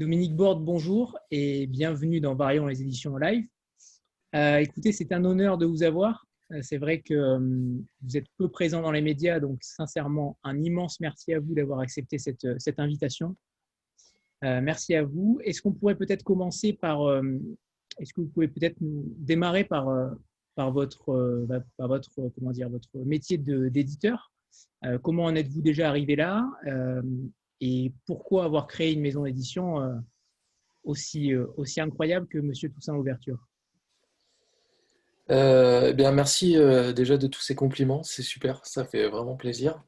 Dominique Borde, bonjour et bienvenue dans Variant les éditions live. Euh, écoutez, c'est un honneur de vous avoir. Euh, c'est vrai que euh, vous êtes peu présent dans les médias, donc sincèrement, un immense merci à vous d'avoir accepté cette, cette invitation. merci à vous. Est-ce qu'on pourrait peut-être commencer par, est-ce que vous pouvez peut-être nous démarrer par, par votre, bah, par votre, comment dire, votre métier d'éditeur? Comment en êtes-vous déjà arrivé là? Et pourquoi avoir créé une maison d'édition euh, aussi, euh, aussi incroyable que Monsieur Toussaint Ouverture euh, eh bien, merci déjà de tous ces compliments, c'est super, ça fait vraiment plaisir.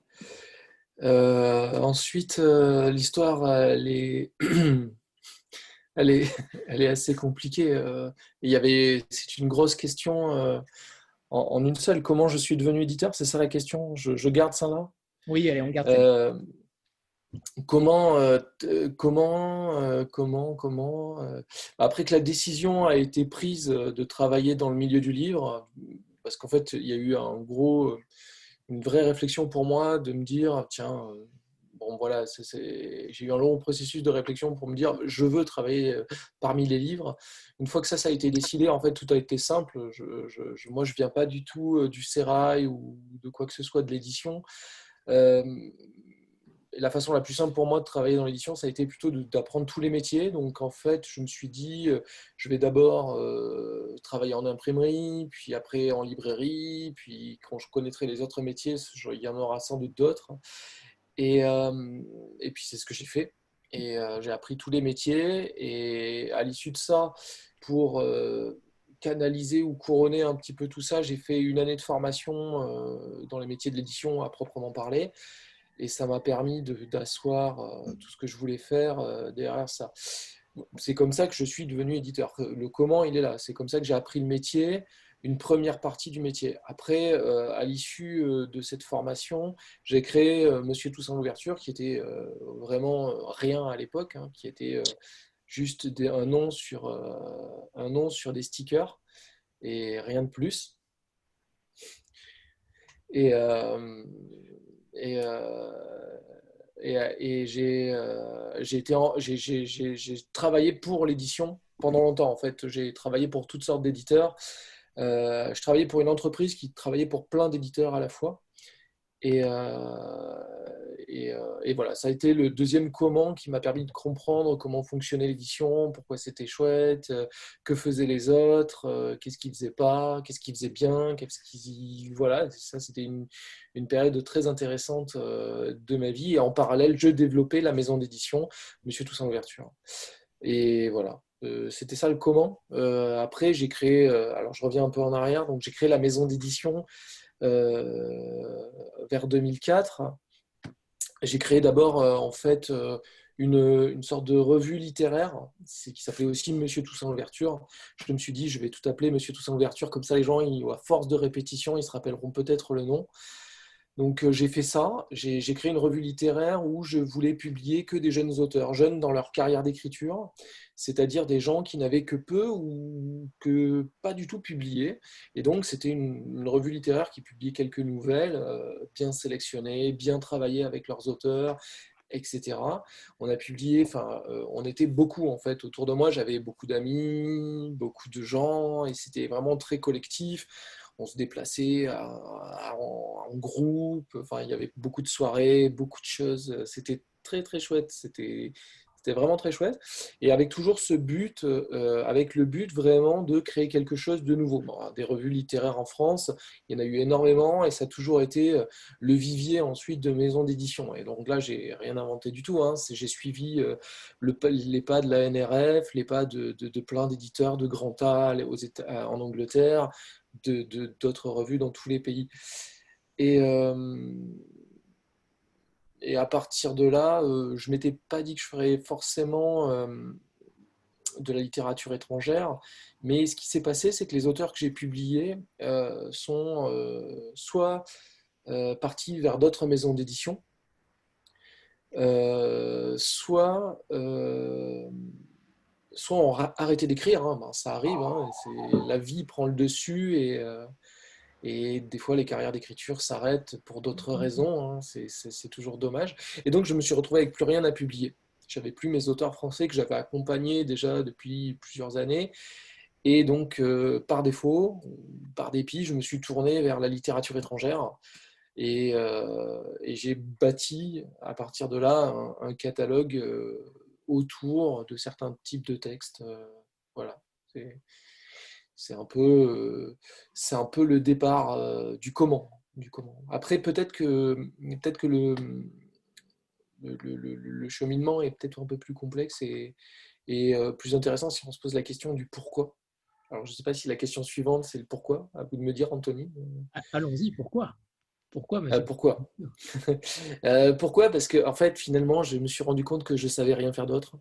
ensuite, l'histoire, elle est, elle, est, elle est assez compliquée. il y avait, c'est une grosse question en, une seule. Comment je suis devenu éditeur? C'est ça la question? Je, je, garde ça là? Oui, allez, on garde ça. Comment, euh, comment, euh, comment, comment, euh, après que la décision a été prise de travailler dans le milieu du livre, parce qu'en fait, il y a eu un gros, une vraie réflexion pour moi de me dire, tiens, bon voilà, j'ai eu un long processus de réflexion pour me dire, je veux travailler parmi les livres. Une fois que ça, ça a été décidé, en fait, tout a été simple. Je, je, moi, je viens pas du tout du sérail ou de quoi que ce soit de l'édition la façon la plus simple pour moi de travailler dans l'édition, ça a été plutôt d'apprendre tous les métiers. Donc en fait, je me suis dit, euh, je vais d'abord euh, travailler en imprimerie, puis après en librairie, puis quand je connaîtrai les autres métiers, il y en aura sans doute d'autres. Et, euh, et, puis c'est ce que j'ai fait. Et j'ai appris tous les métiers. Et à l'issue de ça, pour canaliser ou couronner un petit peu tout ça, j'ai fait une année de formation dans les métiers de l'édition à proprement parler et ça m'a permis d'asseoir euh, tout ce que je voulais faire euh, derrière ça. C'est comme ça que je suis devenu éditeur. Le comment, il est là. C'est comme ça que j'ai appris le métier, une première partie du métier. Après, euh, à l'issue de cette formation, j'ai créé Monsieur Toussaint l'ouverture, qui était vraiment rien à l'époque, hein, qui était juste un, nom sur, un nom sur des stickers et rien de plus. Et, et, euh, et, j'ai travaillé pour l'édition pendant longtemps. En fait, j'ai travaillé pour toutes sortes d'éditeurs. Euh, je travaillais pour une entreprise qui travaillait pour plein d'éditeurs à la fois. Et, euh, et, voilà, ça a été le deuxième comment qui m'a permis de comprendre comment fonctionnait l'édition, pourquoi c'était chouette, euh, que faisaient les autres, euh, qu'est-ce qu'ils faisaient pas, qu'est-ce qu'ils faisaient bien, qu'est-ce qu'ils voilà, ça c'était une, une, période très intéressante de ma vie. Et en parallèle, je développais la maison d'édition, Monsieur Toussaint Ouverture. Et voilà, c'était ça le comment. après, j'ai créé, alors je reviens un peu en arrière, donc j'ai créé la maison d'édition vers 2004 j'ai créé d'abord euh, en fait euh, une, une, sorte de revue littéraire qui s'appelait aussi Monsieur Toussaint Ouverture. Je me suis dit, je vais tout appeler Monsieur Toussaint Ouverture, comme ça les gens, à force de répétition, ils se rappelleront peut-être le nom. Donc euh, j'ai fait ça, j'ai créé une revue littéraire où je voulais publier que des jeunes auteurs, jeunes dans leur carrière d'écriture, c'est-à-dire des gens qui n'avaient que peu ou que pas du tout publié. Et donc c'était une, revue littéraire qui publiait quelques nouvelles, euh, bien sélectionnées, bien travaillées avec leurs auteurs, etc. On a publié, enfin, euh, on était beaucoup en fait autour de moi. J'avais beaucoup d'amis, beaucoup de gens, et c'était vraiment très collectif on se déplaçait en, groupe, enfin, il y avait beaucoup de soirées, beaucoup de choses, c'était très très chouette, c'était vraiment très chouette. Et avec toujours ce but, euh, avec le but vraiment de créer quelque chose de nouveau. des revues littéraires en France, il y en a eu énormément et ça a toujours été euh, le vivier ensuite de maisons d'édition. Et donc là, j'ai rien inventé du tout. Hein. J'ai suivi euh, le, les pas de la NRF, les pas de, de, plein d'éditeurs de Grand A aux États, en Angleterre, d'autres revues dans tous les pays. Et, euh, et à partir de là, euh, je ne m'étais pas dit que je ferais forcément euh, de la littérature étrangère, mais ce qui s'est passé, c'est que les auteurs que j'ai publiés sont soit partis vers d'autres maisons d'édition, soit soit on arrêté d'écrire, hein, ben, ça arrive, hein, la vie prend le dessus et, euh, et des fois les carrières d'écriture s'arrêtent pour d'autres mmh raisons, hein, c'est toujours dommage. Et donc je me suis retrouvé avec plus rien à publier. j'avais plus mes auteurs français que j'avais accompagnés déjà depuis plusieurs années. Et donc, euh, par défaut, par dépit, je me suis tourné vers la littérature étrangère. Et, euh, j'ai bâti à partir de là un, catalogue euh, autour de certains types de textes. voilà. C'est un, peu, c'est un peu le départ du comment. Du comment. Après, peut-être que, peut que le, cheminement est peut-être un peu plus complexe et, et plus intéressant si on se pose la question du pourquoi. Alors, je ne sais pas si la question suivante, c'est le pourquoi. À vous de me dire, Anthony. Ah, allons-y, pourquoi? Pourquoi euh, Pourquoi euh, Pourquoi? Parce que, en fait, finalement, je me suis rendu compte que je ne savais rien faire d'autre.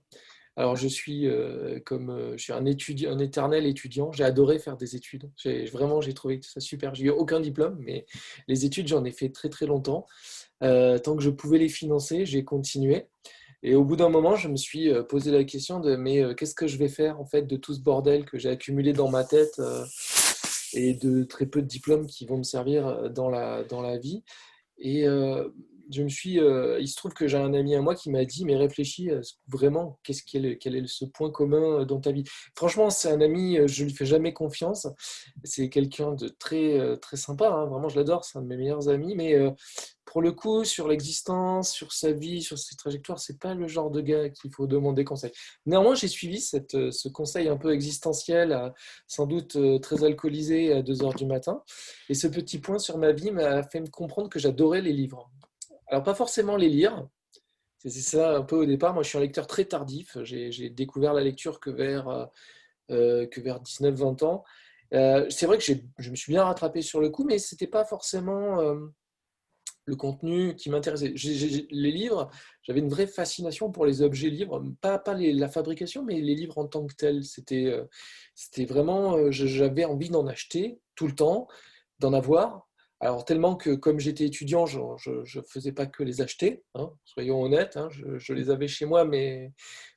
Alors, je suis euh, comme je suis un, étudiant, un éternel étudiant. J'ai adoré faire des études. Vraiment, j'ai trouvé ça super. J'ai eu aucun diplôme, mais les études, j'en ai fait très très longtemps. tant que je pouvais les financer, j'ai continué. Et au bout d'un moment, je me suis posé la question de mais qu'est-ce que je vais faire en fait de tout ce bordel que j'ai accumulé dans ma tête et de très peu de diplômes qui vont me servir dans la, dans la vie. Et je suis, il se trouve que j'ai un ami à moi qui m'a dit mais réfléchis vraiment qu'est-ce quel est, quel est ce point commun dans ta vie? Franchement, c'est un ami, je lui fais jamais confiance. C'est quelqu'un de très très sympa, hein. vraiment je l'adore, c'est un de mes meilleurs amis. Mais pour le coup, sur l'existence, sur sa vie, sur ses trajectoires, c'est pas le genre de gars qu'il faut demander conseil. Néanmoins, j'ai suivi cette, euh, ce conseil un peu existentiel, sans doute euh, très alcoolisé à 2 heures du matin. Et ce petit point sur ma vie m'a fait me comprendre que j'adorais les livres. Alors, pas forcément les lire. C'est ça un peu au départ. Moi, je suis un lecteur très tardif. J'ai découvert la lecture que vers, euh, vers 19-20 ans. c'est vrai que je me suis bien rattrapé sur le coup, mais ce n'était pas forcément le contenu qui m'intéressait. Les livres, j'avais une vraie fascination pour les objets livres, pas, pas la fabrication, mais les livres en tant que tels. C'était euh, c'était vraiment, euh, j'avais envie d'en acheter tout le temps, d'en avoir. Alors tellement que comme j'étais étudiant, je ne faisais pas que les acheter, hein, soyons honnêtes, hein, je, je, les avais chez moi, mais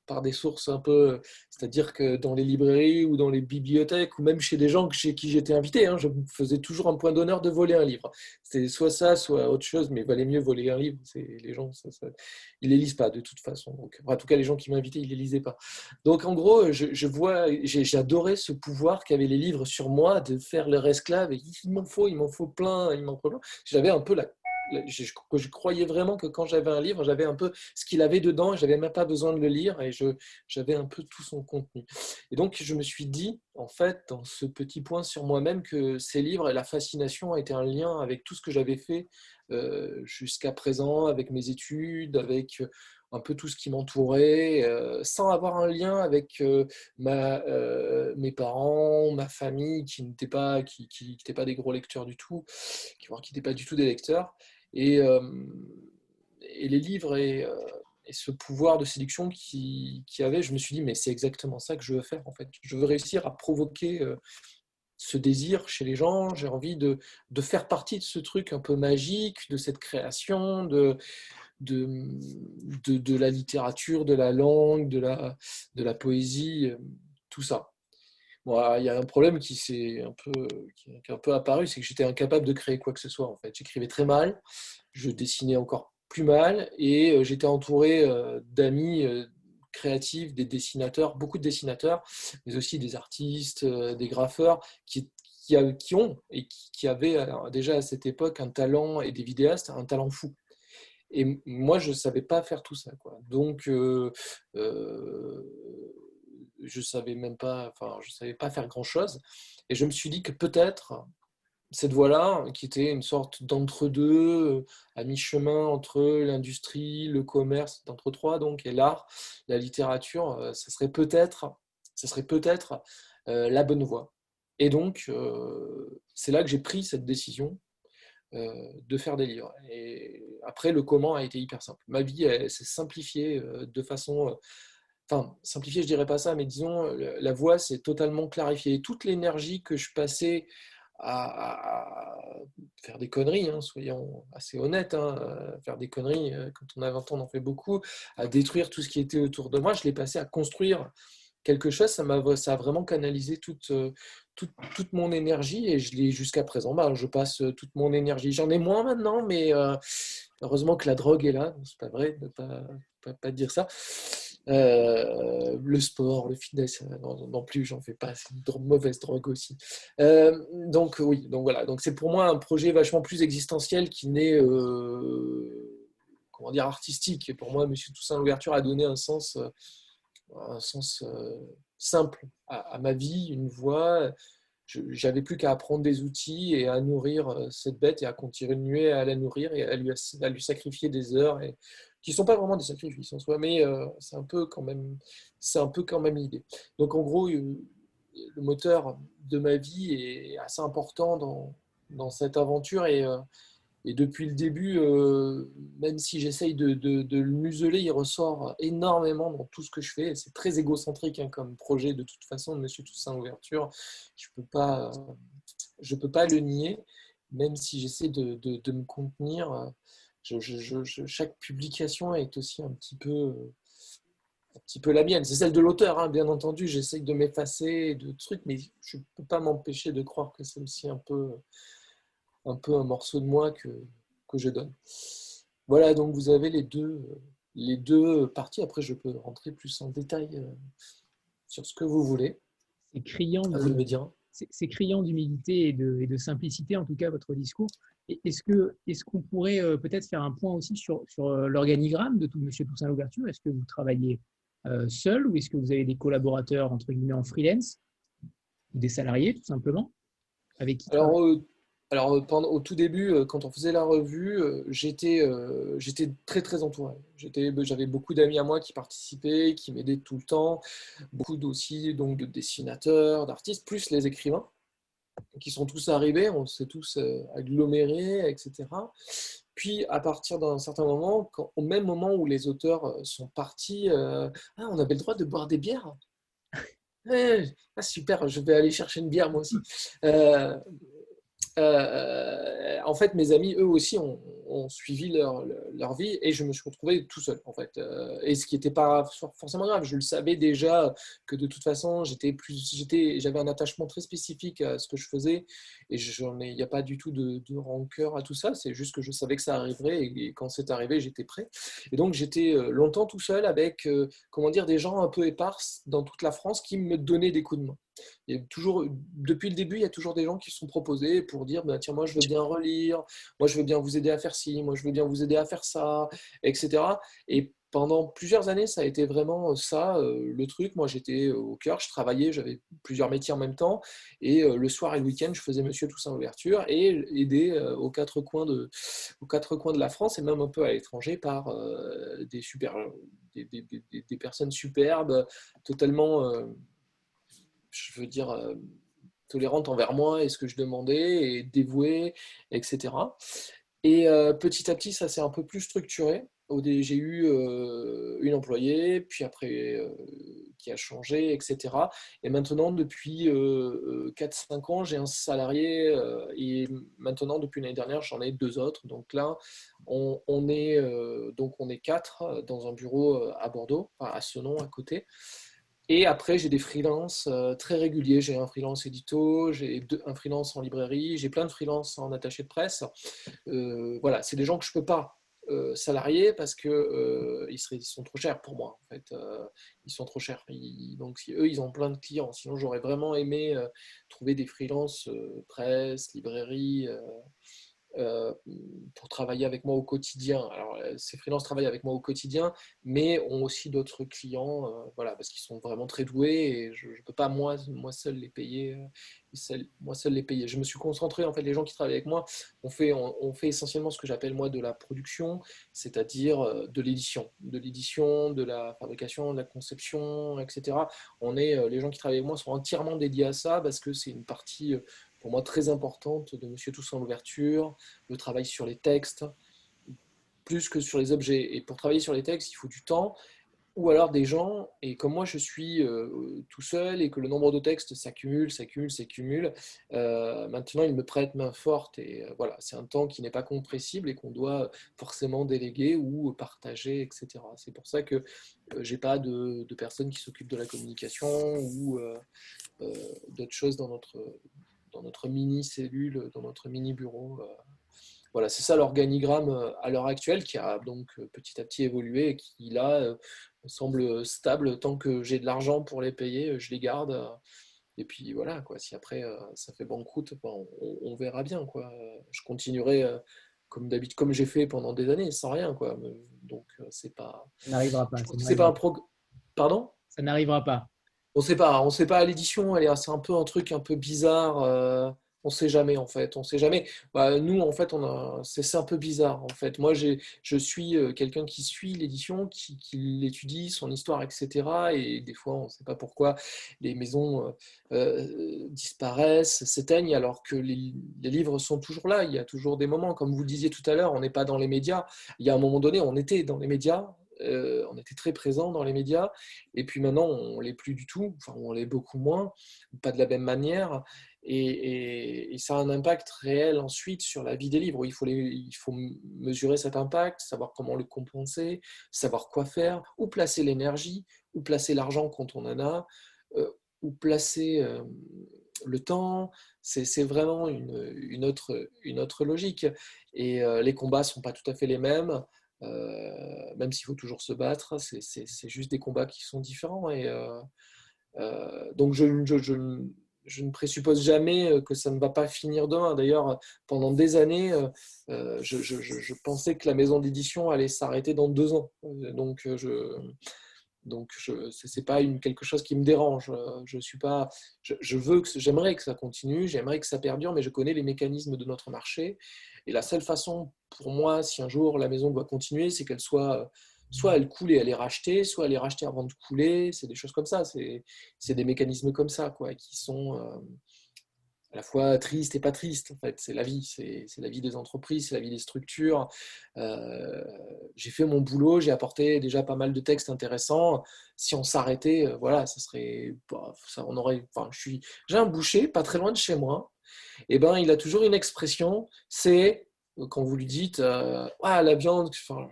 par des sources un peu, c'est-à-dire que dans les librairies ou dans les bibliothèques ou même chez des gens chez qui j'étais invité, hein, je faisais toujours un point d'honneur de voler un livre. C'était soit ça, soit autre chose, mais valait mieux voler un livre. C'est les gens, ça, ça, ils les lisent pas de toute façon. Donc, en tout cas, les gens qui m'invitaient, ils les lisaient pas. Donc en gros, je, vois, j'ai ce pouvoir qu'avaient les livres sur moi de faire leur esclave. Et il m'en faut, il m'en faut plein, il m'en faut plein. J'avais un peu la je, je, croyais vraiment que quand j'avais un livre, j'avais un peu ce qu'il avait dedans et j'avais même pas besoin de le lire et j'avais un peu tout son contenu. Et donc, je me suis dit, en fait, dans ce petit point sur moi-même, que ces livres et la fascination étaient un lien avec tout ce que j'avais fait euh, jusqu'à présent, avec mes études, avec euh, un peu tout ce qui m'entourait, euh, sans avoir un lien avec ma, mes parents, ma famille, qui n'étaient pas, qui, qui, pas des gros lecteurs du tout, qui n'étaient pas du tout des lecteurs. Et, euh, et les livres et, euh, et, ce pouvoir de séduction qui, qui avait, je me suis dit, mais c'est exactement ça que je veux faire en fait. Je veux réussir à provoquer euh, ce désir chez les gens. J'ai envie de, faire partie de ce truc un peu magique, de cette création, de, la littérature, de la langue, de la, de la poésie, tout ça. Bon, il y a un problème qui s'est un peu, qui est un peu apparu, c'est que j'étais incapable de créer quoi que ce soit. En fait, j'écrivais très mal, je dessinais encore plus mal, et euh, j'étais entouré euh, d'amis euh, créatifs, des dessinateurs, beaucoup de dessinateurs, mais aussi des artistes, des graffeurs qui, qui, ont et qui, avaient déjà à cette époque un talent et des vidéastes un talent fou. Et moi, je ne savais pas faire tout ça. Donc, je savais même pas, enfin, je savais pas faire grand chose. Et je me suis dit que peut-être cette voie-là, qui était une sorte d'entre-deux, à mi-chemin entre l'industrie, le commerce, d'entre-trois donc, et l'art, la littérature, euh, ça serait peut-être, ça serait peut-être euh, la bonne voie. Et donc, euh, c'est là que j'ai pris cette décision de faire des livres. Et après, le comment a été hyper simple. Ma vie s'est simplifiée de façon enfin, simplifié, je dirais pas ça, mais disons, la voix s'est totalement clarifiée. Toute l'énergie que je passais à, faire des conneries, hein, soyons assez honnêtes, hein, faire des conneries, euh, quand on a 20 ans, on en fait beaucoup, à détruire tout ce qui était autour de moi, je l'ai passé à construire quelque chose, ça, a, ça a vraiment canalisé toute, euh, toute, toute mon énergie et je l'ai jusqu'à présent. Bah, je passe toute mon énergie. J'en ai moins maintenant, mais euh, heureusement que la drogue est là. C'est pas vrai ne pas, pas, pas, dire ça. Euh, le sport, le fitness, euh, non, plus, j'en fais pas, c'est une mauvaise drogue aussi. Euh, donc oui, donc voilà, donc c'est pour moi un projet vachement plus existentiel qui n'est, comment dire, artistique. Et pour moi, Monsieur Toussaint Louverture a donné un sens, un sens simple à, ma vie, une voie. J'avais plus qu'à apprendre des outils et à nourrir cette bête et à continuer à la nourrir et à lui, sacrifier des heures qui ne sont pas vraiment des sacrifices en soi, mais euh, c'est un peu quand même, l'idée. Donc en gros, euh, le moteur de ma vie est assez important dans, cette aventure et, euh, et, depuis le début, même si j'essaye de, le museler, il ressort énormément dans tout ce que je fais. C'est très égocentrique hein, comme projet de toute façon de Monsieur Toussaint Ouverture. Je peux pas, je peux pas le nier, même si j'essaie de, me contenir chaque publication est aussi un petit peu, un petit peu la mienne. C'est celle de l'auteur, hein, bien entendu. J'essaye de m'effacer de trucs, mais je ne peux pas m'empêcher de croire que c'est aussi un peu, un peu un morceau de moi que, que je donne. Voilà, donc vous avez les deux, les deux parties. Après, je peux rentrer plus en détail euh, sur ce que vous voulez. C'est criant, c'est criant d'humilité et de, et de, simplicité, en tout cas, votre discours. Est-ce qu'on est qu'on pourrait euh, peut-être faire un point aussi sur, sur euh, l'organigramme de tout Monsieur Toussaint Louverture Est-ce que vous travaillez euh, seul ou est-ce que vous avez des collaborateurs entre guillemets en freelance? Des salariés tout simplement? Avec Alors, alors pendant, au tout début, quand on faisait la revue, j'étais j'étais très très entouré. J'avais beaucoup d'amis à moi qui participaient, qui m'aidaient tout le temps, beaucoup aussi donc de dessinateurs, d'artistes, plus les écrivains qui sont tous arrivés, on s'est tous euh, agglomérés, etc. Puis, à partir d'un certain moment, au même moment où les auteurs euh, sont partis, euh, ah, on avait le droit de boire des bières. ah, super, je vais aller chercher une bière moi aussi. Euh, en fait, mes amis, eux aussi, ont, suivi leur, leur, vie et je me suis retrouvé tout seul, en fait. Euh, et ce qui n'était pas forcément grave, je le savais déjà que de toute façon, j'étais plus, j'étais, j'avais un attachement très spécifique à ce que je faisais et il n'y a pas du tout de, rancœur à tout ça. C'est juste que je savais que ça arriverait et, quand c'est arrivé, j'étais prêt. Et donc, j'étais euh, longtemps tout seul avec, comment dire, des gens un peu éparses dans toute la France qui me donnaient des coups de main toujours, depuis le début, il y a toujours des gens qui sont proposés pour dire bah, tiens, moi je veux bien relire, moi je veux bien vous aider à faire ci, moi je veux bien vous aider à faire ça, etc. Et pendant plusieurs années, ça a été vraiment ça, euh, le truc. Moi, j'étais au cœur, je travaillais, j'avais plusieurs métiers en même temps. Et euh, le soir et le week-end, je faisais Monsieur Toussaint Ouverture et aidé euh, aux, quatre coins de, aux quatre coins de la France et même un peu à l'étranger par des, super, des, personnes superbes, totalement je veux dire, euh, tolérante envers moi et ce que je demandais, et dévouée, etc. Et euh, petit à petit, ça s'est un peu plus structuré. J'ai eu euh, une employée, puis après qui a changé, etc. Et maintenant, depuis 4-5 ans, j'ai un salarié et maintenant, depuis l'année dernière, j'en ai deux autres. Donc là, on, est, donc on est quatre dans un bureau à Bordeaux, à Senon, à côté. Et après, j'ai des freelances euh, très réguliers. J'ai un freelance édito, j'ai un freelance en librairie, j'ai plein de freelances en attaché de presse. Euh, voilà, c'est des gens que je ne peux pas euh, salarier parce qu'ils ils sont trop chers pour moi. En fait, ils sont trop chers. donc, eux, ils ont plein de clients. Sinon, j'aurais vraiment aimé trouver des freelances presse, librairie euh, pour travailler avec moi au quotidien. Alors, euh, ces freelances travaillent avec moi au quotidien, mais ont aussi d'autres clients, euh, voilà, parce qu'ils sont vraiment très doués et je ne peux pas moi, moi seul les payer. moi seul les payer. Je me suis concentré, en fait, les gens qui travaillent avec moi, on fait, on, fait essentiellement ce que j'appelle moi de la production, c'est-à-dire de l'édition, de l'édition, de la fabrication, de la conception, etc. On est, les gens qui travaillent avec moi sont entièrement dédiés à ça parce que c'est une partie pour moi très importante de Monsieur Toussaint l'ouverture, le travail sur les textes, plus que sur les objets. Et pour travailler sur les textes, il faut du temps, ou alors des gens, et comme moi je suis euh, tout seul et que le nombre de textes s'accumule, s'accumule, s'accumule, euh, maintenant ils me prêtent main forte et euh, voilà, c'est un temps qui n'est pas compressible et qu'on doit forcément déléguer ou partager, etc. C'est pour ça que j'ai pas de, de, personnes qui s'occupent de la communication ou d'autres choses dans notre, dans notre mini cellule, dans notre mini bureau. Euh, voilà, c'est ça l'organigramme à l'heure actuelle qui a donc petit à petit évolué et qui là semble stable. Tant que j'ai de l'argent pour les payer, je les garde. Et puis voilà, quoi. si après ça fait banqueroute, ben, on, on, verra bien. Quoi. Je continuerai comme d'habitude, comme j'ai fait pendant des années, sans rien. Quoi. Donc c'est pas. Ça n'arrivera pas. C'est pas un pro... Pardon? Ça n'arrivera pas. On sait pas, on sait pas à l'édition, c'est un peu un truc un peu bizarre on sait jamais en fait, on sait jamais. Bah, nous en fait, c'est un peu bizarre en fait. Moi, je suis euh, quelqu'un qui suit l'édition, qui, l'étudie, son histoire, etc. Et des fois, on ne sait pas pourquoi les maisons euh, euh, disparaissent, s'éteignent, alors que les, livres sont toujours là. Il y a toujours des moments, comme vous le disiez tout à l'heure, on n'est pas dans les médias. Il y a un moment donné, on était dans les médias. On était très présent dans les médias, et puis maintenant on l'est plus du tout, enfin on l'est beaucoup moins, pas de la même manière, et, ça a un impact réel ensuite sur la vie des livres. Il faut, mesurer cet impact, savoir comment le compenser, savoir quoi faire, où placer l'énergie, où placer l'argent quand on en a, euh, où placer euh, le temps. C'est vraiment une, autre, une autre logique. Et euh, les combats ne sont pas tout à fait les mêmes. Même s'il faut toujours se battre, c'est juste des combats qui sont différents. Et donc, je, je, je ne présuppose jamais euh, que ça ne va pas finir demain. D'ailleurs, pendant des années, euh, euh, je, pensais que la maison d'édition allait s'arrêter dans deux ans. Donc, je donc ce n'est pas quelque chose qui me dérange. Je suis pas, je, veux j'aimerais que ça continue, j'aimerais que ça perdure, mais je connais les mécanismes de notre marché. Et la seule façon pour moi, si un jour la maison doit continuer, c'est qu'elle soit soit elle coule et elle est rachetée, soit elle est rachetée avant de couler. C'est des choses comme ça. C'est des mécanismes comme ça, quoi, qui sont euh, à la fois tristes et pas tristes. En fait, c'est la vie. C'est la vie des entreprises, c'est la vie des structures. Euh, j'ai fait mon boulot, j'ai apporté déjà pas mal de textes intéressants. Si on s'arrêtait, euh, voilà, ça serait, bah, ça, on aurait. Enfin, je suis, j'ai un boucher pas très loin de chez moi. Et eh ben, il a toujours une expression, c'est quand vous lui dites euh, ah, la viande,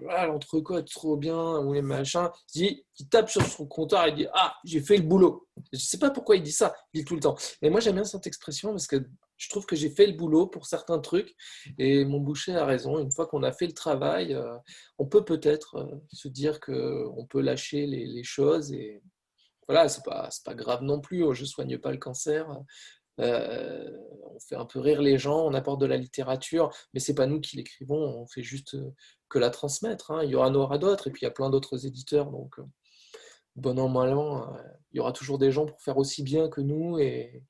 ah, l'entrecôte, trop bien, ou les machins, il, tape sur son compteur et il dit Ah, j'ai fait le boulot. Je ne sais pas pourquoi il dit ça, il dit tout le temps. Mais moi, j'aime bien cette expression parce que je trouve que j'ai fait le boulot pour certains trucs et mon boucher a raison. Une fois qu'on a fait le travail, euh, on peut peut-être euh, se dire qu'on peut lâcher les, choses et voilà, c'est pas, pas grave non plus. Je soigne pas le cancer. Euh, on fait un peu rire les gens, on apporte de la littérature, mais c'est pas nous qui l'écrivons, on fait juste euh, que la transmettre. Hein. Il y aura, en aura d'autres, et puis il y a plein d'autres éditeurs, donc euh, bon an, mal an, il y aura toujours des gens pour faire aussi bien que nous, et,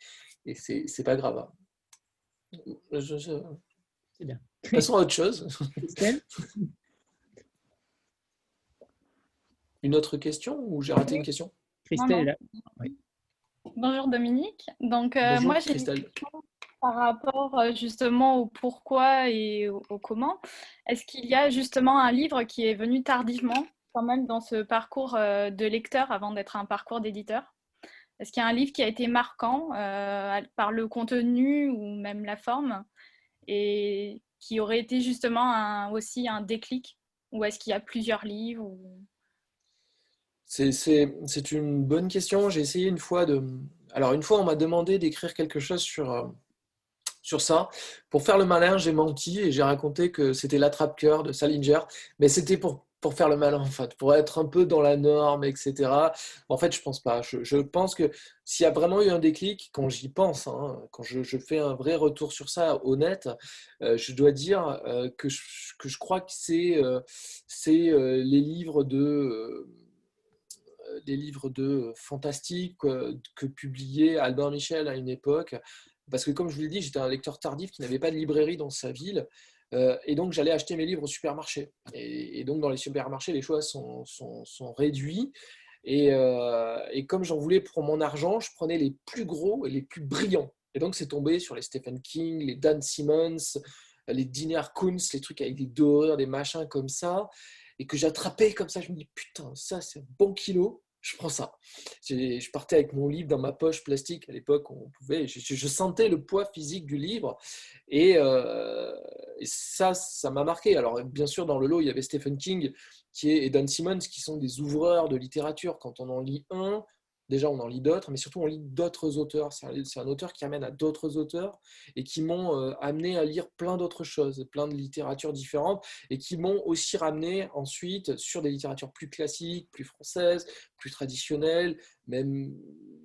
et c'est pas grave. C'est bien. Passons à autre chose. Une autre question ou j'ai raté une question? Christelle, oui. Bonjour Dominique. Donc euh, moi j'ai une question par rapport euh, justement au pourquoi et au, comment. Est-ce qu'il y a justement un livre qui est venu tardivement quand même dans ce parcours euh, de lecteur avant d'être un parcours d'éditeur? Est-ce qu'il y a un livre qui a été marquant par le contenu ou même la forme et qui aurait été justement aussi un déclic? Ou est-ce qu'il y a plusieurs livres c'est une bonne question. J'ai essayé une fois de. Alors, une fois, on m'a demandé d'écrire quelque chose sur, euh, sur ça. Pour faire le malin, j'ai menti et j'ai raconté que c'était l'attrape-cœur de Salinger. Mais c'était pour, pour faire le malin, en fait, pour être un peu dans la norme, etc. En fait, je pense pas. Je, pense que s'il y a vraiment eu un déclic, quand j'y pense, hein, quand je, fais un vrai retour sur ça, honnête, euh, je dois dire euh, que, je, que je crois que c'est les livres de des livres de fantastique que publiait Albert Michel à une époque. Parce que, comme je vous l'ai dit, j'étais un lecteur tardif qui n'avait pas de librairie dans sa ville. Euh, et donc, j'allais acheter mes livres au supermarché. Et, donc, dans les supermarchés, les choix sont, sont, réduits. Et, euh, et comme j'en voulais pour mon argent, je prenais les plus gros et les plus brillants. Et donc, c'est tombé sur les Stephen King, les Dan Simmons, les Diner Kunz, les trucs avec des dorures, des machins comme ça et que j'attrapais comme ça, je me dis putain, ça c'est un bon kilo, je prends ça. Je partais avec mon livre dans ma poche plastique à l'époque, on pouvait, je, sentais le poids physique du livre euh, et, ça, ça m'a marqué. Alors bien sûr, dans le lot, il y avait Stephen King qui est, et Dan Simmons qui sont des ouvreurs de littérature. Quand on en lit un, déjà on en lit d'autres, mais surtout on lit d'autres auteurs. C'est un, auteur qui amène à d'autres auteurs et qui m'ont euh, amené à lire plein d'autres choses, plein de littératures différentes et qui m'ont aussi ramené ensuite sur des littératures plus classiques, plus françaises, plus traditionnelles, même,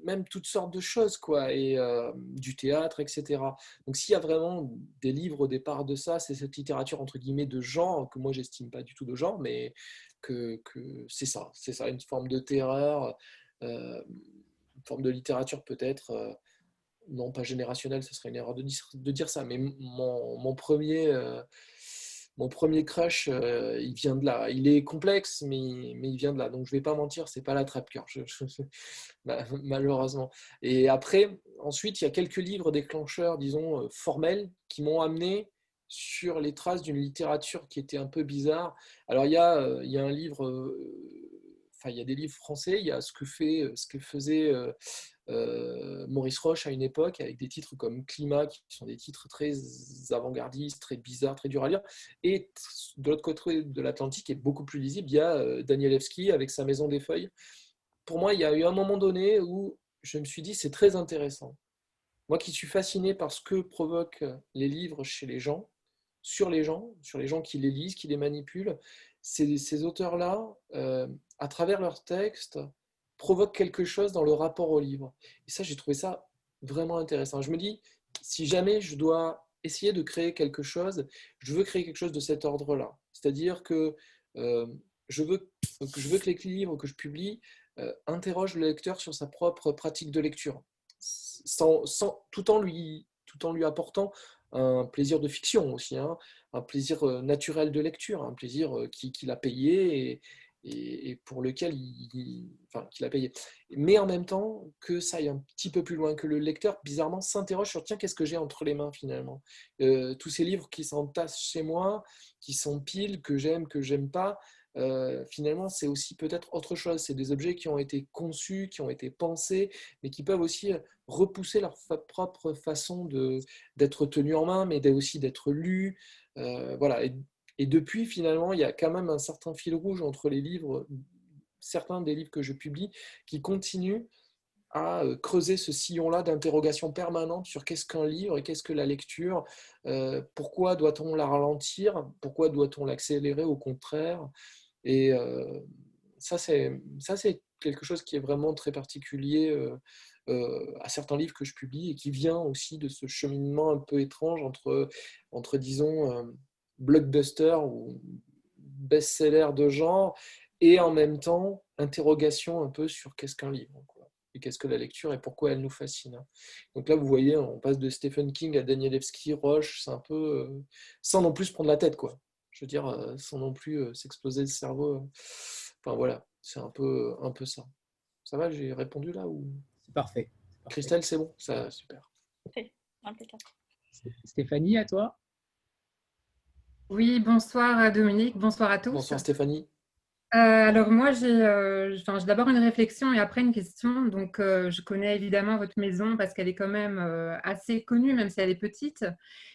même toutes sortes de choses, quoi, et euh, du théâtre, etc. Donc s'il y a vraiment des livres au départ de ça, c'est cette littérature entre guillemets de genre, que moi j'estime pas du tout de genre, mais que, que c'est ça, c'est ça, une forme de terreur une forme de littérature peut-être, euh, non pas générationnelle, ce serait une erreur de dire, ça, mais mon, premier euh, mon premier crush, il vient de là. Il est complexe, mais, il vient de là. Donc je vais pas mentir, c'est pas la trappe cœur, malheureusement. Et après, ensuite, il y a quelques livres déclencheurs, disons formels, qui m'ont amené sur les traces d'une littérature qui était un peu bizarre. Alors il y a, il y a un livre il y a des livres français, il y a ce que, fait, euh, ce que faisait euh, euh, Maurice Roche à une époque, avec des titres comme Climat, qui sont des titres très avant-gardistes, très bizarres, très durs à lire. Et de l'autre côté de l'Atlantique, est beaucoup plus lisible, il y a Danielewski avec sa Maison des Feuilles. Pour moi, il y a eu un moment donné où je me suis dit, c'est très intéressant. Moi qui suis fasciné par ce que provoquent les livres chez les gens, sur les gens, sur les gens qui les lisent, qui les manipulent, ces, auteurs-là, à travers leurs textes, provoquent quelque chose dans le rapport au livre. Et ça, j'ai trouvé ça vraiment intéressant. Je me dis, si jamais je dois essayer de créer quelque chose, je veux créer quelque chose de cet ordre-là. C'est-à-dire que, euh, je veux, que je veux que les livres que je publie euh, interrogent le lecteur sur sa propre pratique de lecture, tout, en lui, tout en lui apportant un plaisir de fiction aussi, hein, un plaisir naturel de lecture, un plaisir qu'il qui a payé et, pour lequel il, enfin, a payé. Mais en même temps, que ça aille un petit peu plus loin, que le lecteur, bizarrement, s'interroge sur tiens, qu'est-ce que j'ai entre les mains finalement? Tous ces livres qui s'entassent chez moi, qui sont piles, que j'aime, que j'aime pas, euh, finalement, c'est aussi peut-être autre chose. C'est des objets qui ont été conçus, qui ont été pensés, mais qui peuvent aussi repousser leur propre façon d'être tenus en main, mais aussi d'être lus. Euh, voilà. Et depuis, finalement, il y a quand même un certain fil rouge entre les livres, certains des livres que je publie, qui continuent à euh, creuser ce sillon-là d'interrogation permanente sur qu'est-ce qu'un livre et qu'est-ce que la lecture, euh, pourquoi doit-on la ralentir, pourquoi doit-on l'accélérer? Au contraire. Et euh, ça, c'est quelque chose qui est vraiment très particulier à certains livres que je publie et qui vient aussi de ce cheminement un peu étrange entre, disons, blockbuster ou best-seller de genre, et en même temps interrogation un peu sur qu'est-ce qu'un livre, et qu'est-ce que la lecture et pourquoi elle nous fascine. Donc là, vous voyez, on passe de Stephen King à Danielewski, Roche, c'est un peu euh, sans non plus prendre la tête, quoi. Je veux dire, euh, sans non plus euh, s'exploser le cerveau. Enfin voilà, c'est un peu, un peu ça. Ça va, j'ai répondu là ou? C'est parfait. Christelle, c'est bon, ça super. Stéphanie, à toi? Oui, bonsoir Dominique, bonsoir à tous. Bonsoir Stéphanie. Euh, alors moi, j'ai euh, d'abord une réflexion et après une question. Donc, euh, je connais évidemment votre maison parce qu'elle est quand même assez connue, même si elle est petite.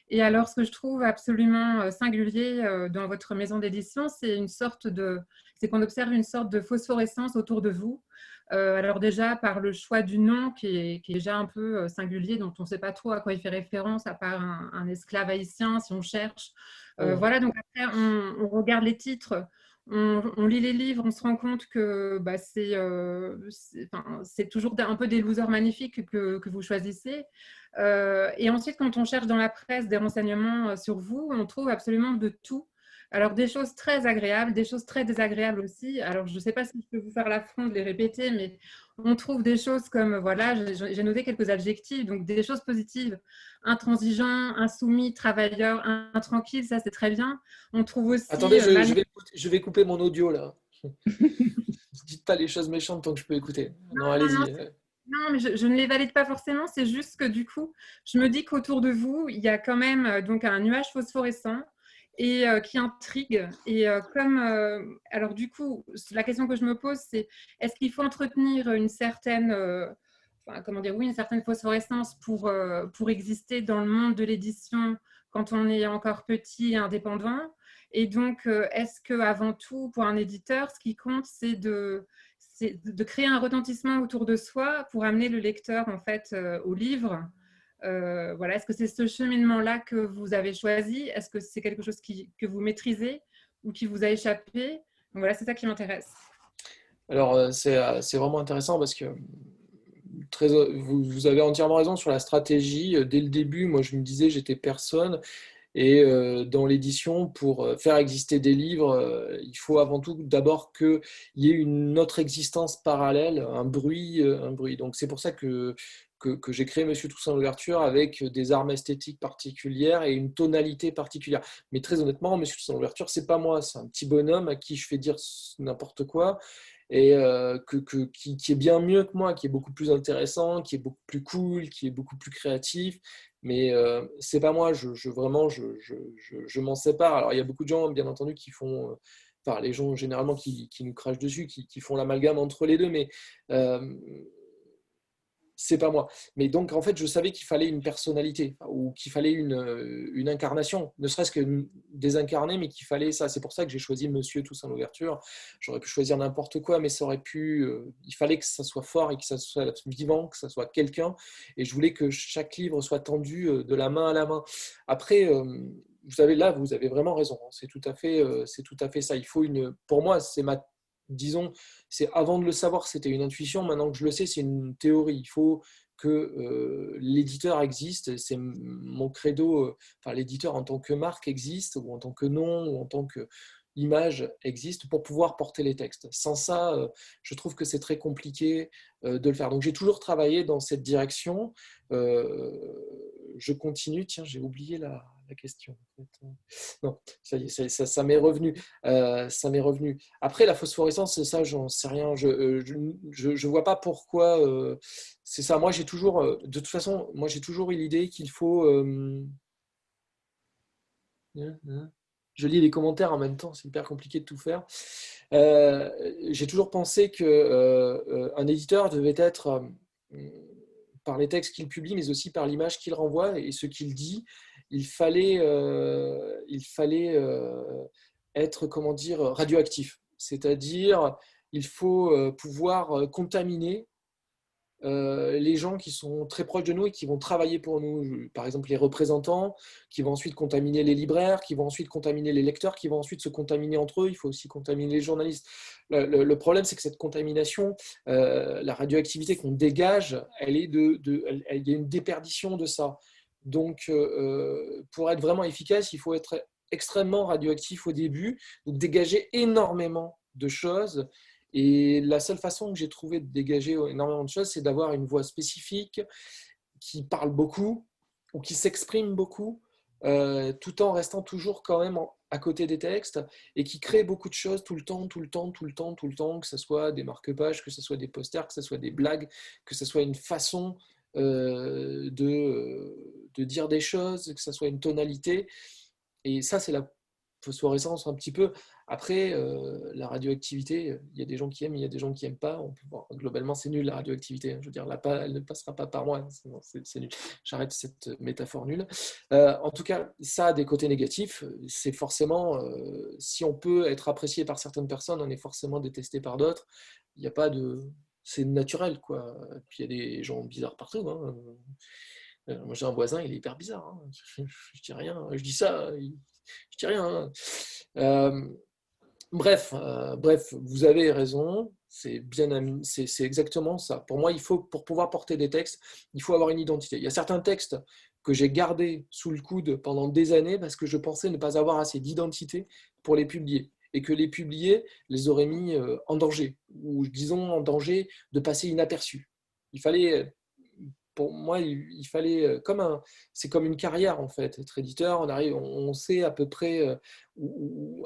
Et alors, ce que je trouve absolument singulier dans votre maison d'édition, c'est une sorte de, c'est qu'on observe une sorte de phosphorescence autour de vous. alors déjà par le choix du nom qui est, déjà un peu singulier, dont on ne sait pas trop à quoi il fait référence, à part un esclave haïtien, si on cherche. Voilà, donc après, on, regarde les titres, on, lit les livres, on se rend compte que bah, euh, c'est toujours un peu des losers magnifiques que, vous choisissez. Euh, et ensuite, quand on cherche dans la presse des renseignements sur vous, on trouve absolument de tout. Alors, des choses très agréables, des choses très désagréables aussi. Alors, je ne sais pas si je peux vous faire l'affront de les répéter, mais on trouve des choses comme, voilà, j'ai noté quelques adjectifs, donc des choses positives. Intransigeant, insoumis, travailleur, intranquille, ça c'est très bien. On trouve aussi. Attendez, je, euh, vais, je vais, couper mon audio là. Dites pas les choses méchantes tant que je peux écouter. Non, allez-y. Non, mais je, ne les valide pas forcément. C'est juste que du coup, je me dis qu'autour de vous, il y a quand même euh, donc un nuage phosphorescent et euh, qui intrigue. Et euh, comme, euh, alors du coup, la question que je me pose, c'est est-ce qu'il faut entretenir une certaine, comment dire, oui, une certaine phosphorescence pour, pour exister dans le monde de l'édition quand on est encore petit et indépendant? Et donc, est-ce que avant tout, pour un éditeur, ce qui compte, c'est de de créer un retentissement autour de soi pour amener le lecteur en fait au livre? Voilà, est-ce que c'est ce cheminement-là que vous avez choisi? Est-ce que c'est quelque chose que vous maîtrisez ou qui vous a échappé? Voilà, c'est ça qui m'intéresse. Alors, c'est vraiment intéressant parce que très, vous, avez entièrement raison sur la stratégie. Dès le début, moi, je me disais, j'étais personne. Et euh, dans l'édition, pour euh, faire exister des livres, euh, il faut avant tout d'abord qu'il y ait une autre existence parallèle, un bruit. un bruit. Donc c'est pour ça que, que, j'ai créé Monsieur Toussaint l'ouverture avec des armes esthétiques particulières et une tonalité particulière. Mais très honnêtement, Monsieur Toussaint l'ouverture, c'est pas moi, c'est un petit bonhomme à qui je fais dire n'importe quoi et que, qui, est bien mieux que moi, qui est beaucoup plus intéressant, qui est beaucoup plus cool, qui est beaucoup plus créatif mais euh, c'est pas moi, je, je vraiment, je, je, je m'en sépare. Alors, il y a beaucoup de gens, bien entendu, qui font, euh, enfin, les gens généralement qui, qui nous crachent dessus, qui, qui font l'amalgame entre les deux, mais euh, c'est pas moi. Mais donc, en fait, je savais qu'il fallait une personnalité ou qu'il fallait une, euh, une, incarnation, ne serait-ce que désincarner, mais qu'il fallait ça. C'est pour ça que j'ai choisi Monsieur Toussaint l'ouverture. J'aurais pu choisir n'importe quoi, mais ça aurait pu. Euh, il fallait que ça soit fort et que ça soit vivant, que ça soit quelqu'un. Et je voulais que chaque livre soit tendu euh, de la main à la main. Après. vous savez, là, vous avez vraiment raison. Hein. C'est tout à fait, c'est tout à fait ça. Il faut une, pour moi, c'est ma disons, c'est avant de le savoir, c'était une intuition. Maintenant que je le sais, c'est une théorie. Il faut que euh, l'éditeur existe. C'est mon credo. Euh, enfin, l'éditeur en tant que marque existe, ou en tant que nom, ou en tant que image existe pour pouvoir porter les textes. Sans ça, euh, je trouve que c'est très compliqué de le faire. Donc j'ai toujours travaillé dans cette direction. je continue. Tiens, j'ai oublié la, question. Non, ça m'est revenu. Euh, ça m'est revenu. Après, la phosphorescence, ça, j'en sais rien. Je ne euh, je, vois pas pourquoi. Euh, c'est ça. Moi, j'ai toujours. de toute façon, moi, j'ai toujours eu l'idée qu'il faut. Hein, hein. je lis les commentaires en même temps, c'est hyper compliqué de tout faire. j'ai toujours pensé que un éditeur devait être par les textes qu'il publie, mais aussi par l'image qu'il renvoie et ce qu'il dit, il fallait, euh, il fallait euh, être, comment dire, radioactif. C'est-à-dire, il faut euh, pouvoir contaminer les gens qui sont très proches de nous et qui vont travailler pour nous. Par exemple, les représentants, qui vont ensuite contaminer les libraires, qui vont ensuite contaminer les lecteurs, qui vont ensuite se contaminer entre eux. Il faut aussi contaminer les journalistes. Le, problème, c'est que cette contamination, la radioactivité qu'on dégage, elle est de, il y a une déperdition de ça. Donc, euh, euh, pour être vraiment efficace, il faut être extrêmement radioactif au début, donc dégager énormément de choses. Et la seule façon que j'ai trouvé de dégager énormément de choses, c'est d'avoir une voix spécifique qui parle beaucoup ou qui s'exprime beaucoup, euh, tout en restant toujours quand même à côté des textes et qui crée beaucoup de choses tout le temps, tout le temps, tout le temps, tout le temps, que ce soit des marque-pages, que ce soit des posters, que ce soit des blagues, que ce soit une façon euh, de, euh, de, dire des choses, que ça soit une tonalité. Et ça, c'est la phosphorescence un petit peu. Après, euh, la radioactivité, il y a des gens qui aiment, il y a des gens qui n'aiment pas. Globalement, c'est nul la radioactivité. Je veux dire, elle ne passera pas par moi. C'est nul. J'arrête cette métaphore nulle. en tout cas, ça a des côtés négatifs. C'est forcément, si on peut être apprécié par certaines personnes, on est forcément détesté par d'autres. Il n'y a pas de, c'est naturel, quoi. Il y a des gens bizarres partout. Hein. Euh, moi, j'ai un voisin, il est hyper bizarre. Hein. Je, dis rien. Je dis ça, je dis rien. Hein. Bref, euh, bref, vous avez raison. C'est bien, c'est exactement ça. Pour moi, il faut, pour pouvoir porter des textes, il faut avoir une identité. Il y a certains textes que j'ai gardés sous le coude pendant des années parce que je pensais ne pas avoir assez d'identité pour les publier et que les publier les aurait mis euh, en danger, ou disons en danger de passer inaperçu. Il fallait, pour moi, il, fallait, euh, comme un, c'est comme une carrière en fait. Être éditeur, on arrive, on sait à peu près euh,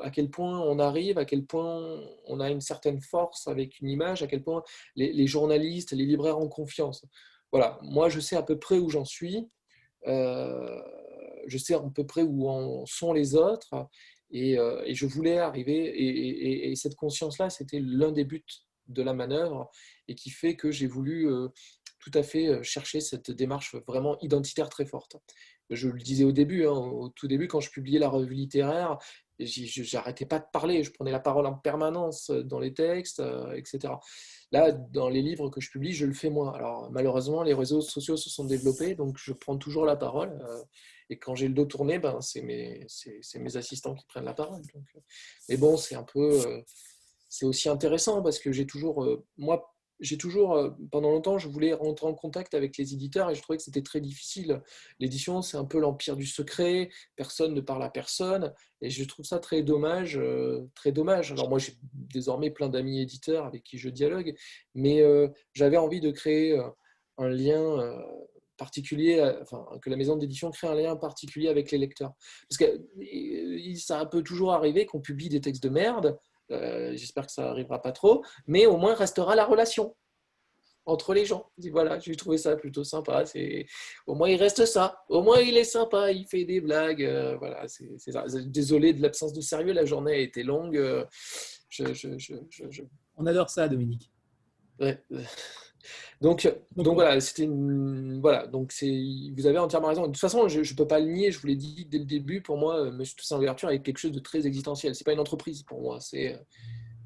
à quel point on arrive, à quel point on a une certaine force avec une image, à quel point les, journalistes, les libraires ont confiance. Voilà, moi je sais à peu près où j'en suis. je sais à peu près où en sont les autres euh, et, je voulais arriver, et, cette conscience-là, c'était l'un des buts de la manœuvre, et qui fait que j'ai voulu euh, tout à fait euh, chercher cette démarche vraiment identitaire très forte. je le disais au début, hein, au tout début, quand je publiais la revue littéraire, j'arrêtais pas de parler, je prenais la parole en permanence dans les textes, etc. Là, dans les livres que je publie, je le fais moins. Alors, malheureusement, les réseaux sociaux se sont développés, donc je prends toujours la parole. et quand j'ai le dos tourné, ben, c'est mes, mes, assistants qui prennent la parole. Donc, mais bon, c'est un peu. c'est aussi intéressant parce que j'ai toujours. moi, j'ai toujours, euh, pendant longtemps, je voulais rentrer en contact avec les éditeurs et je trouvais que c'était très difficile. L'édition, c'est un peu l'empire du secret, personne ne parle à personne et je trouve ça très dommage, euh, très dommage. Alors moi, j'ai désormais plein d'amis éditeurs avec qui je dialogue, mais euh, j'avais envie de créer un lien particulier, enfin, que la maison d'édition crée un lien particulier avec les lecteurs. Parce que ça peut toujours arriver qu'on publie des textes de merde, euh, j'espère que ça n'arrivera pas trop, mais au moins restera la relation entre les gens. Voilà, j'ai trouvé ça plutôt sympa. C'est au moins il reste ça. Au moins il est sympa, il fait des blagues. Euh, voilà, c'est désolé de l'absence de sérieux. La journée a été longue. Euh, On adore ça, Dominique. Ouais. Donc, donc voilà, c'était une, voilà, donc c'est, vous avez entièrement raison. De toute façon, je ne peux pas le nier. Je vous l'ai dit dès le début. Pour moi, euh, Monsieur Toussaint Ouverture est quelque chose de très existentiel. C'est pas une entreprise pour moi. C'est, euh,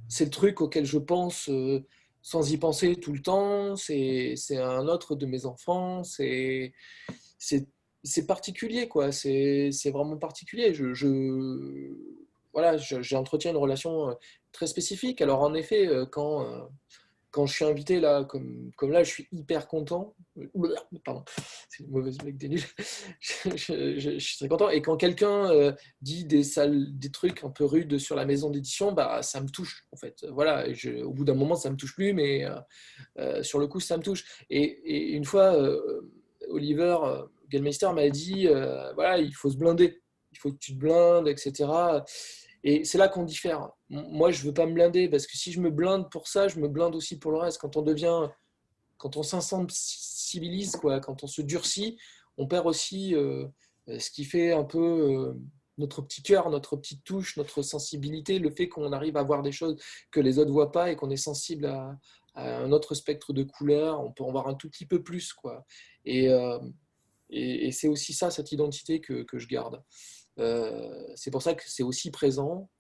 c'est le truc auquel je pense euh, sans y penser tout le temps. C'est, c'est un autre de mes enfants. C'est, c'est, c'est particulier, quoi. C'est, c'est vraiment particulier. Je, je voilà, j'entretiens une relation très spécifique. Alors en effet, quand quand je suis invité là, comme, comme là, je suis hyper content. Pardon, c'est une mauvaise blague des nuls. je, suis très content. Et quand quelqu'un euh, dit des, salles, des trucs un peu rudes sur la maison d'édition, bah, ça me touche en fait. Voilà, au bout d'un moment, ça me touche plus, mais euh, euh, sur le coup, ça me touche. Et, une fois, Oliver Gellmeister m'a dit voilà, il faut se blinder. Il faut que tu te blindes, etc. Et c'est là qu'on diffère. Moi, je veux pas me blinder parce que si je me blinde pour ça, je me blinde aussi pour le reste. Quand on devient, quand on s'insensibilise, quoi, quand on se durcit, on perd aussi euh, ce qui fait un peu euh, notre petit cœur, notre petite touche, notre sensibilité, le fait qu'on arrive à voir des choses que les autres voient pas et qu'on est sensible à, un autre spectre de couleurs. On peut en voir un tout petit peu plus, quoi. Et, euh, c'est aussi ça, cette identité que, je garde. C'est pour ça que c'est aussi présent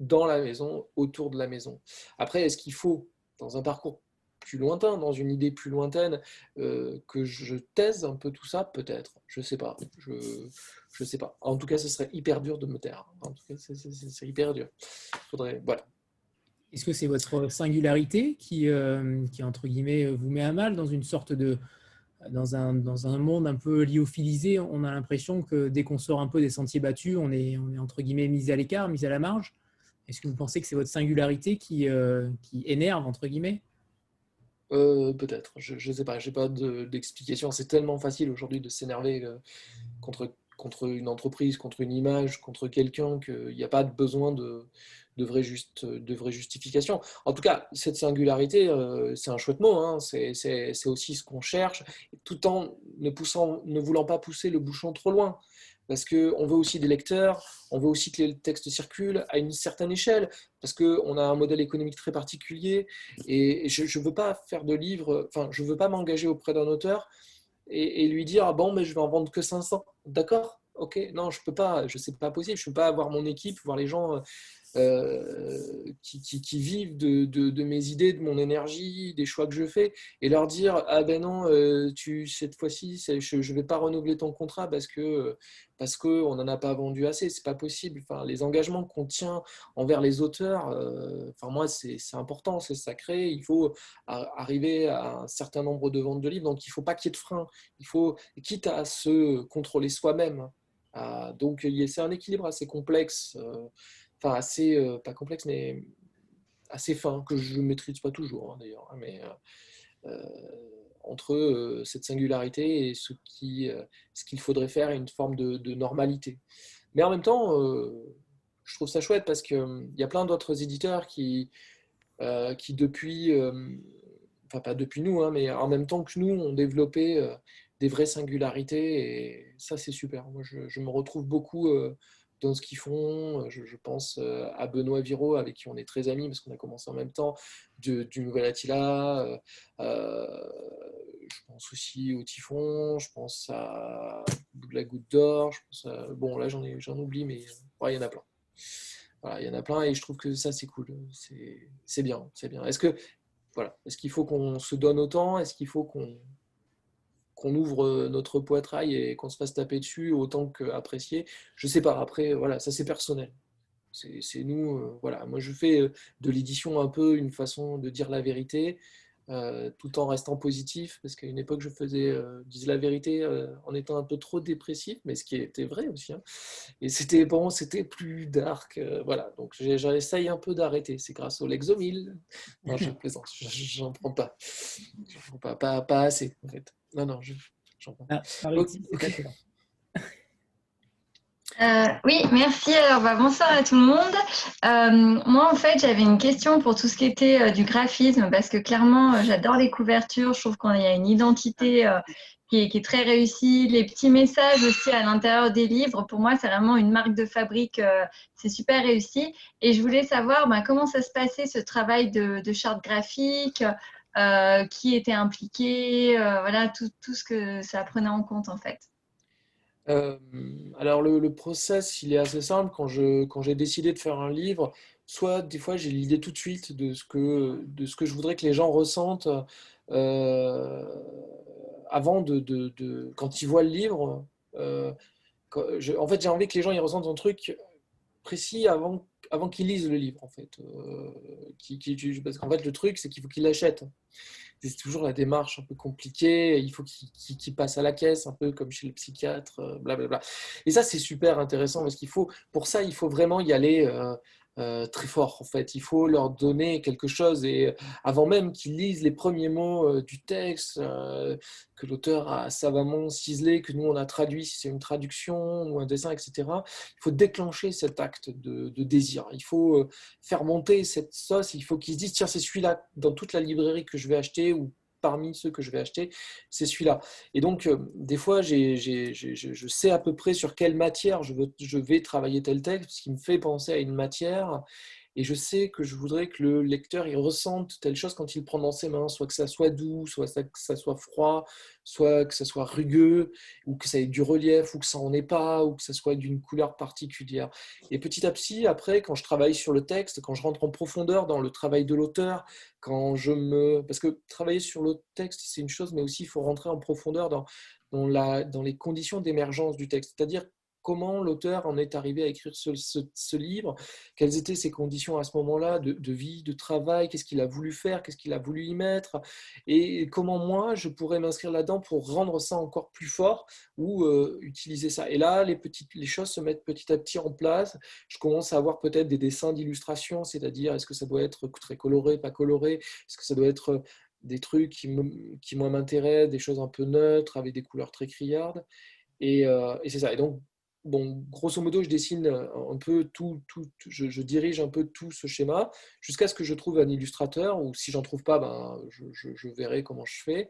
dans la maison, autour de la maison. Après, est-ce qu'il faut, dans un parcours plus lointain, dans une idée plus lointaine, euh, que je taise un peu tout ça? Peut-être. Je ne sais pas. Je ne sais pas. En tout cas, ce serait hyper dur de me taire. En tout cas, c'est hyper dur. Faudrait, voilà. Est-ce que c'est votre singularité qui, euh, qui, entre guillemets, vous met à mal dans une sorte de, dans un, dans un monde un peu lyophilisé, on a l'impression que dès qu'on sort un peu des sentiers battus, on est, on est entre guillemets mis à l'écart, mis à la marge. Est-ce que vous pensez que c'est votre singularité qui, euh, qui énerve, entre guillemets? Euh, Peut-être, je ne sais pas, je n'ai pas d'explication. c'est tellement facile aujourd'hui de s'énerver euh, contre, contre une entreprise, contre une image, contre quelqu'un qu'il n'y a pas de besoin de, de vraie, juste, de vraie justification. En tout cas, cette singularité, c'est un chouette mot, hein. c'est aussi ce qu'on cherche, tout en ne, poussant, ne voulant pas pousser le bouchon trop loin. Parce qu'on veut aussi des lecteurs, on veut aussi que les textes circulent à une certaine échelle, parce qu'on a un modèle économique très particulier, et je ne veux pas faire de livres, enfin, je ne veux pas m'engager auprès d'un auteur et, lui dire, ah bon, mais je vais en vendre que 500. D'accord Ok, non, je peux pas, je sais pas possible, je peux pas avoir mon équipe, voir les gens euh, qui, vivent de, mes idées, de mon énergie, des choix que je fais, et leur dire ah ben non, euh, tu cette fois-ci, je ne vais pas renouveler ton contrat parce que parce que n'en a pas vendu assez, c'est pas possible. Les engagements qu'on tient envers les auteurs, euh, enfin moi c'est important, c'est sacré. Il faut arriver à un certain nombre de ventes de livres, donc il faut pas qu'il y ait de frein. Il faut quitte à se contrôler soi-même. donc c'est un équilibre assez complexe enfin assez, euh, pas complexe, mais assez fin, que je ne maîtrise pas toujours hein, d'ailleurs, hein, mais euh, euh, entre cette singularité et ce qu'il ce qu'il faudrait faire une forme de, normalité. Mais en même temps, je trouve ça chouette parce qu'il y a plein d'autres éditeurs qui, qui depuis, enfin pas depuis nous, hein, mais en même temps que nous, ont développé des vraies singularités et ça c'est super. Moi je, me retrouve beaucoup dans ce qu'ils font. Je, pense euh, à Benoît Viro, avec qui on est très amis parce qu'on a commencé en même temps, du, Nouvel Attila. Euh, je pense aussi au typhon, je pense à la goutte d'or, bon là j'en j'en oublie, mais il y en a plein. Voilà, il y en a plein et je trouve que ça c'est cool, c'est bien, c'est bien. Est-ce voilà, est-ce qu'il faut qu'on se donne autant? Est-ce qu'il faut qu'on qu'on ouvre notre poitrail et qu'on se fasse taper dessus autant qu'apprécier Je sais pas. Après, voilà, ça c'est personnel. C'est nous, euh, voilà. Moi, je fais euh, de l'édition un peu une façon de dire la vérité, euh, tout en restant positif, parce qu'à une époque, je faisais, disais la vérité en étant un peu trop dépressif, mais ce qui était vrai aussi. Hein. Et c'était bon, c'était plus dark, voilà. Donc, j'essaye un peu d'arrêter. C'est grâce au Lexomil. Je plaisante, j'en prends pas. Prends pas, pas, assez, en fait. Non, non, j'en prends. Ah, euh, oui, merci. Alors, bah, bonsoir à tout le monde. Euh, moi, en fait, j'avais une question pour tout ce qui était euh, du graphisme, parce que clairement, j'adore les couvertures. Je trouve qu'il y a une identité qui est, très réussie. Les petits messages aussi à l'intérieur des livres, pour moi, c'est vraiment une marque de fabrique. c'est super réussi. Et je voulais savoir bah, comment ça se passait, ce travail de, de charte graphique, qui était impliqué, voilà, tout, ce que ça prenait en compte, en fait. Euh, alors le, process, il est assez simple. Quand je quand j'ai décidé de faire un livre, soit des fois j'ai l'idée tout de suite de ce que de ce que je voudrais que les gens ressentent euh, avant de, de, quand ils voient le livre. Euh, en fait, j'ai envie que les gens ils ressentent un truc précis avant avant qu'ils lisent le livre en fait. Qui, qui, parce qu'en fait le truc c'est qu'il faut qu'ils l'achètent c'est toujours la démarche un peu compliquée. Il faut qu'il passe à la caisse, un peu comme chez le psychiatre, blablabla. Euh, Et ça, c'est super intéressant parce qu'il faut, pour ça, il faut vraiment y aller euh, euh, très fort en fait. Il faut leur donner quelque chose et avant même qu'ils lisent les premiers mots euh, du texte euh, que l'auteur a savamment ciselé, que nous on a traduit si c'est une traduction ou un dessin, etc. Il faut déclencher cet acte de, de désir. Il faut faire monter cette sauce. Il faut qu'ils se disent tiens c'est celui-là dans toute la librairie que je vais acheter ou parmi ceux que je vais acheter, c'est celui-là. Et donc, euh, des fois, je sais à peu près sur quelle matière je, je vais travailler tel texte, ce qui me fait penser à une matière et je sais que je voudrais que le lecteur il ressente telle chose quand il prend dans ses mains, soit que ça soit doux, soit que ça soit froid, soit que ça soit rugueux, ou que ça ait du relief, ou que ça en ait pas, ou que ça soit d'une couleur particulière. Et petit à petit, après, quand je travaille sur le texte, quand je rentre en profondeur dans le travail de l'auteur, quand je me... Parce que travailler sur le texte, c'est une chose, mais aussi il faut rentrer en profondeur dans, dans, la, dans les conditions d'émergence du texte. C'est-à-dire comment l'auteur en est arrivé à écrire ce, livre, quelles étaient ses conditions à ce moment-là de, vie, de travail, qu'est-ce qu'il a voulu faire, qu'est-ce qu'il a voulu y mettre, et comment moi je pourrais m'inscrire là-dedans pour rendre ça encore plus fort ou euh, utiliser ça. Et là, les, petites, les choses se mettent petit à petit en place. Je commence à avoir peut-être des dessins d'illustration, c'est-à-dire est-ce que ça doit être très coloré, pas coloré, est-ce que ça doit être des trucs qui, qui moi m'intéressent, des choses un peu neutres avec des couleurs très criardes. Et, euh, et c'est ça. Et donc, bon, grosso modo, je dessine un peu tout, tout je, dirige un peu tout ce schéma jusqu'à ce que je trouve un illustrateur, ou si j'en trouve pas, ben, je, verrai comment je fais.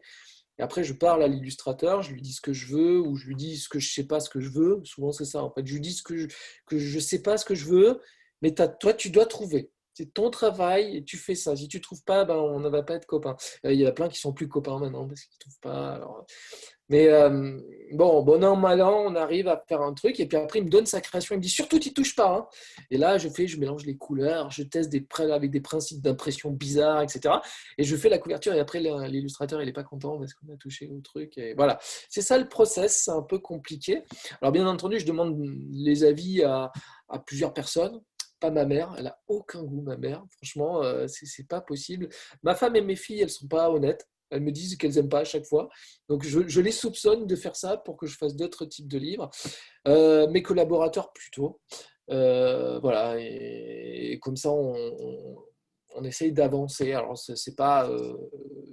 Et après, je parle à l'illustrateur, je lui dis ce que je veux, ou je lui dis ce que je sais pas ce que je veux. Souvent, c'est ça. En fait, je lui dis ce que je, que je sais pas ce que je veux, mais toi, tu dois trouver. C'est ton travail et tu fais ça. Si tu ne trouves pas, ben, on ne va pas être copains. Euh, il y a plein qui sont plus copains maintenant parce qu'ils ne trouvent pas. Alors, mais euh, bon, bon an, mal an, on arrive à faire un truc. Et puis après, il me donne sa création. Il me dit surtout, tu touches pas. Hein. Et là, je fais, je mélange les couleurs, je teste des avec des principes d'impression bizarres, etc. Et je fais la couverture. Et après, l'illustrateur, il n'est pas content parce qu'on a touché au truc. Et voilà. C'est ça le process. C'est un peu compliqué. Alors, bien entendu, je demande les avis à plusieurs personnes pas ma mère, elle a aucun goût, ma mère. Franchement, euh, c'est pas possible. Ma femme et mes filles, elles sont pas honnêtes. Elles me disent qu'elles n'aiment pas à chaque fois. Donc, je, les soupçonne de faire ça pour que je fasse d'autres types de livres. Euh, mes collaborateurs, plutôt. Euh, voilà. Et, comme ça, on, on, essaye d'avancer. Alors, ce n'est pas euh,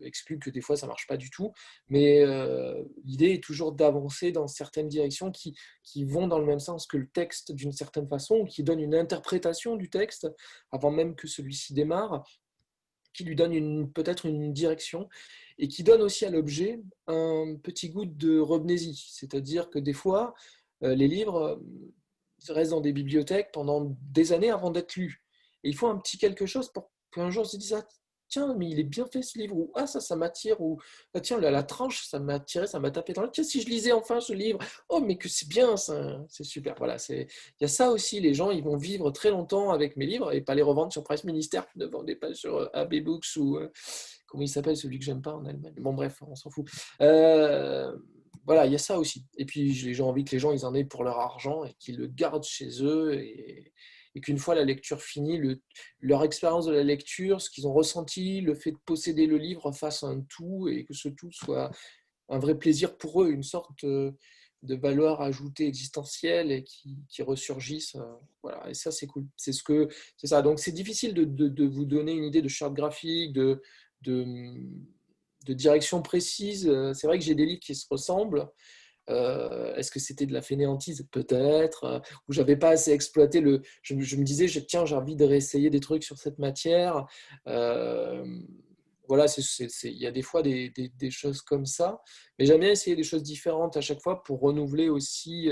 exclu que des fois, ça marche pas du tout. Mais l'idée est toujours d'avancer dans certaines directions qui, vont dans le même sens que le texte d'une certaine façon, qui donnent une interprétation du texte avant même que celui-ci démarre qui lui donne peut-être une direction et qui donne aussi à l'objet un petit goût de robnésie. C'est-à-dire que des fois, euh, les livres euh, restent dans des bibliothèques pendant des années avant d'être lus. Et il faut un petit quelque chose pour qu'un jour on se dise ah, tiens, mais il est bien fait ce livre, ou ah, ça, ça m'attire, ou ah, tiens, la, la tranche, ça m'a attiré, ça m'a tapé dans le tiens, si je lisais enfin ce livre, oh, mais que c'est bien, c'est super. Voilà, il y a ça aussi, les gens, ils vont vivre très longtemps avec mes livres et pas les revendre sur Price Ministère, ne vendez pas sur euh, AB Books ou euh, comment il s'appelle, celui que j'aime pas en Allemagne. Bon, bref, on s'en fout. Euh, voilà, il y a ça aussi. Et puis, j'ai envie que les gens, ils en aient pour leur argent et qu'ils le gardent chez eux et qu'une fois la lecture finie, le, leur expérience de la lecture, ce qu'ils ont ressenti, le fait de posséder le livre fasse un tout et que ce tout soit un vrai plaisir pour eux, une sorte de, valeur ajoutée existentielle et qui, qui. Euh, voilà, et ça, c'est cool. C'est ce que c'est ça. Donc, c'est difficile de, vous donner une idée de charte graphique, de, de, de direction précise. C'est vrai que j'ai des livres qui se ressemblent. Euh, est-ce que c'était de la fainéantise? Peut-être. Euh, ou j'avais pas assez exploité le. Je, me disais, tiens, j'ai envie de réessayer des trucs sur cette matière. Euh, voilà, il y a des fois des, choses comme ça. Mais j'aime bien essayer des choses différentes à chaque fois pour renouveler aussi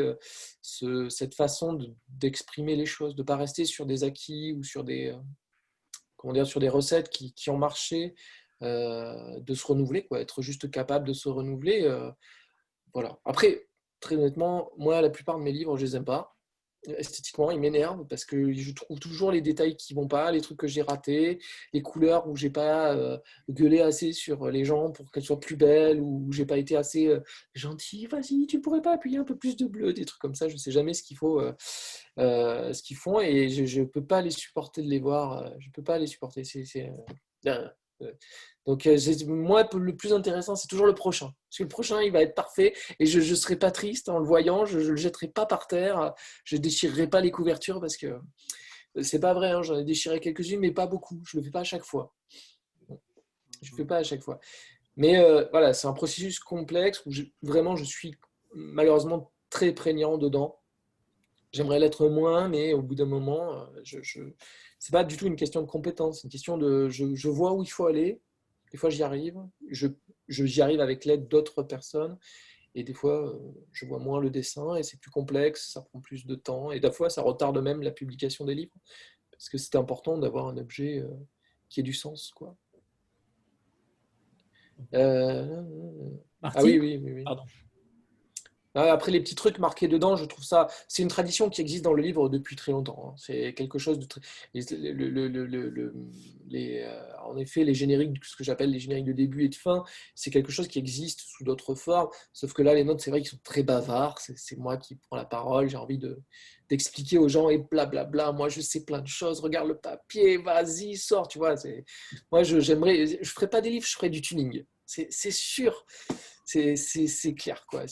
cette façon d'exprimer les choses, de ne pas rester sur des acquis ou sur des, comment dire, sur des recettes qui, qui ont marché, de se renouveler, quoi, être juste capable de se renouveler. Voilà. Après, très honnêtement, moi, la plupart de mes livres, je les aime pas. Esthétiquement, ils m'énervent parce que je trouve toujours les détails qui vont pas, les trucs que j'ai ratés, les couleurs où j'ai pas euh, gueulé assez sur les gens pour qu'elles soient plus belles, ou j'ai pas été assez euh, gentil. Vas-y, tu pourrais pas appuyer un peu plus de bleu, des trucs comme ça. Je sais jamais ce qu'il faut, euh, ce qu'ils font, et je, ne peux pas les supporter de les voir. je peux pas les supporter. C'est donc, euh, moi, le plus intéressant, c'est toujours le prochain. Parce que le prochain, il va être parfait et je ne serai pas triste en le voyant, je ne le jetterai pas par terre, je ne déchirerai pas les couvertures parce que c'est pas vrai, hein, j'en ai déchiré quelques-unes, mais pas beaucoup. Je ne le fais pas à chaque fois. Je ne le fais pas à chaque fois. Mais euh, voilà, c'est un processus complexe où vraiment je suis malheureusement très prégnant dedans. J'aimerais l'être moins, mais au bout d'un moment, euh, je... c'est pas du tout une question de compétence, c'est une question de je, je vois où il faut aller, des fois, j'y arrive. Je, j'y arrive avec l'aide d'autres personnes. Et des fois, euh, je vois moins le dessin et c'est plus complexe, ça prend plus de temps. Et des fois, ça retarde même la publication des livres. Parce que c'est important d'avoir un objet euh, qui ait du sens. Quoi. Euh... Ah oui, oui, oui. oui. Pardon. Après, les petits trucs marqués dedans, je trouve ça. C'est une tradition qui existe dans le livre depuis très longtemps. Hein. C'est quelque chose de très. euh, en effet, les génériques, ce que j'appelle les génériques de début et de fin, c'est quelque chose qui existe sous d'autres formes. Sauf que là, les notes, c'est vrai qu'ils sont très bavards. C'est moi qui prends la parole. J'ai envie d'expliquer aux gens et blablabla. Bla, bla, moi, je sais plein de choses. Regarde le papier, vas-y, sors. Tu vois, moi, j'aimerais. Je, je ferais pas des livres, je ferais du tuning. C'est sûr c'est clair. Quoi.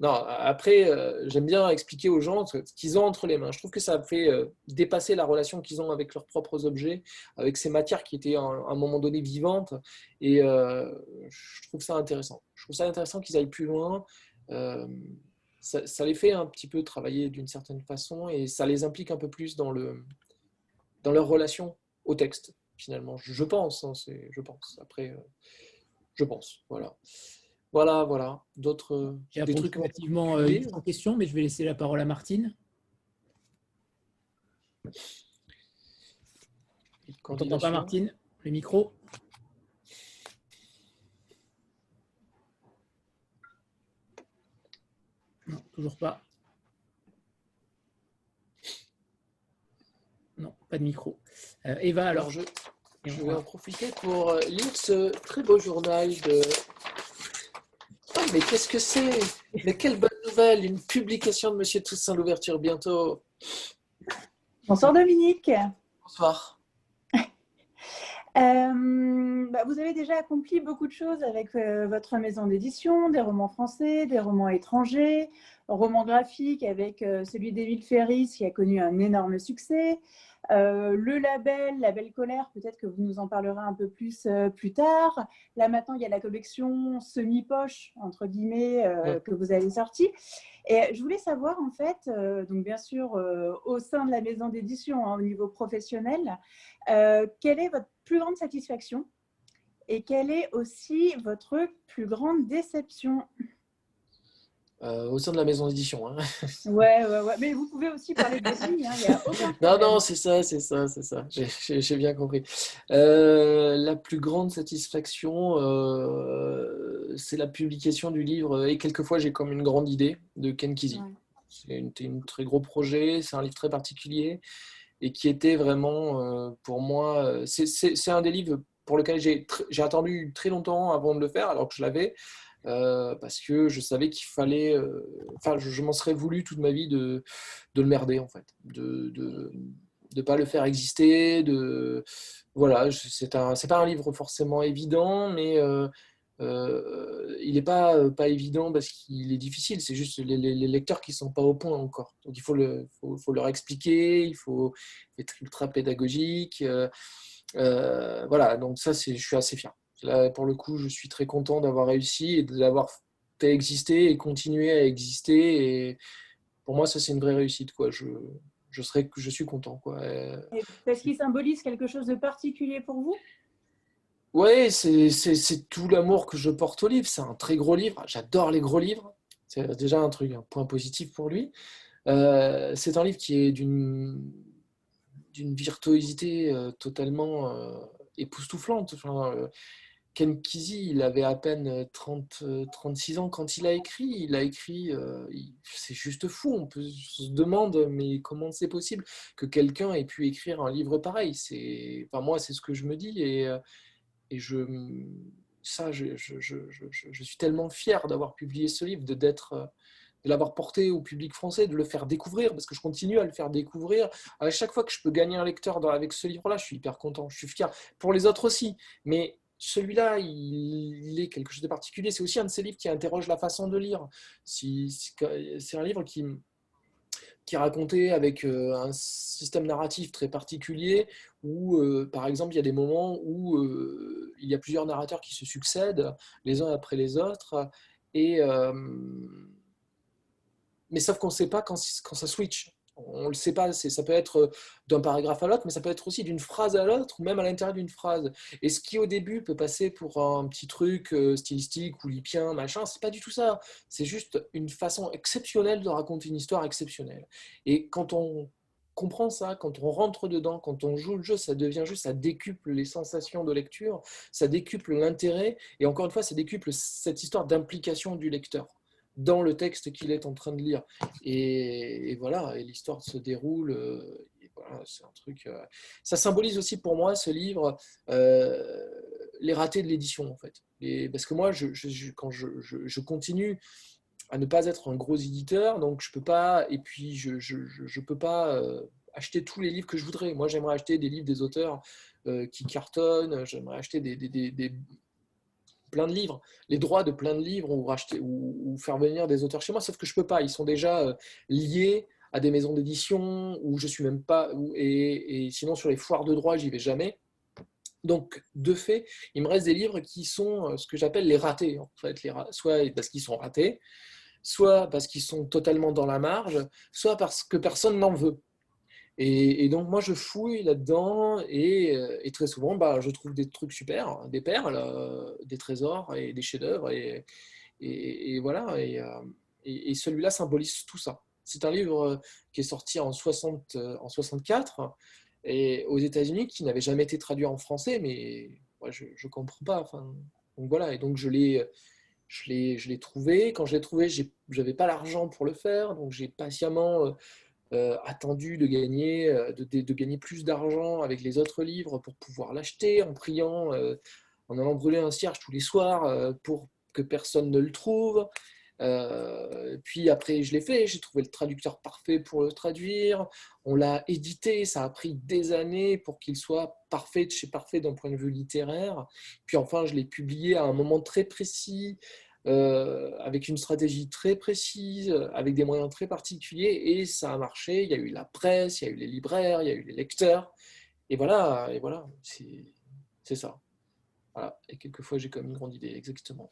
Non, après, euh, j'aime bien expliquer aux gens ce qu'ils ont entre les mains. Je trouve que ça fait euh, dépasser la relation qu'ils ont avec leurs propres objets, avec ces matières qui étaient à un moment donné vivantes. Et euh, je trouve ça intéressant. Je trouve ça intéressant qu'ils aillent plus loin. Ça, les fait un petit peu travailler d'une certaine façon et ça les implique un peu plus dans, le, dans leur relation au texte, finalement. Je, pense, hein, je pense. Après, je pense. Voilà. Voilà, voilà. D'autres des trucs relativement euh, en question, mais je vais laisser la parole à Martine. On t'entend pas, Martine Le micro Non, toujours pas. Non, pas de micro. Euh, Eva, alors je, je vais en profiter pour euh, lire ce très beau journal de mais qu'est-ce que c'est? Mais quelle bonne nouvelle Une publication de Monsieur Toussaint l'ouverture bientôt. Bonsoir Dominique. Bonsoir. Euh, bah, vous avez déjà accompli beaucoup de choses avec euh, votre maison d'édition, des romans français, des romans étrangers, romans graphiques avec euh, celui d'Émile Ferris qui a connu un énorme succès, euh, le label, Label Colère, peut-être que vous nous en parlerez un peu plus plus tard. Là maintenant, il y a la collection semi-poche, entre guillemets, que vous avez sortie. Et je voulais savoir, en fait, donc bien sûr, au sein de la maison d'édition, hein, au niveau professionnel, quelle est votre plus grande satisfaction? Et quelle est aussi votre plus grande déception au sein de la maison d'édition. Hein. Ouais, ouais, ouais. Mais vous pouvez aussi parler de hein. y a aucun Non, non, c'est ça, c'est ça, c'est ça. J'ai bien compris. la plus grande satisfaction, c'est la publication du livre. Et quelquefois, j'ai comme une grande idée de Ken Kesey. C'est un très gros projet, c'est un livre très particulier et qui était vraiment, euh, pour moi, euh, c'est un des livres pour lequel j'ai attendu très longtemps avant de le faire, alors que je l'avais, euh, parce que je savais qu'il fallait, enfin, je, m'en serais voulu toute ma vie de, de le merder, en fait, de ne de, pas le faire exister, de... Voilà, c'est un, pas un livre forcément évident, mais euh, il n'est pas, euh, pas évident parce qu'il est difficile. C'est juste les, lecteurs qui ne sont pas au point encore. Donc il faut, le, faut, leur expliquer, il faut être ultra pédagogique. Euh, voilà, donc ça, je suis assez fier. Là, pour le coup, je suis très content d'avoir réussi et d'avoir fait exister et continuer à exister. Et pour moi, ça, c'est une vraie réussite. Quoi. Je, je, serais, je suis content. Quoi. Est-ce qu'il symbolise quelque chose de particulier pour vous? Oui, c'est tout l'amour que je porte au livre. C'est un très gros livre. J'adore les gros livres. C'est déjà un truc, un point positif pour lui. Euh, c'est un livre qui est d'une virtuosité euh, totalement euh, époustouflante. Enfin, Ken Kesey, il avait à peine 30, 36 ans quand il a écrit. Il a écrit, c'est juste fou. On peut se demander, mais comment c'est possible que quelqu'un ait pu écrire un livre pareil? C'est, enfin, moi, c'est ce que je me dis et et je, ça, je, je, je, je suis tellement fier d'avoir publié ce livre, de, d'être, de l'avoir porté au public français, de le faire découvrir, parce que je continue à le faire découvrir. À chaque fois que je peux gagner un lecteur avec ce livre-là, je suis hyper content, je suis fier. Pour les autres aussi, mais celui-là, il, est quelque chose de particulier. C'est aussi un de ces livres qui interroge la façon de lire. c'est un livre qui, qui est raconté avec euh, un système narratif très particulier où, euh, par exemple, il y a des moments où euh, il y a plusieurs narrateurs qui se succèdent les uns après les autres. Et, mais sauf qu'on ne sait pas quand, ça switch on ne le sait pas, ça peut être euh, d'un paragraphe à l'autre, mais ça peut être aussi d'une phrase à l'autre, ou même à l'intérieur d'une phrase. Et ce qui au début peut passer pour un petit truc euh, stylistique ou lipien, machin, c'est pas du tout ça. C'est juste une façon exceptionnelle de raconter une histoire exceptionnelle. Et quand on comprend ça, quand on rentre dedans, quand on joue le jeu, ça devient juste, ça décuple les sensations de lecture, ça décuple l'intérêt, et encore une fois, ça décuple cette histoire d'implication du lecteur dans le texte qu'il est en train de lire. Et, voilà, et l'histoire se déroule. Euh, c'est un truc. Euh, ça symbolise aussi pour moi ce livre euh, les ratés de l'édition en fait. Et, parce que moi, je, quand je, continue à ne pas être un gros éditeur, donc je peux pas. Et puis je je, peux pas acheter tous les livres que je voudrais. Moi, j'aimerais acheter des livres des auteurs qui cartonnent. J'aimerais acheter des plein de livres, les droits de plein de livres ou, racheter, ou, faire venir des auteurs chez moi, sauf que je peux pas. Ils sont déjà euh, liés à des maisons d'édition où je suis même pas. et, sinon, sur les foires de droit, j'y vais jamais. Donc, de fait, il me reste des livres qui sont euh, ce que j'appelle les ratés, en fait, soit parce qu'ils sont ratés, soit parce qu'ils sont totalement dans la marge, soit parce que personne n'en veut. Et, donc, moi, je fouille là-dedans et, euh, très souvent, bah, je trouve des trucs super, hein, des perles, euh, des trésors et des chefs-d'œuvre. Et, voilà. Euh, et, celui-là symbolise tout ça. C'est un livre qui est sorti en, 60, en 64 et aux États-Unis, qui n'avait jamais été traduit en français, mais je ne comprends pas. Donc voilà. Et donc, je l'ai. Je l'ai trouvé. Quand je l'ai trouvé, je n'avais pas l'argent pour le faire, donc j'ai patiemment euh, attendu de gagner, euh, de, gagner plus d'argent avec les autres livres pour pouvoir l'acheter en priant, euh, en allant brûler un cierge tous les soirs pour que personne ne le trouve. puis après, je l'ai fait, j'ai trouvé le traducteur parfait pour le traduire. On l'a édité, ça a pris des années pour qu'il soit parfait de chez parfait d'un point de vue littéraire. Puis enfin, je l'ai publié à un moment très précis, euh, avec une stratégie très précise, avec des moyens très particuliers, et ça a marché. Il y a eu la presse, il y a eu les libraires, il y a eu les lecteurs, et voilà, et voilà, c'est ça. Voilà. Et quelquefois, j'ai comme une grande idée, exactement.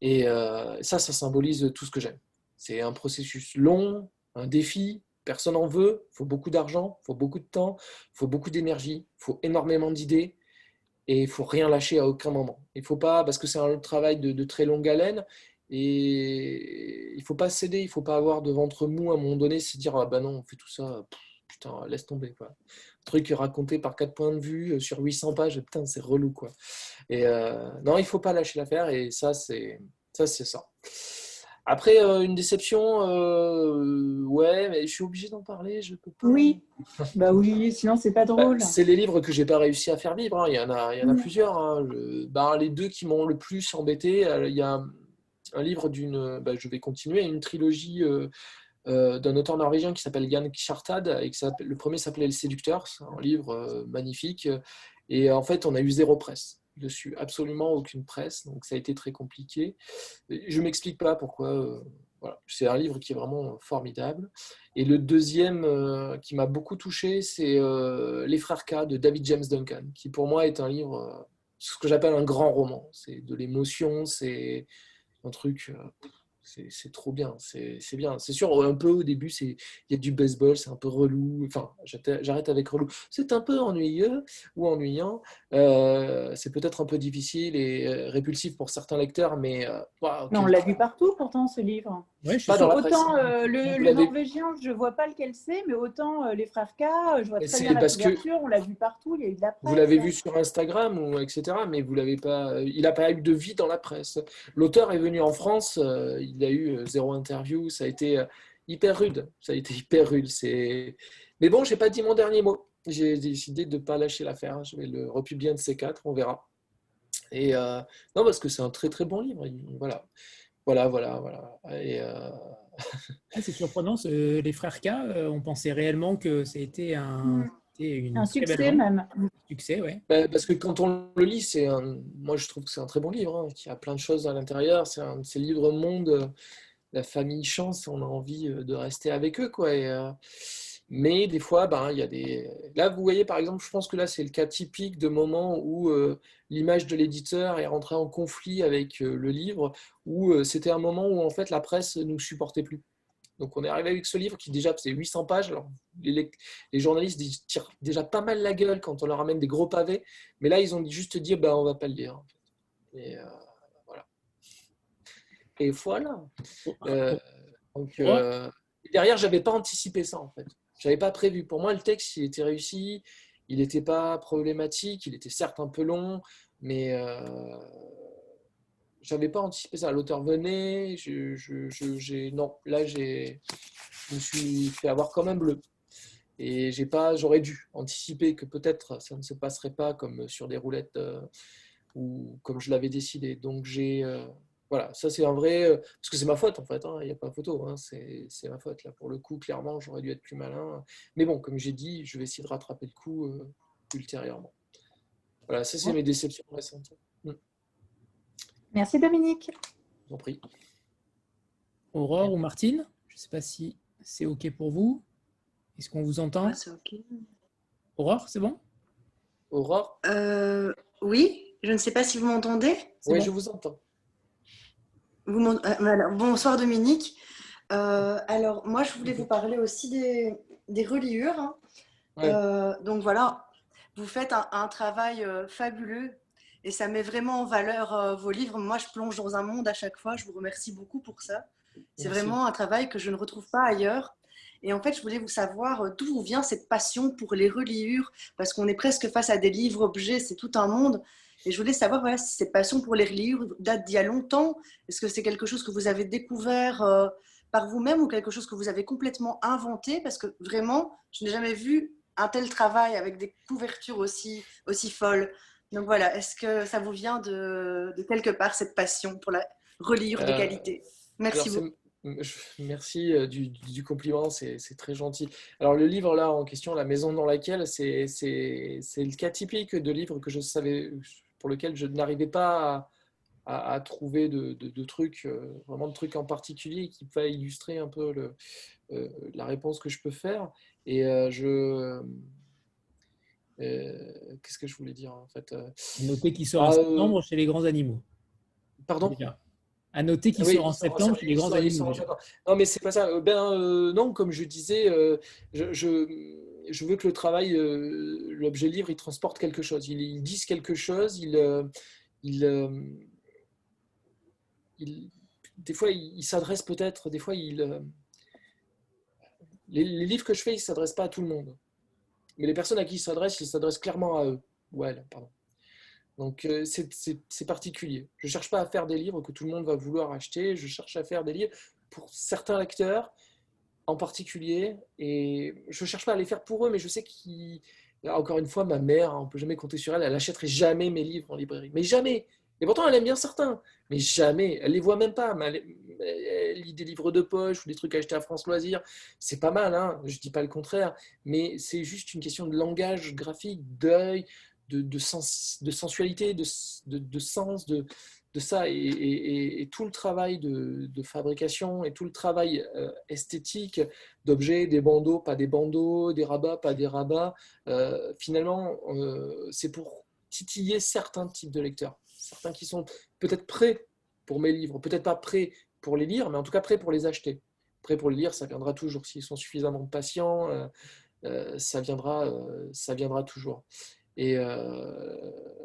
Et euh, ça, ça symbolise tout ce que j'aime. C'est un processus long, un défi, personne n'en veut, il faut beaucoup d'argent, il faut beaucoup de temps, il faut beaucoup d'énergie, il faut énormément d'idées, et il faut rien lâcher à aucun moment. Il faut pas, parce que c'est un travail de, très longue haleine, Et il faut pas céder, il faut pas avoir de ventre mou à un moment donné, se dire ah bah non, on fait tout ça, putain, laisse tomber quoi. Truc raconté par quatre points de vue euh, sur 800 pages, putain, c'est relou quoi. Et euh, non, il faut pas lâcher l'affaire et ça c'est ça c'est ça. Après, euh, une déception, ouais, mais je suis obligé d'en parler, je peux pas. Oui, bah oui, sinon c'est pas bah, drôle. c'est les livres que j'ai pas réussi à faire vivre. Hein. Il y en a, il y en a plusieurs. Hein. Bah, les deux qui m'ont le plus embêté, il y a un livre d'une, bah, je vais continuer, une trilogie euh, euh, d'un auteur norvégien qui s'appelle Jan Kjartad, et le premier s'appelait Le Séducteur, c'est un livre euh, magnifique, et en fait on a eu zéro presse dessus, absolument aucune presse, donc ça a été très compliqué. Je m'explique pas pourquoi. voilà. C'est un livre qui est vraiment formidable. Et le deuxième qui m'a beaucoup touché, c'est Les Frères K de David James Duncan, qui pour moi est un livre, ce que j'appelle un grand roman. C'est de l'émotion, c'est un truc. Euh, c'est trop bien, c'est bien. C'est sûr, un peu au début, il y a du baseball, c'est un peu relou. Enfin, j'arrête avec relou. C'est un peu ennuyeux ou ennuyant. Euh, c'est peut-être un peu difficile et euh, répulsif pour certains lecteurs, mais. on l'a vu partout pourtant, ce livre. Pas dans autant le, norvégien, je vois pas lequel c'est, mais autant les frères K, je vois très bien la couverture, on l'a vu partout, il y a eu de la presse. Vous l'avez vu sur Instagram, ou etc., mais vous l'avez pas. Il n'a pas eu de vie dans la presse. L'auteur est venu en France, il a eu euh, zéro interview. Ça a été euh, hyper rude. Ça a été hyper rude. Mais bon, j'ai pas dit mon dernier mot. J'ai décidé de ne pas lâcher l'affaire. Je vais le republier de ces quatre, on verra. Et euh, non, parce que c'est un très très bon livre. Voilà, voilà, voilà, voilà. Et ah, c'est surprenant, les frères K. on pensait réellement que c'était un, mm. Une un succès même. Succès, ouais. Bah, parce que quand on le lit, c'est un... moi je trouve que c'est un très bon livre, hein, qui a plein de choses à l'intérieur. C'est un de ces livres monde, la famille chance, on a envie euh, de rester avec eux, quoi. Euh, mais des fois, ben, il y a des. Là, vous voyez, par exemple, je pense que là, c'est le cas typique de moment où euh, l'image de l'éditeur est rentrée en conflit avec le livre, où c'était un moment où en fait la presse ne nous supportait plus. Donc on est arrivé avec ce livre qui déjà c'est 800 pages. Alors, les, journalistes tirent déjà pas mal la gueule quand on leur amène des gros pavés, mais là ils ont juste dit ben on va pas le lire. Et euh, voilà. Et voilà. Euh, donc euh, derrière j'avais pas anticipé ça en fait. J'avais pas prévu. Pour moi le texte il était réussi, il n'était pas problématique, il était certes un peu long, mais j'avais pas anticipé ça. L'auteur venait, je, je, non, là je me suis fait avoir comme un bleu. Et j'aurais dû anticiper que peut-être ça ne se passerait pas comme sur des roulettes euh, ou comme je l'avais décidé. Donc j'ai, euh, voilà, ça c'est un vrai, euh, parce que c'est ma faute en fait. Hein, il n'y a pas photo, hein, c'est, ma faute là. Pour le coup, clairement, j'aurais dû être plus malin. Mais bon, comme j'ai dit, je vais essayer de rattraper le coup ultérieurement. Voilà, ça c'est mes déceptions récentes. Merci Dominique. Je vous prie. Aurore ou Martine, je ne sais pas si c'est OK pour vous. Est-ce qu'on vous entend? C'est OK. Aurore, c'est bon? Aurore? Euh, Oui, je ne sais pas si vous m'entendez. Oui, je vous entends. Vous euh, bonsoir Dominique. Euh, alors, moi, je voulais vous parler aussi des, des reliures. Hein. donc voilà, vous faites un travail fabuleux et ça met vraiment en valeur euh, vos livres. Moi, je plonge dans un monde à chaque fois. Je vous remercie beaucoup pour ça. C'est vraiment un travail que je ne retrouve pas ailleurs. Et en fait, je voulais vous savoir euh, d'où vient cette passion pour les reliures, parce qu'on est presque face à des livres-objets, c'est tout un monde. Et je voulais savoir voilà, si cette passion pour les reliures date d'il y a longtemps. Est-ce que c'est quelque chose que vous avez découvert euh, par vous-même ou quelque chose que vous avez complètement inventé? Parce que vraiment, je n'ai jamais vu un tel travail avec des couvertures aussi, aussi folles. Donc voilà, est-ce que ça vous vient de, quelque part, cette passion pour la reliure de euh, qualité? Merci beaucoup. Merci euh, du, compliment, c'est très gentil. Alors le livre là en question, La maison dans laquelle, c'est le cas typique de livre que je savais, pour lequel je n'arrivais pas à, trouver de, trucs, euh, vraiment de trucs en particulier qui peuvent illustrer un peu le, la réponse que je peux faire. Et je euh, qu'est-ce que je voulais dire en fait euh, Noter qu'il sort en ah, septembre chez les grands animaux. Pardon? À noter qu'il sort en septembre chez les grands animaux. Non, mais c'est pas ça. Euh, ben non, comme je disais, je, je, veux que le travail, l'objet livre, il transporte quelque chose. Il, il dise quelque chose. Il, il, il des fois, il, s'adresse peut-être, des fois, il, euh, les, livres que je fais, ils ne s'adressent pas à tout le monde. Mais les personnes à qui ils s'adressent, ils s'adressent clairement à eux. Ouais, pardon. Donc, euh, c'est particulier. Je ne cherche pas à faire des livres que tout le monde va vouloir acheter. Je cherche à faire des livres pour certains lecteurs en particulier. Et je cherche pas à les faire pour eux, mais je sais qu'ils. Encore une fois, ma mère, on ne peut jamais compter sur elle, elle n'achèterait jamais mes livres en librairie. Mais jamais et pourtant, elle aime bien certains, mais jamais. Elle les voit même pas. Elle, lit des livres de poche ou des trucs achetés à France Loisirs. C'est pas mal, hein je dis pas le contraire. Mais c'est juste une question de langage graphique, d'œil, de, sens, de sensualité, de, de sens, de, de ça. Et, tout le travail de, fabrication et tout le travail euh, esthétique d'objets, des bandeaux, pas des bandeaux, des rabats, pas des rabats, euh, finalement, euh, c'est pour titiller certains types de lecteurs certains qui sont peut-être prêts pour mes livres, peut-être pas prêts pour les lire, mais en tout cas prêts pour les acheter. Prêts pour les lire, ça viendra toujours. S'ils sont suffisamment patients, ça, viendra, ça viendra toujours. Et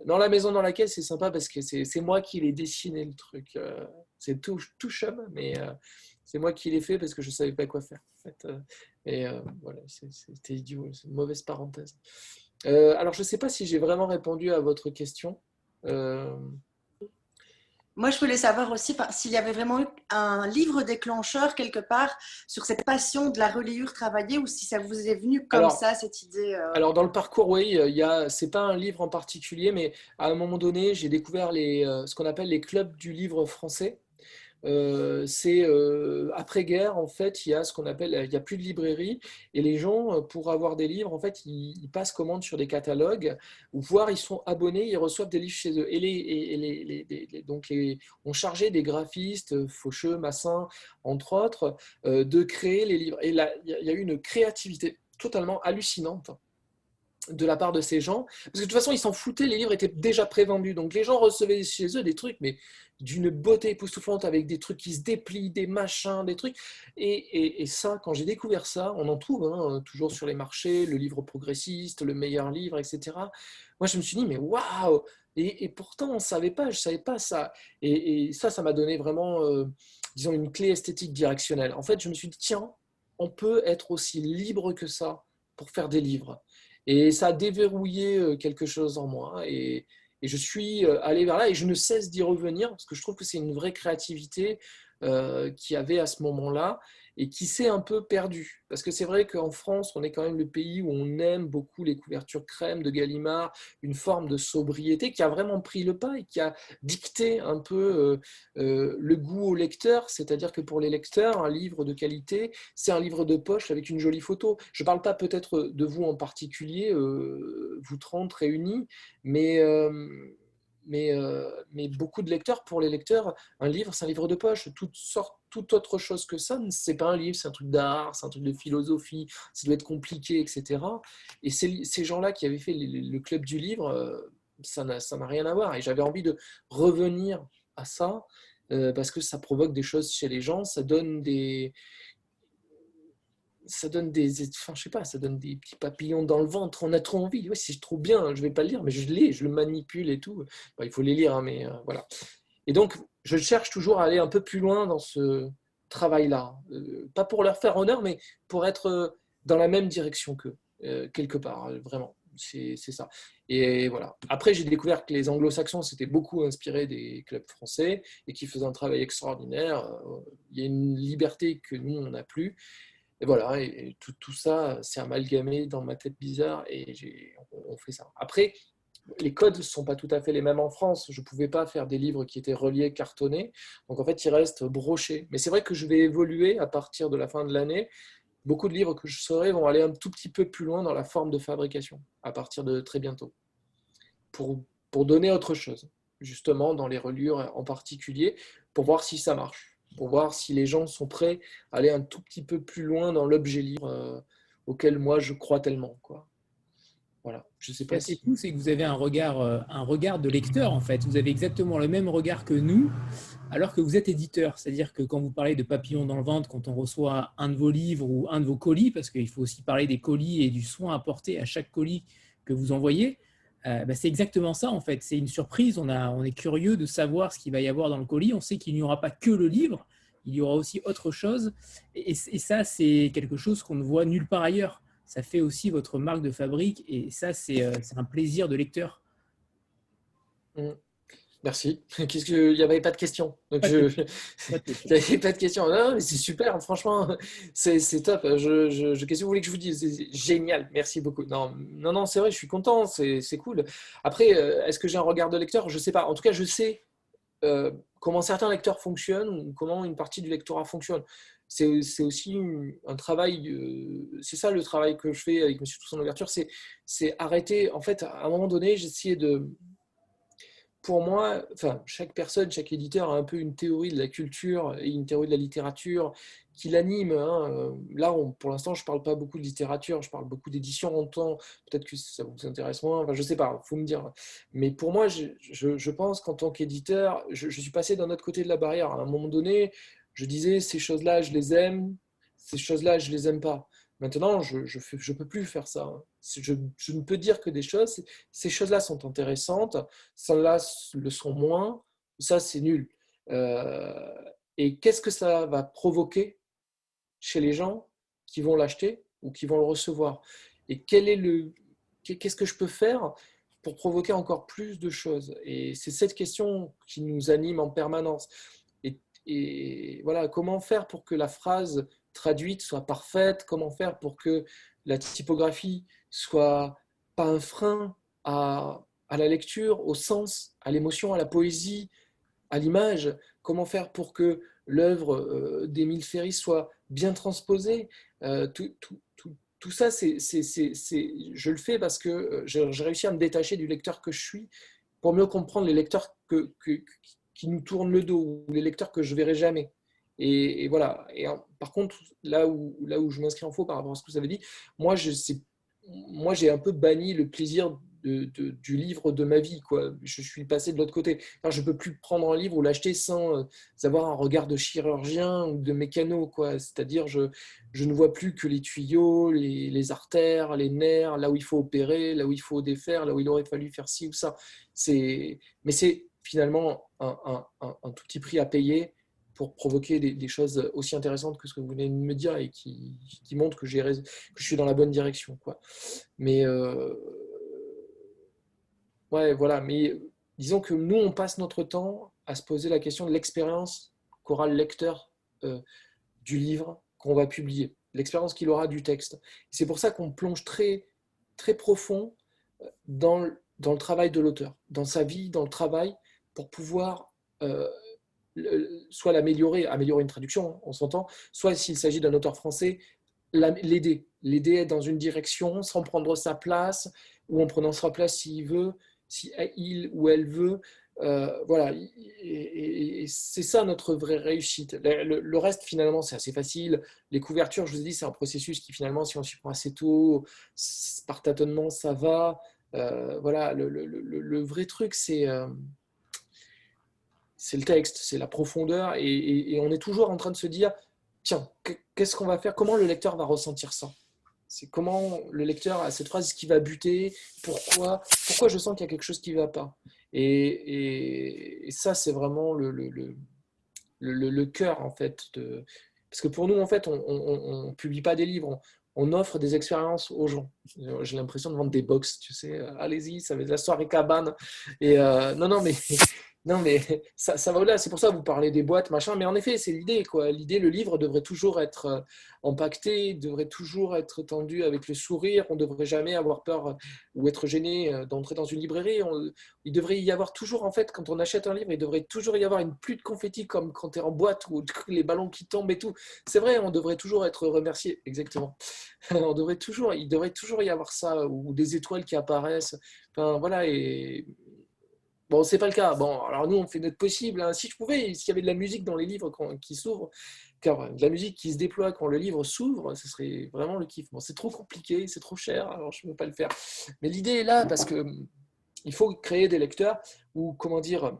dans la maison dans laquelle c'est sympa parce que c'est moi qui l'ai dessiné le truc. c'est tout, tout chum, mais c'est moi qui l'ai fait parce que je ne savais pas quoi faire. En fait. Et voilà, c'était idiot, c'est une mauvaise parenthèse. alors, je ne sais pas si j'ai vraiment répondu à votre question. Euh, Moi, je voulais savoir aussi s'il y avait vraiment eu un livre déclencheur quelque part sur cette passion de la reliure travaillée ou si ça vous est venu comme ça, cette idée. Euh. Alors, dans le parcours, oui, y a, c'est pas un livre en particulier, mais à un moment donné, j'ai découvert les, euh, ce qu'on appelle les clubs du livre français. Euh, c'est euh, après-guerre, en fait, il y a ce qu'on appelle, il n'y a plus de librairie, et les gens, euh, pour avoir des livres, en fait, ils, passent commande sur des catalogues, voire ils sont abonnés, ils reçoivent des livres chez eux. Et, les, donc, les, on chargeait des graphistes, Faucheux, Massin, entre autres, de créer les livres. Et là, il y a eu une créativité totalement hallucinante de la part de ces gens, parce que de toute façon, ils s'en foutaient, les livres étaient déjà prévendus. Donc les gens recevaient chez eux des trucs, mais d'une beauté époustouflante, avec des trucs qui se déplient, des machins, des trucs. Et, ça, quand j'ai découvert ça, on en trouve hein, toujours sur les marchés, le livre progressiste, le meilleur livre, etc. Moi, je me suis dit, mais waouh et, pourtant, on ne savait pas, je ne savais pas ça. Et, ça, ça m'a donné vraiment, euh, disons, une clé esthétique directionnelle. En fait, je me suis dit, tiens, on peut être aussi libre que ça pour faire des livres. Et ça a déverrouillé euh, quelque chose en moi. Et, je suis euh, allé vers là et je ne cesse d'y revenir parce que je trouve que c'est une vraie créativité euh, qu'il y avait à ce moment-là et qui s'est un peu perdu. Parce que c'est vrai qu'en France, on est quand même le pays où on aime beaucoup les couvertures crème de Gallimard, une forme de sobriété qui a vraiment pris le pas et qui a dicté un peu euh, euh, le goût au lecteur. C'est-à-dire que pour les lecteurs, un livre de qualité, c'est un livre de poche avec une jolie photo. Je ne parle pas peut-être de vous en particulier, euh, vous 30 réunis, mais mais beaucoup de lecteurs, pour les lecteurs, un livre, c'est un livre de poche. Toute, sorte, toute autre chose que ça, c'est pas un livre, c'est un truc d'art, c'est un truc de philosophie, ça doit être compliqué, etc. Et ces gens-là qui avaient fait le, club du livre, euh, ça n'a rien à voir. Et j'avais envie de revenir à ça, euh, parce que ça provoque des choses chez les gens, ça donne des, ça donne des, enfin, je sais pas, ça donne des petits papillons dans le ventre. On a trop envie. Si je trouve bien, je vais pas le lire, mais je l'ai, je le manipule et tout. il faut les lire, hein, mais euh, voilà. Et donc, je cherche toujours à aller un peu plus loin dans ce travail-là, euh, pas pour leur faire honneur, mais pour être euh, dans la même direction qu'eux, quelque part, vraiment. C'est ça. Et voilà. Après, j'ai découvert que les anglo-saxons s'étaient beaucoup inspirés des clubs français et qui faisaient un travail extraordinaire. Il y a une liberté que nous, on n'a plus. Et voilà, tout, ça s'est amalgamé dans ma tête bizarre et on, fait ça. Après, les codes ne sont pas tout à fait les mêmes en France. Je ne pouvais pas faire des livres qui étaient reliés, cartonnés. Donc en fait, ils restent brochés. Mais c'est vrai que je vais évoluer à partir de la fin de l'année. Beaucoup de livres que je saurai vont aller un tout petit peu plus loin dans la forme de fabrication à partir de très bientôt. Pour, pour donner autre chose, justement dans les reliures en particulier, pour voir si ça marche pour voir si les gens sont prêts à aller un tout petit peu plus loin dans l'objet livre euh, auquel moi je crois tellement. Quoi. Voilà. Je sais pas. C'est si... c'est que vous avez un regard, euh, un regard de lecteur en fait. Vous avez exactement le même regard que nous, alors que vous êtes éditeur. C'est-à-dire que quand vous parlez de papillons dans le ventre, quand on reçoit un de vos livres ou un de vos colis, parce qu'il faut aussi parler des colis et du soin apporté à chaque colis que vous envoyez, bah, c'est exactement ça en fait. C'est une surprise. On, est curieux de savoir ce qu'il va y avoir dans le colis. On sait qu'il n'y aura pas que le livre, il y aura aussi autre chose. Et, ça, c'est quelque chose qu'on ne voit nulle part ailleurs. Ça fait aussi votre marque de fabrique et ça, c'est un plaisir de lecteur. Mmh. Merci. Qu'est-ce que il n'y avait pas de questions. Donc je... il n'y avait pas de questions. Non, mais c'est super. Franchement, c'est top. Je, je, qu'est-ce que vous voulez que je vous dise? C'est génial. Merci beaucoup. Non, non, non, c'est vrai. Je suis content. C'est cool. Après, euh, est-ce que j'ai un regard de lecteur? Je ne sais pas. En tout cas, je sais euh, comment certains lecteurs fonctionnent ou comment une partie du lectorat fonctionne. C'est aussi un travail. Euh, c'est ça le travail que je fais avec Monsieur Toussaint Louverture. C'est arrêter. En fait, à un moment donné, essayé de pour moi, enfin, chaque personne, chaque éditeur a un peu une théorie de la culture et une théorie de la littérature qui l'anime. Hein. Là, pour l'instant, je ne parle pas beaucoup de littérature, je parle beaucoup d'édition en temps. Peut-être que ça vous intéresse moins, enfin, je ne sais pas, il faut me dire. Mais pour moi, je, pense qu'en tant qu'éditeur, je, je, suis passé d'un autre côté de la barrière. À un moment donné, je disais, ces choses-là, je les aime, ces choses-là, je ne les aime pas. Maintenant, je ne peux plus faire ça. Je, ne peux dire que des choses. Ces choses-là sont intéressantes, celles-là le sont moins. Ça, c'est nul. Euh, et qu'est-ce que ça va provoquer chez les gens qui vont l'acheter ou qui vont le recevoir? Et quel est le, qu'est-ce que je peux faire pour provoquer encore plus de choses? Et c'est cette question qui nous anime en permanence. Et, et voilà, comment faire pour que la phrase traduite soit parfaite, comment faire pour que la typographie soit pas un frein à, la lecture, au sens, à l'émotion, à la poésie, à l'image, comment faire pour que l'œuvre euh, d'Émile Ferry soit bien transposée? Euh, tout, tout, ça, c'est, je le fais parce que euh, j'ai réussi à me détacher du lecteur que je suis pour mieux comprendre les lecteurs que, qui nous tournent le dos ou les lecteurs que je verrai jamais. Et, voilà. Et par contre, là où, là où je m'inscris en faux par rapport à ce que vous avez dit, moi, je, moi, j'ai un peu banni le plaisir du livre de ma vie. Quoi. Je suis passé de l'autre côté. je ne peux plus prendre un livre ou l'acheter sans euh, avoir un regard de chirurgien ou de mécano. Quoi. C'est-à-dire, je, ne vois plus que les tuyaux, les, les, artères, les nerfs, là où il faut opérer, là où il faut défaire, là où il aurait fallu faire ci ou ça. Mais c'est finalement un, un, tout petit prix à payer pour provoquer des, choses aussi intéressantes que ce que vous venez de me dire et qui, qui montrent que, que je suis dans la bonne direction. Quoi. Mais euh, ouais, voilà. Mais disons que nous, on passe notre temps à se poser la question de l'expérience qu'aura le lecteur euh, du livre qu'on va publier, l'expérience qu'il aura du texte. C'est pour ça qu'on plonge très, très profond euh, dans, dans le travail de l'auteur, dans sa vie, dans le travail, pour pouvoir soit l'améliorer, améliorer une traduction, on s'entend, soit s'il s'agit d'un auteur français, l'aider, l'aider dans une direction sans prendre sa place ou en prenant sa place s'il veut, si il ou elle veut. Euh, voilà, et, c'est ça notre vraie réussite. Le, reste, finalement, c'est assez facile. Les couvertures, je vous ai dit, c'est un processus qui, finalement, si on s'y prend assez tôt, par tâtonnement, ça va. Euh, voilà, le, vrai truc, c'est. Euh, c'est le texte, c'est la profondeur, et, on est toujours en train de se dire, tiens, qu'est-ce qu'on va faire? Comment le lecteur va ressentir ça? C'est comment le lecteur a cette phrase qui va buter? Pourquoi? Pourquoi je sens qu'il y a quelque chose qui ne va pas? Et, ça, c'est vraiment le, cœur, en fait. De... Parce que pour nous, en fait, on ne publie pas des livres, on, offre des expériences aux gens. J'ai l'impression de vendre des box, tu sais, allez-y, ça va être la soirée cabane. Et euh, non, non, mais non, mais ça, va au-delà. C'est pour ça que vous parlez des boîtes, machin. Mais en effet, c'est l'idée. quoi. L'idée, le livre devrait toujours être euh, empaqueté, devrait toujours être tendu avec le sourire. On ne devrait jamais avoir peur euh, ou être gêné euh, d'entrer dans une librairie. il devrait y avoir toujours, en fait, quand on achète un livre, il devrait toujours y avoir une pluie de confettis comme quand tu es en boîte ou les ballons qui tombent et tout. C'est vrai, on devrait toujours être remercié. Exactement. on devrait toujours, il devrait toujours y avoir ça ou des étoiles qui apparaissent. Enfin, voilà. Et Bon, c'est pas le cas. Bon, alors nous, on fait notre possible. Hein. Si je pouvais, s'il y avait de la musique dans les livres qui s'ouvrent, de la musique qui se déploie quand le livre s'ouvre, ce serait vraiment le kiff. Bon, c'est trop compliqué, c'est trop cher, alors je ne peux pas le faire. Mais l'idée est là parce que hum, il faut créer des lecteurs ou, comment dire,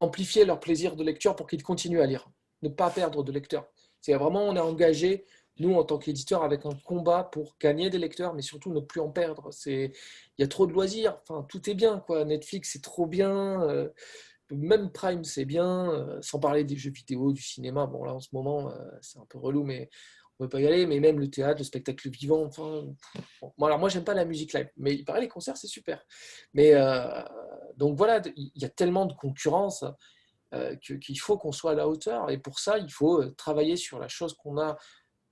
amplifier leur plaisir de lecture pour qu'ils continuent à lire, ne pas perdre de lecteurs. C'est vraiment, on est engagé nous, en tant qu'éditeur, avec un combat pour gagner des lecteurs, mais surtout ne plus en perdre. Il y a trop de loisirs, enfin, tout est bien. Quoi. Netflix, c'est trop bien. Euh, même Prime, c'est bien. Euh, sans parler des jeux vidéo, du cinéma. Bon, là, en ce moment, c'est un peu relou, mais on ne peut pas y aller. Mais même le théâtre, le spectacle vivant. Enfin, bon, alors, moi, j'aime pas la musique live, mais il paraît les concerts, c'est super. Mais donc voilà, il y a tellement de concurrence. Euh, qu'il faut qu'on soit à la hauteur. Et pour ça, il faut euh, travailler sur la chose qu'on a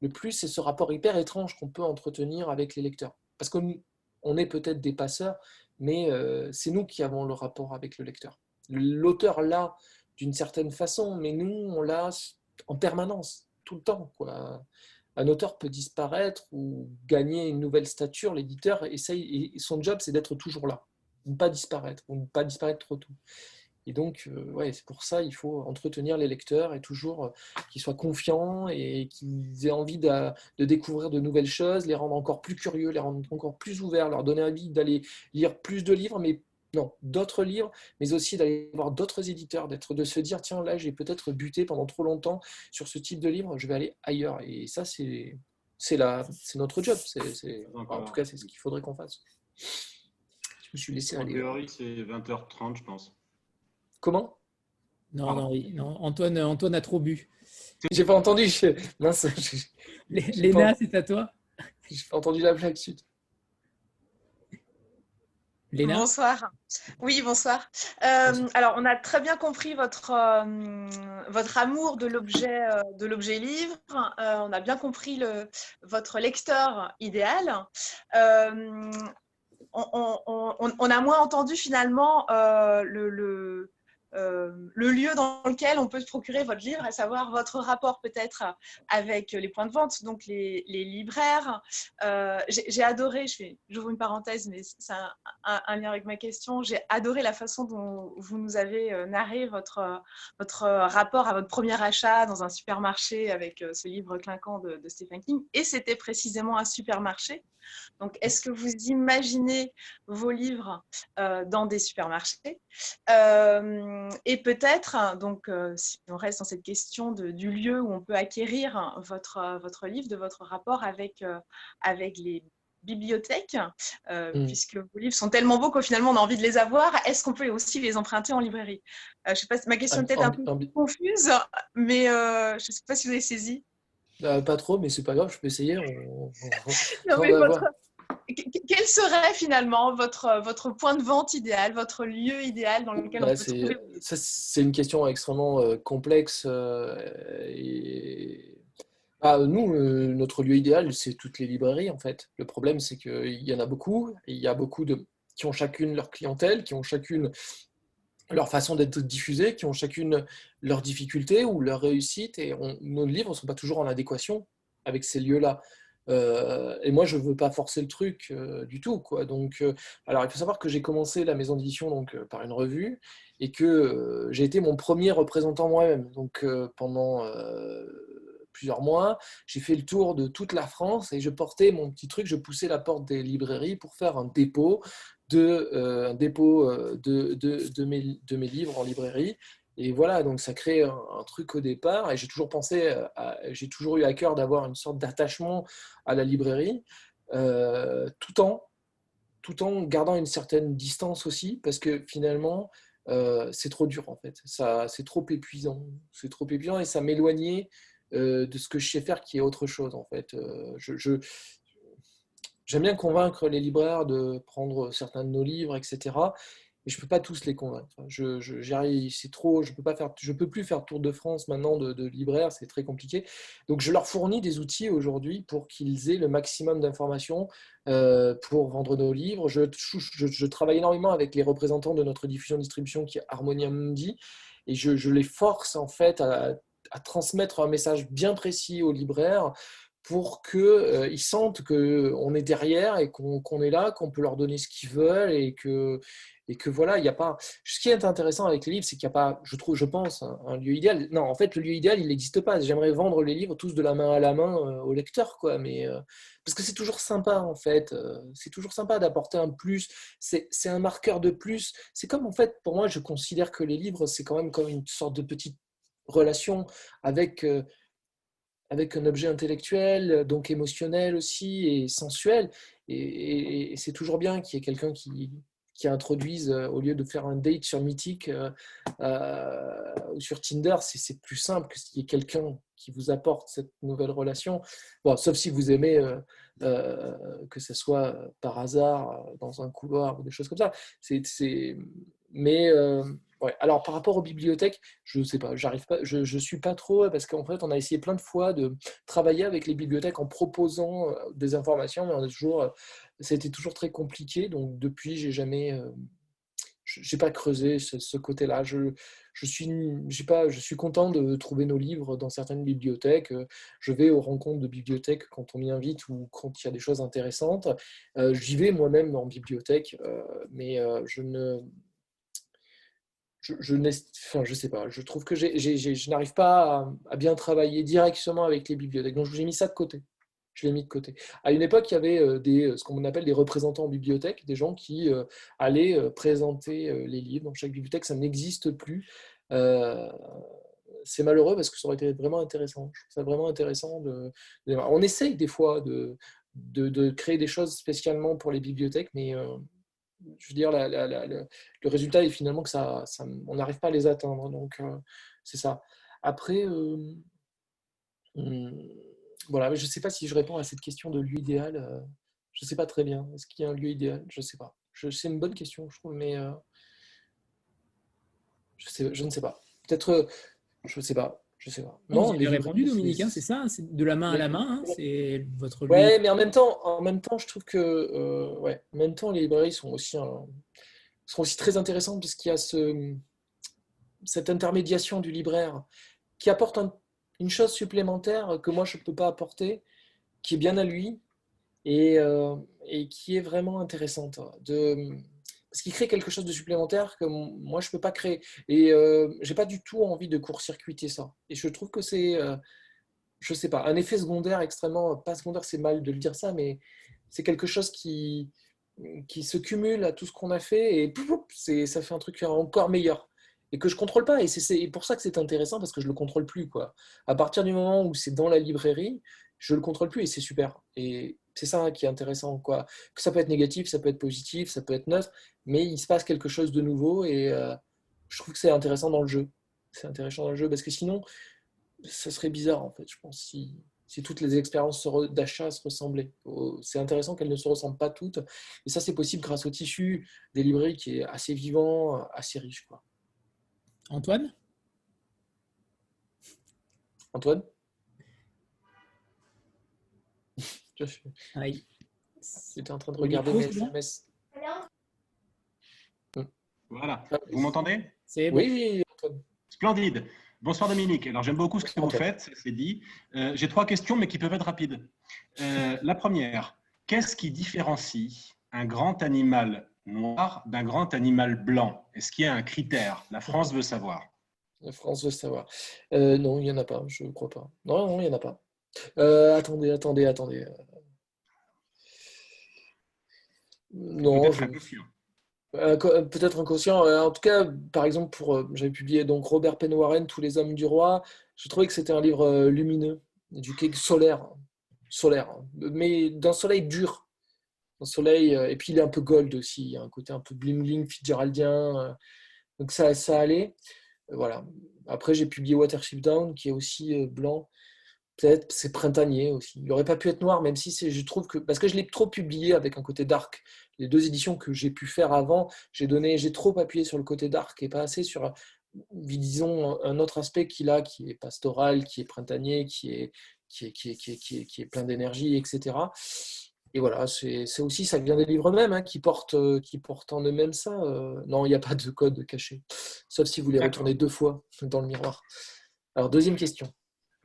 le plus, c'est ce rapport hyper étrange qu'on peut entretenir avec les lecteurs. Parce qu'on est peut-être des passeurs, mais euh, c'est nous qui avons le rapport avec le lecteur. L'auteur l'a d'une certaine façon, mais nous, on l'a en permanence, tout le temps. Un auteur peut disparaître ou gagner une nouvelle stature, l'éditeur essaye, et son job, c'est d'être toujours là, ne pas disparaître, ou ne pas disparaître trop tôt. Et donc, euh, ouais, c'est pour ça il faut entretenir les lecteurs et toujours euh, qu'ils soient confiants et qu'ils aient envie de, découvrir de nouvelles choses, les rendre encore plus curieux, les rendre encore plus ouverts, leur donner envie d'aller lire plus de livres, mais non, d'autres livres, mais aussi d'aller voir d'autres éditeurs, d'être, de se dire tiens là j'ai peut-être buté pendant trop longtemps sur ce type de livre, je vais aller ailleurs. Et ça c'est c'est c'est notre job. C'est, en tout cas c'est ce qu'il faudrait qu'on fasse. Je me suis laissé aller. En théorie c'est 20h30 je pense. Comment? Non, non, oui. non, Antoine, Antoine a trop bu. J'ai pas entendu. Mince. Léna, c'est à toi J'ai pas entendu la blague suite. Léna bonsoir. Oui, bonsoir. Euh, alors, on a très bien compris votre, euh, votre amour de l'objet euh, de l'objet livre. on a bien compris le, votre lecteur idéal. On, a moins entendu finalement le euh, le lieu dans lequel on peut se procurer votre livre, à savoir votre rapport peut-être avec les points de vente, donc les, libraires. Euh, j'ai adoré, j'ouvre une parenthèse, mais c'est un, lien avec ma question, j'ai adoré la façon dont vous nous avez euh, narré votre, rapport à votre premier achat dans un supermarché avec ce livre clinquant de Stephen King. Et c'était précisément un supermarché. Donc, est-ce que vous imaginez vos livres euh, dans des supermarchés? Euh, Et peut-être, donc, euh, si on reste dans cette question du lieu où on peut acquérir votre, votre livre, de votre rapport avec, avec les bibliothèques, mmh. puisque vos livres sont tellement beaux qu'au finalement on a envie de les avoir. Est-ce qu'on peut aussi les emprunter en librairie? Je sais pas, ma question est peut-être un peu confuse, mais je ne sais pas si vous avez saisi. Bah, pas trop, mais c'est pas grave, je peux essayer. Quel serait finalement votre, votre point de vente idéal, votre lieu idéal dans lequel on peut trouver... C'est une question extrêmement euh, complexe. Euh, et... Ah, nous, euh, notre lieu idéal, c'est toutes les librairies en fait. Le problème, c'est qu'il y en a beaucoup. Il y a beaucoup de qui ont chacune leur clientèle, qui ont chacune leur façon d'être diffusés, qui ont chacune leurs difficultés ou leurs réussites, et nos livres ne sont pas toujours en adéquation avec ces lieux-là. Euh, et moi, je ne veux pas forcer le truc euh, du tout. Donc, euh, alors, il faut savoir que j'ai commencé la maison d'édition donc, par une revue et que j'ai été mon premier représentant moi-même. Donc, pendant plusieurs mois, j'ai fait le tour de toute la France et je portais mon petit truc, je poussais la porte des librairies pour faire un dépôt de, un dépôt de, de, de, mes, de mes livres en librairie. Et voilà, donc ça crée un, truc au départ. Et j'ai toujours pensé, j'ai toujours eu à cœur d'avoir une sorte d'attachement à la librairie, euh, tout en tout en gardant une certaine distance aussi, parce que finalement, euh, c'est trop dur en fait. Ça, c'est trop épuisant. C'est trop épuisant et ça m'éloignait euh, de ce que je sais faire, qui est autre chose en fait. je, j'aime bien convaincre les libraires de prendre certains de nos livres, etc je ne peux pas tous les convaincre. Je, c'est trop, je peux pas faire, je peux plus faire tour de France maintenant de, libraires, c'est très compliqué. Donc je leur fournis des outils aujourd'hui pour qu'ils aient le maximum d'informations euh, pour vendre nos livres. Je, je, travaille énormément avec les représentants de notre diffusion-distribution qui est Harmonia Mundi et je, les force en fait à, transmettre un message bien précis aux libraires pour qu'ils euh, sentent qu'on est derrière et qu'on est là, qu'on peut leur donner ce qu'ils veulent et que, et que voilà, il n'y a pas. Ce qui est intéressant avec les livres, c'est qu'il n'y a pas, je trouve, je pense, un, lieu idéal. Non, en fait, le lieu idéal, il n'existe pas. J'aimerais vendre les livres tous de la main à la main euh, au lecteur, quoi. Mais euh, parce que c'est toujours sympa, en fait. Euh, c'est toujours sympa d'apporter un plus. C'est un marqueur de plus. C'est comme, en fait, pour moi, je considère que les livres, c'est quand même comme une sorte de petite relation avec avec un objet intellectuel, donc émotionnel aussi et sensuel. Et, c'est toujours bien qu'il y ait quelqu'un qui, qui introduise, euh, au lieu de faire un date sur Mythique euh, euh, ou sur Tinder, c'est plus simple que qu'il y ait quelqu'un qui vous apporte cette nouvelle relation. Bon, sauf si vous aimez que ce soit par hasard dans un couloir ou des choses comme ça. C'est, mais Alors par rapport aux bibliothèques, je ne sais pas, j'arrive pas, je, ne suis pas trop parce qu'en fait on a essayé plein de fois de travailler avec les bibliothèques en proposant euh, des informations, mais on a toujours, c'était toujours très compliqué. Donc depuis, j'ai jamais, euh, j'ai pas creusé ce, côté-là. Je, je suis, j'ai pas, je suis content de trouver nos livres dans certaines bibliothèques. Je vais aux rencontres de bibliothèques quand on m'y invite ou quand il y a des choses intéressantes. Euh, j'y vais moi-même en bibliothèque, mais je ne je, je, sais pas, je trouve que je n'arrive pas à, bien travailler directement avec les bibliothèques. Donc, j'ai mis ça de côté. Je l'ai mis de côté. À une époque, il y avait euh, euh, ce qu'on appelle des représentants en bibliothèque, des gens qui euh, allaient présenter les livres dans chaque bibliothèque. Ça n'existe plus. c'est malheureux parce que ça aurait été vraiment intéressant. Je trouve ça vraiment intéressant. On essaye des fois de, créer des choses spécialement pour les bibliothèques, mais je veux dire, le résultat est finalement que ça, on n'arrive pas à les atteindre. Donc, euh, c'est ça. Après, euh, hmm, voilà, je ne sais pas si je réponds à cette question de lieu idéal. Euh, je ne sais pas très bien. Est-ce qu'il y a un lieu idéal? Je ne sais pas. C'est une bonne question, je trouve, mais je, sais, je ne sais pas. Peut-être, je ne sais pas. Je sais pas. Non, vous avez répondu, Dominique, hein, c'est ça C'est de la main à la main, hein, c'est votre. Ouais, mais en même temps, en même temps, je trouve que, euh, ouais, en même temps, les librairies sont aussi, sont aussi très intéressantes parce qu'il y a ce, cette intermédiation du libraire qui apporte une chose supplémentaire que moi je ne peux pas apporter, qui est bien à lui et, euh, et qui est vraiment intéressante. De, parce qu'il crée quelque chose de supplémentaire que moi je peux pas créer. Et euh, j'ai pas du tout envie de court-circuiter ça. Et je trouve que c'est euh, je sais pas un effet secondaire extrêmement pas secondaire c'est mal de le dire ça mais c'est quelque chose qui qui se cumule à tout ce qu'on a fait et ça fait un truc encore meilleur et que je contrôle pas. Et c'est pour ça que c'est intéressant parce que je le contrôle plus quoi. À partir du moment où c'est dans la librairie je le contrôle plus et c'est super. Et c'est ça qui est intéressant. Quoi. Que ça peut être négatif, ça peut être positif, ça peut être neutre, mais il se passe quelque chose de nouveau et euh, je trouve que c'est intéressant dans le jeu. C'est intéressant dans le jeu parce que sinon, ça serait bizarre en fait, je pense, si, si toutes les expériences d'achat se ressemblaient. C'est intéressant qu'elles ne se ressemblent pas toutes. Et ça, c'est possible grâce au tissu des librairies qui est assez vivant, assez riche. Quoi. Antoine? Antoine? Oui. J'étais en train de regarder mes SMS. Voilà. Ah, vous m'entendez? Oui, oui, Splendide. Bonsoir Dominique. Alors j'aime beaucoup ce que vous faites, c'est dit. Euh, j'ai trois questions, mais qui peuvent être rapides. Euh, la première, qu'est-ce qui différencie un grand animal noir d'un grand animal blanc? Est-ce qu'il y a un critère? La France veut savoir. La France veut savoir. Euh, non, il n'y en a pas, je ne crois pas. Non, non, il n'y en a pas. Euh, attendez, attendez, attendez. Non. Peut-être inconscient. Euh, peut-être inconscient. Euh, en tout cas, par exemple, pour j'avais publié donc Robert Penn Warren, Tous les hommes du roi. Je trouvais que c'était un livre lumineux, du solaire, solaire, mais d'un soleil dur, un soleil. et puis il est un peu gold aussi, il y a un côté un peu bling bling Fitzgeraldien. donc ça, ça allait. Voilà. Après, j'ai publié Watership Down, qui est aussi blanc peut-être c'est printanier aussi. Il n'aurait pas pu être noir, même si je trouve que parce que je l'ai trop publié avec un côté dark. Les deux éditions que j'ai pu faire avant, j'ai donné, j'ai trop appuyé sur le côté dark et pas assez sur, disons, un autre aspect qu'il a, qui est pastoral, qui est printanier, qui est qui est, qui est, qui est, qui est, plein d'énergie, etc. Et voilà, c'est aussi, ça vient des livres mêmes hein, qui, portent, qui portent en eux-mêmes ça. Euh, non, il n'y a pas de code caché, sauf si vous les retournez deux fois dans le miroir. Alors, deuxième question.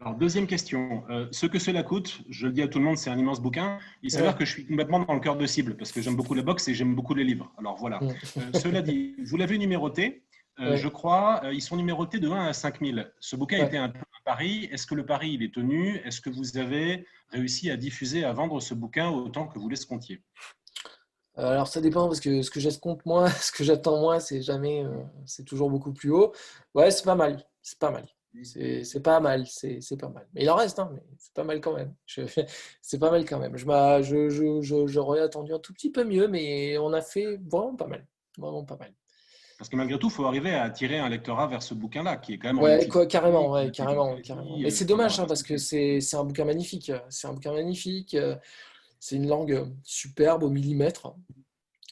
Alors, deuxième question. Euh, ce que cela coûte, je le dis à tout le monde, c'est un immense bouquin. Il s'avère que je suis complètement dans le cœur de cible parce que j'aime beaucoup la boxe et j'aime beaucoup les livres. Alors voilà. Euh, cela dit, vous l'avez numéroté. Euh, je crois, ils sont numérotés de 1 à 5000. Ce bouquin était un peu un pari. Est-ce que le pari, il est tenu? Est-ce que vous avez réussi à diffuser, à vendre ce bouquin autant que vous l'escomptiez? Alors ça dépend parce que ce que j'escompte moi, ce que j'attends moi, c'est jamais, c'est toujours beaucoup plus haut. Ouais, c'est pas mal, c'est pas mal. C'est pas mal, c'est pas mal. Mais il en reste, hein, mais c'est pas mal quand même. C'est pas mal quand même. J'aurais je, je, je, attendu un tout petit peu mieux, mais on a fait vraiment pas mal. Vraiment pas mal. Parce que malgré tout, il faut arriver à attirer un lectorat vers ce bouquin-là, qui est quand même. Ouais, carrément, ouais, carrément, carrément. Mais c'est dommage, hein, parce que c'est un bouquin magnifique. C'est un bouquin magnifique. C'est une langue superbe au millimètre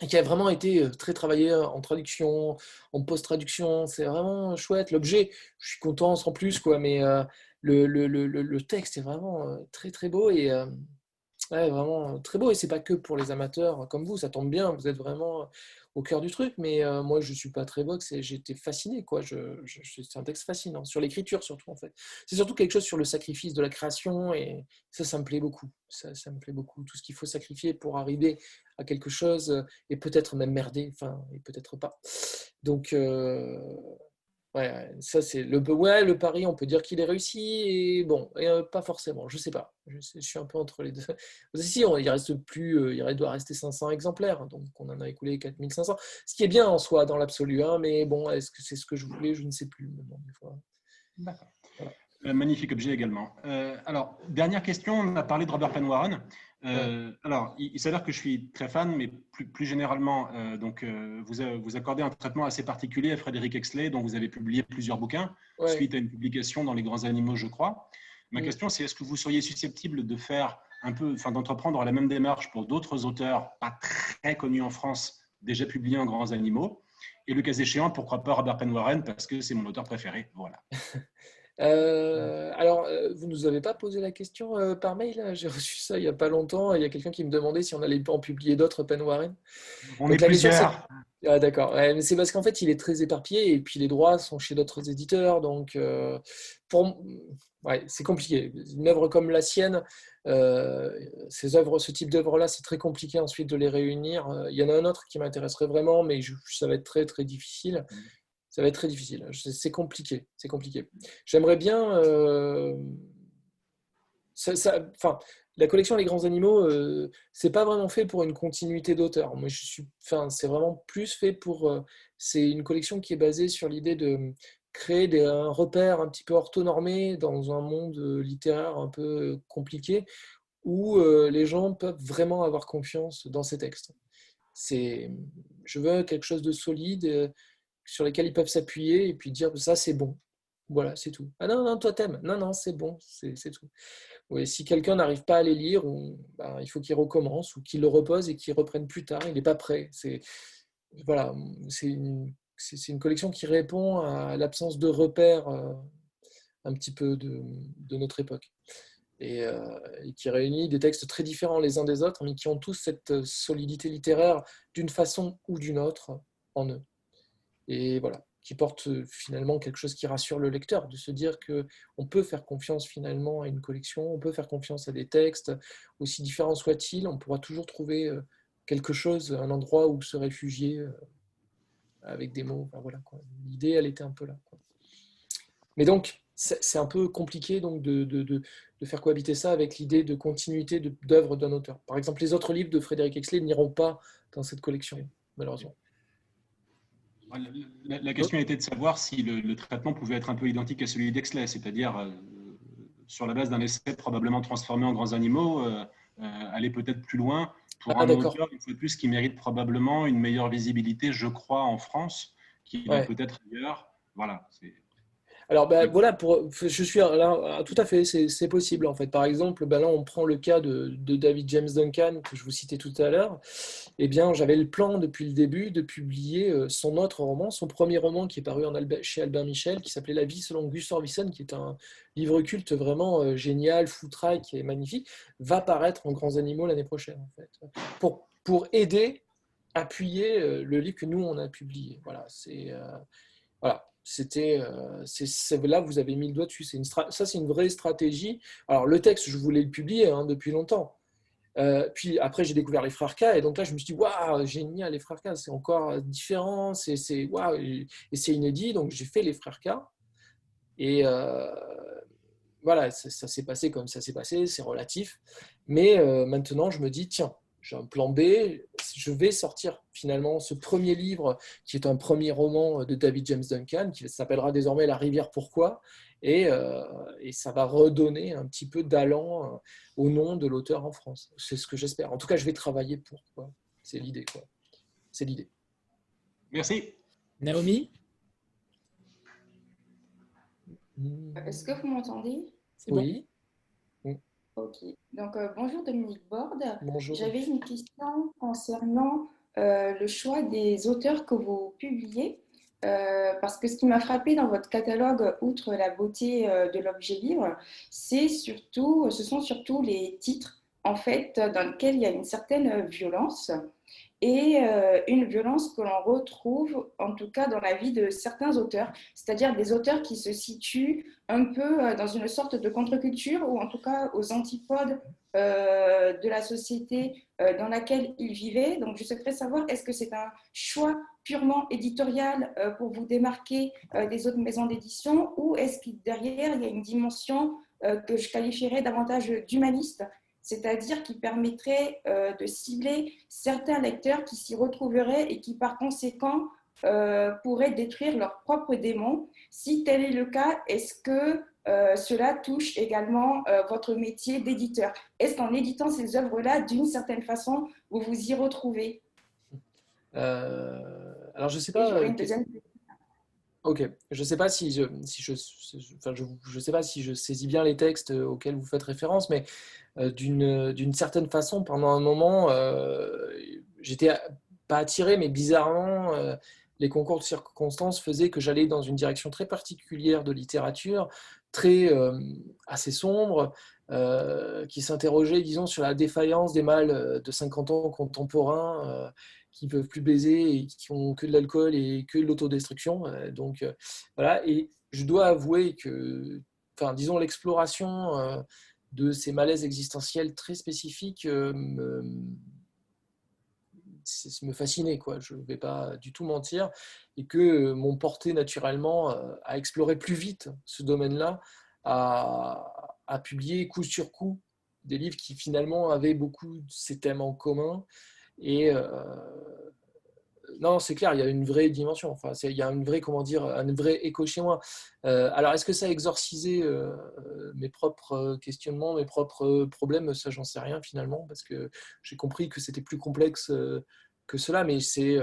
qui a vraiment été très travaillé en traduction, en post-traduction. C'est vraiment chouette. L'objet, je suis content sans plus, quoi, mais le, le, le, le, texte est vraiment très très beau et vraiment très beau. Et c'est pas que pour les amateurs comme vous, ça tombe bien. Vous êtes vraiment au cœur du truc, mais euh, moi, je ne suis pas très box et j'étais fasciné. C'est un texte fascinant, sur l'écriture surtout, en fait. C'est surtout quelque chose sur le sacrifice de la création et ça, ça me plaît beaucoup. Ça, ça me plaît beaucoup. Tout ce qu'il faut sacrifier pour arriver à quelque chose et peut-être même merder, enfin, et peut-être pas. Donc, euh, Ouais, ça c'est le ouais, le pari, on peut dire qu'il est réussi et bon, euh, pas forcément, je sais pas. Je, suis un peu entre les deux. Si, il reste plus, euh, il doit rester 500 exemplaires, donc on en a écoulé 4500, ce qui est bien en soi dans l'absolu, hein, mais bon, est-ce que c'est ce que je voulais Je ne sais plus. D'accord. Euh, magnifique objet également. alors, dernière question, on a parlé de Robert Penn Warren. Euh, alors, il, s'avère que je suis très fan, mais plus, plus généralement, euh, donc, euh, vous, vous, accordez un traitement assez particulier à Frédéric Exley, dont vous avez publié plusieurs bouquins, suite à une publication dans Les Grands Animaux, je crois. Ma question, c'est est-ce que vous seriez susceptible de faire un peu, enfin, d'entreprendre la même démarche pour d'autres auteurs pas très connus en France, déjà publiés en Grands Animaux? Et le cas échéant, pourquoi pas Robert Penn Warren, parce que c'est mon auteur préféré. Voilà. Euh, alors, euh, vous ne nous avez pas posé la question euh, par mail J'ai reçu ça il n'y a pas longtemps. Il y a quelqu'un qui me demandait si on allait en publier d'autres Pen Warren. On est plusieurs. Ah, D'accord. mais c'est parce qu'en fait, il est très éparpillé et puis les droits sont chez d'autres éditeurs. Donc, pour... ouais, c'est compliqué. Une œuvre comme la sienne, ces œuvres, ce type d'œuvre-là, c'est très compliqué ensuite de les réunir. Il y en a un autre qui m'intéresserait vraiment, mais ça va être très, très difficile. Ça va être très difficile. C'est compliqué. C'est compliqué. J'aimerais bien. Euh, enfin, la collection Les Grands Animaux, euh, c'est pas vraiment fait pour une continuité d'auteur. Moi, je suis. Enfin, c'est vraiment plus fait pour. Euh, c'est une collection qui est basée sur l'idée de créer des, un repère un petit peu orthonormé dans un monde littéraire un peu compliqué où les gens peuvent vraiment avoir confiance dans ces textes. C'est, je veux quelque chose de solide sur lesquels ils peuvent s'appuyer et puis dire ça c'est bon. Voilà, c'est tout. Ah non, non, toi t'aimes. Non, non, c'est bon, c'est tout. Oui, si quelqu'un n'arrive pas à les lire, ben, il faut qu'il recommence ou qu'il le repose et qu'il reprenne plus tard. Il n'est pas prêt. C'est voilà, c'est une, une, collection qui répond à l'absence de repères euh, un petit peu de, notre époque. Euh, et, qui réunit des textes très différents les uns des autres, mais qui ont tous cette solidité littéraire d'une façon ou d'une autre en eux et voilà, qui porte euh, finalement quelque chose qui rassure le lecteur, de se dire que on peut faire confiance finalement à une collection, on peut faire confiance à des textes, aussi différents soient-ils, on pourra toujours trouver euh, quelque chose, un endroit où se réfugier euh, avec des mots. voilà, L'idée, elle était un peu là. Mais donc, c'est un peu compliqué donc de, faire cohabiter ça avec l'idée de continuité d'œuvre d'un auteur. Par exemple, les autres livres de Frédéric Exley n'iront pas dans cette collection, malheureusement. La, question était de savoir si le, traitement pouvait être un peu identique à celui d'Exley, c'est-à-dire euh, sur la base d'un essai probablement transformé en grands animaux, euh, euh, aller peut-être plus loin pour ah, un auteur, une fois de plus, qui mérite probablement une meilleure visibilité, je crois, en France, qui va peut-être ailleurs. Voilà, c'est alors ben, voilà, pour, je suis là, tout à fait, c'est possible en fait. Par exemple, ben là on prend le cas de, David James Duncan que je vous citais tout à l'heure. Eh bien, j'avais le plan depuis le début de publier euh, son autre roman, son premier roman qui est paru en chez Albert Michel, qui s'appelait La vie selon Gus Orvison, qui est un livre culte vraiment euh, génial, foutraille, qui est magnifique, va paraître en Grands Animaux l'année prochaine en fait, pour, pour aider, appuyer euh, le livre que nous on a publié. Voilà, c'est voilà c'était euh, là vous avez mis le doigt dessus. C'est une ça c'est une vraie stratégie. Alors le texte je voulais le publier hein, depuis longtemps. Euh, puis après j'ai découvert les frères K et donc là je me suis dit waouh génial les frères K c'est encore différent c'est c'est waouh et c'est inédit donc j'ai fait les frères K. Et euh, voilà ça, s'est passé comme ça s'est passé c'est relatif. Mais maintenant je me dis tiens j'ai un plan B je vais sortir finalement ce premier livre qui est un premier roman de David James Duncan qui s'appellera désormais La rivière pourquoi et, et, ça va redonner un petit peu d'allant au nom de l'auteur en France. C'est ce que j'espère. En tout cas, je vais travailler pour. C'est l'idée. quoi. C'est l'idée. Merci. Naomi? Est-ce que vous m'entendez? Oui. Ok. Donc, euh, bonjour Dominique Borde. Bonjour. J'avais une question concernant euh, le choix des auteurs que vous publiez. Euh, parce que ce qui m'a frappé dans votre catalogue, outre la beauté de l'objet livre, c'est surtout, ce sont surtout les titres, en fait, dans lesquels il y a une certaine violence et euh, une violence que l'on retrouve en tout cas dans la vie de certains auteurs, c'est-à-dire des auteurs qui se situent un peu euh, dans une sorte de contre-culture ou en tout cas aux antipodes euh, de la société dans laquelle ils vivaient. Donc je souhaiterais savoir, est-ce que c'est un choix purement éditorial pour vous démarquer des autres maisons d'édition ou est-ce que derrière il y a une dimension que je qualifierais davantage d'humaniste c'est-à-dire qui permettrait euh, de cibler certains lecteurs qui s'y retrouveraient et qui par conséquent euh, pourraient détruire leurs propres démons. Si tel est le cas, est-ce que euh, cela touche également votre métier d'éditeur? Est-ce qu'en éditant ces œuvres-là, d'une certaine façon, vous vous y retrouvez? Alors je ne sais pas. Ok, je ne sais pas si je, sais pas si je saisis bien les textes auxquels vous faites référence, mais euh, d'une certaine façon, pendant un moment, euh, j'étais pas attiré, mais bizarrement, euh, les concours de circonstances faisaient que j'allais dans une direction très particulière de littérature, très assez sombre, qui s'interrogeait, disons, sur la défaillance des mâles de 50 ans contemporains qui peuvent plus baiser et qui ont que de l'alcool et que de l'autodestruction. donc voilà, et je dois avouer que, enfin, disons, l'exploration de ces malaises existentiels très spécifiques euh, me, me fascinait, quoi. je ne vais pas du tout mentir, et que euh, m'ont porté naturellement euh, à explorer plus vite ce domaine-là, à, à, publier coup sur coup des livres qui finalement avaient beaucoup de ces thèmes en commun. Et, non, c'est clair, il y a une vraie dimension. Enfin, il y a une vraie, comment dire, un vrai écho chez moi. Euh, alors, est-ce que ça a exorcisé euh, mes propres questionnements, mes propres problèmes? Ça, j'en sais rien finalement, parce que j'ai compris que c'était plus complexe euh, que cela. Mais c'est,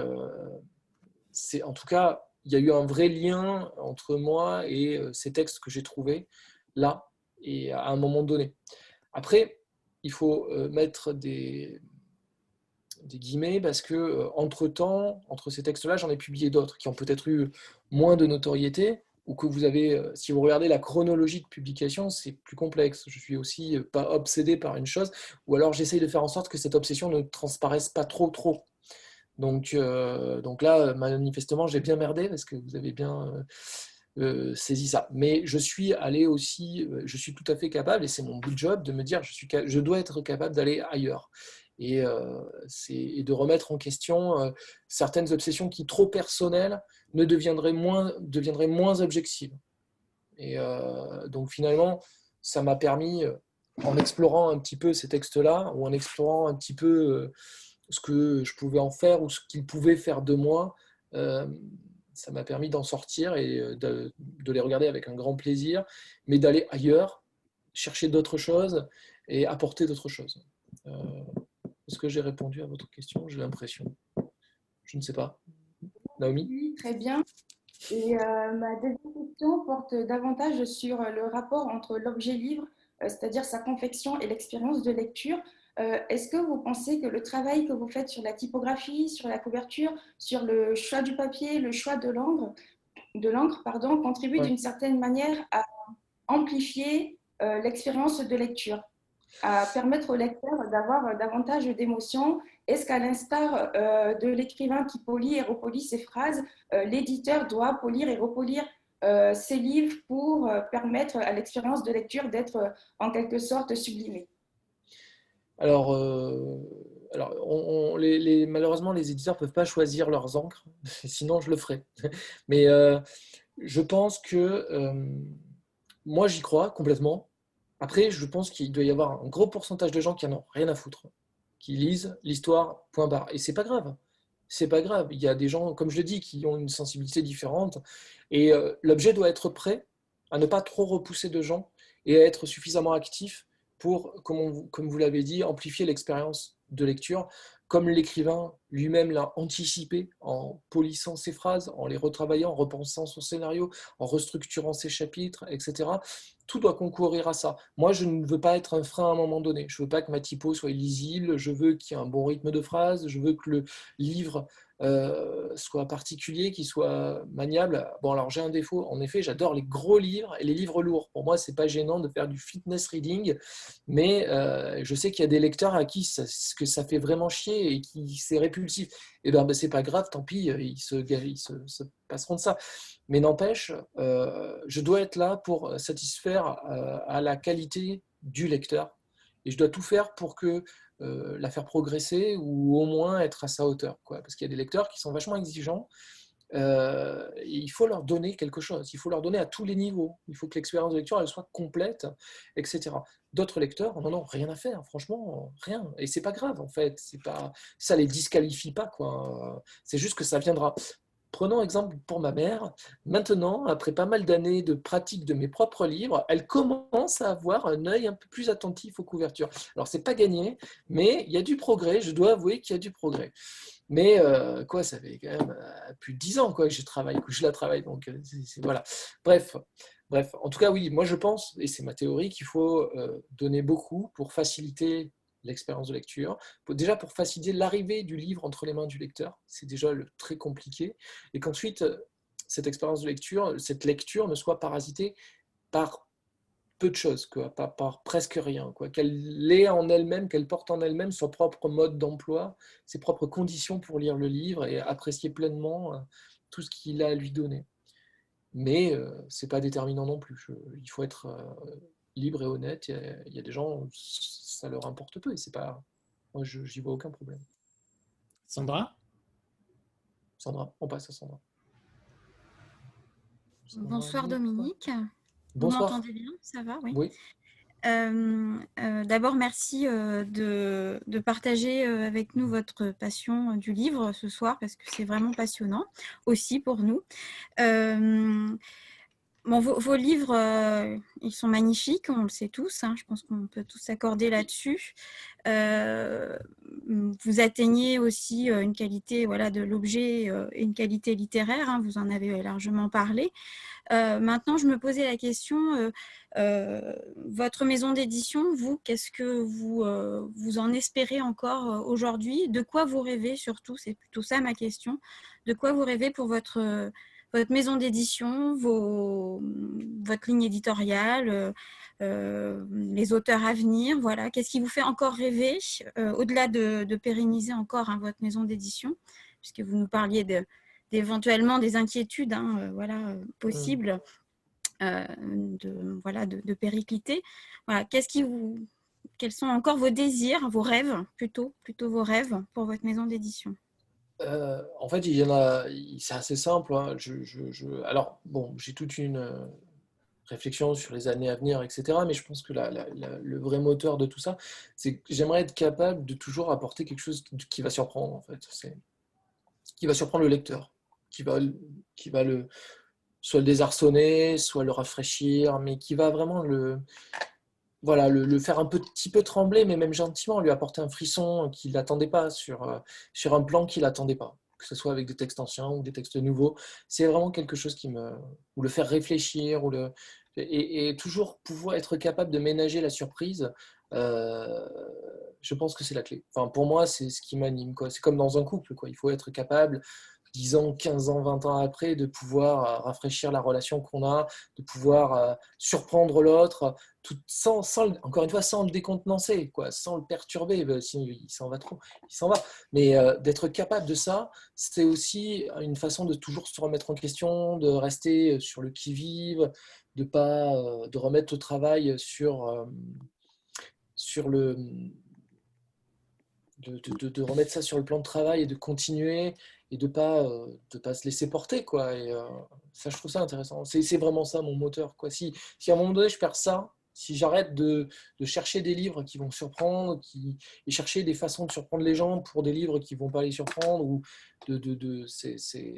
c'est, en tout cas, il y a eu un vrai lien entre moi et ces textes que j'ai trouvés là et à un moment donné. Après, il faut mettre des des guillemets, parce que euh, entre temps, entre ces textes-là, j'en ai publié d'autres qui ont peut-être eu moins de notoriété, ou que vous avez, euh, si vous regardez la chronologie de publication, c'est plus complexe. Je suis aussi euh, pas obsédé par une chose, ou alors j'essaye de faire en sorte que cette obsession ne transparaisse pas trop, trop. Donc, donc là, manifestement, j'ai bien merdé parce que vous avez bien saisi ça. Mais je suis allé aussi, je suis tout à fait capable, et c'est mon bout de job, de me dire, je, suis, je dois être capable d'aller ailleurs et, euh, de remettre en question euh, certaines obsessions qui, trop personnelles, ne deviendraient moins, deviendraient moins objectives. Et euh, donc finalement, ça m'a permis, en explorant un petit peu ces textes-là, ou en explorant un petit peu ce que je pouvais en faire ou ce qu'ils pouvaient faire de moi, ça m'a permis d'en sortir et de, les regarder avec un grand plaisir, mais d'aller ailleurs, chercher d'autres choses et apporter d'autres choses. Est-ce que j'ai répondu à votre question? J'ai l'impression. Je ne sais pas. Naomi? Oui, très bien. Et euh, ma deuxième question porte davantage sur le rapport entre l'objet livre, euh, c'est-à-dire sa confection et l'expérience de lecture. Euh, est-ce que vous pensez que le travail que vous faites sur la typographie, sur la couverture, sur le choix du papier, le choix de l'encre, de l'encre, pardon, contribue d'une certaine manière à amplifier l'expérience de lecture? À permettre au lecteur d'avoir davantage d'émotions Est-ce qu'à l'instar euh, de l'écrivain qui polie et repolie ses phrases, euh, l'éditeur doit polir et repolir euh, ses livres pour permettre à l'expérience de lecture d'être en quelque sorte sublimée? Alors, alors malheureusement, les éditeurs ne peuvent pas choisir leurs encres, sinon je le ferai. Mais je pense que moi, j'y crois complètement. Après, je pense qu'il doit y avoir un gros pourcentage de gens qui en ont rien à foutre. qui lisent l'histoire, point barre. Et c'est pas grave. C'est pas grave. Il y a des gens, comme je le dis, qui ont une sensibilité différente. Et euh, l'objet doit être prêt à ne pas trop repousser de gens et à être suffisamment actif pour, comme vous l'avez dit, amplifier l'expérience de lecture comme l'écrivain lui-même l'a anticipé en polissant ses phrases, en les retravaillant, en repensant son scénario, en restructurant ses chapitres, etc. Tout doit concourir à ça. Moi, je ne veux pas être un frein à un moment donné. Je ne veux pas que ma typo soit lisible, je veux qu'il y ait un bon rythme de phrase, je veux que le livre euh, soit particulier, qu'il soit maniable. Bon, alors j'ai un défaut. En effet, j'adore les gros livres et les livres lourds. Pour moi, c'est pas gênant de faire du fitness reading, mais euh, je sais qu'il y a des lecteurs à qui ça, que ça fait vraiment chier et qui c'est répulsif. Et eh ben, ben c'est pas grave, tant pis, ils se, se, passeront de ça. Mais n'empêche, euh, je dois être là pour satisfaire à la qualité du lecteur et je dois tout faire pour que euh, la faire progresser ou au moins être à sa hauteur. Quoi. Parce qu'il y a des lecteurs qui sont vachement exigeants. Euh, il faut leur donner quelque chose, il faut leur donner à tous les niveaux, il faut que l'expérience de lecture elle soit complète, etc. D'autres lecteurs n'en ont rien à faire, franchement, rien. Et c'est pas grave en fait, c'est pas, ça les disqualifie pas, quoi. C'est juste que ça viendra. Prenons exemple pour ma mère. Maintenant, après pas mal d'années de pratique de mes propres livres, elle commence à avoir un œil un peu plus attentif aux couvertures. Alors, c'est pas gagné, mais il y a du progrès. Je dois avouer qu'il y a du progrès. Mais euh, quoi, ça fait quand même euh, plus de dix ans quoi, que je travaille, que je la travaille. Donc, euh, voilà. Bref, bref. En tout cas, oui, moi je pense, et c'est ma théorie, qu'il faut donner beaucoup pour faciliter l'expérience de lecture. Déjà pour faciliter l'arrivée du livre entre les mains du lecteur, c'est déjà le, très compliqué. Et qu'ensuite, cette expérience de lecture, cette lecture ne soit parasitée par peu de choses, quoi, pas par presque rien, quoi, qu'elle ait en elle-même, qu'elle porte en elle-même son propre mode d'emploi, ses propres conditions pour lire le livre et apprécier pleinement euh, tout ce qu'il a à lui donner. Mais euh, c'est pas déterminant non plus. il faut être euh, libre et honnête. Il y, a, des gens, ça leur importe peu et c'est pas. Moi, je j'y vois aucun problème. Sandra? Sandra, on passe à Sandra. Bonsoir Dominique. Bonsoir. Vous m'entendez bien? Ça va Oui. Euh, euh, d'abord, merci euh, de, de, partager avec nous votre passion du livre ce soir parce que c'est vraiment passionnant aussi pour nous vos, livres, euh, ils sont magnifiques, on le sait tous, hein, je pense qu'on peut tous s'accorder là-dessus. Euh, vous atteignez aussi euh, une qualité voilà, de l'objet et une qualité littéraire, hein, vous en avez largement parlé. maintenant, je me posais la question, votre maison d'édition, vous, qu'est-ce que vous, vous en espérez encore aujourd'hui? De quoi vous rêvez surtout? C'est plutôt ça ma question. De quoi vous rêvez pour votre votre maison d'édition, votre ligne éditoriale, euh, euh, les auteurs à venir. Voilà. Qu'est-ce qui vous fait encore rêver, euh, au-delà de, pérenniser encore hein, votre maison d'édition, puisque vous nous parliez d'éventuellement des inquiétudes hein, voilà, possibles de, voilà, de, péricliter. Voilà. Qu'est-ce qui vous, quels sont encore vos désirs, vos rêves, plutôt, plutôt vos rêves pour votre maison d'édition? Euh, en fait, il y a. C'est assez simple. Hein. Alors, bon, j'ai toute une euh, réflexion sur les années à venir, etc. Mais je pense que le vrai moteur de tout ça, c'est que j'aimerais être capable de toujours apporter quelque chose qui va surprendre, en fait. C'est qui va surprendre le lecteur, qui va, qui va le soit le désarçonner, soit le rafraîchir, mais qui va vraiment le voilà, le, faire un petit peu trembler, mais même gentiment, lui apporter un frisson qu'il n'attendait pas sur, euh, sur un plan qu'il n'attendait pas, que ce soit avec des textes anciens ou des textes nouveaux. C'est vraiment quelque chose qui me. ou le faire réfléchir, ou le, et, toujours pouvoir être capable de ménager la surprise. Euh, je pense que c'est la clé. Enfin, pour moi, c'est ce qui m'anime. C'est comme dans un couple. Quoi. Il faut être capable 10 ans, 15 ans, 20 ans après, de pouvoir euh, rafraîchir la relation qu'on a, de pouvoir euh, surprendre l'autre, sans, sans, encore une fois, sans le décontenancer, quoi, sans le perturber, bah, sinon il s'en va trop, il s'en va. Mais euh, d'être capable de ça, c'est aussi une façon de toujours se remettre en question, de rester sur le qui-vive, de de remettre le travail sur, sur le de, de, remettre ça sur le plan de travail et de continuer et de pas euh, de pas se laisser porter quoi et euh, ça je trouve ça intéressant c'est vraiment ça mon moteur quoi si si à un moment donné je perds ça si j'arrête de, chercher des livres qui vont surprendre, qui, et chercher des façons de surprendre les gens pour des livres qui vont pas les surprendre, ou de, de, de c'est,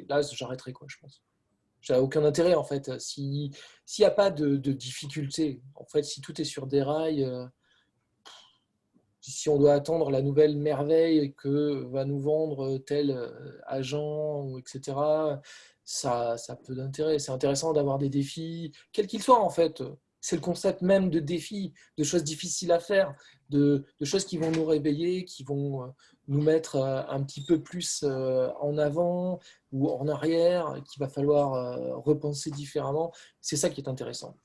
là, j'arrêterai, quoi, je pense. J'ai aucun intérêt, en fait. S'il n'y a pas de, difficulté, en fait, si tout est sur des rails, euh, si on doit attendre la nouvelle merveille que va nous vendre tel euh, agent, etc., ça, ça peut d'intérêt. C'est intéressant d'avoir des défis, quels qu'ils soient, en fait c'est le concept même de défi, de choses difficiles à faire, de, choses qui vont nous réveiller, qui vont euh, nous mettre euh, un petit peu plus en avant ou en arrière, qu'il va falloir repenser différemment. C'est ça qui est intéressant.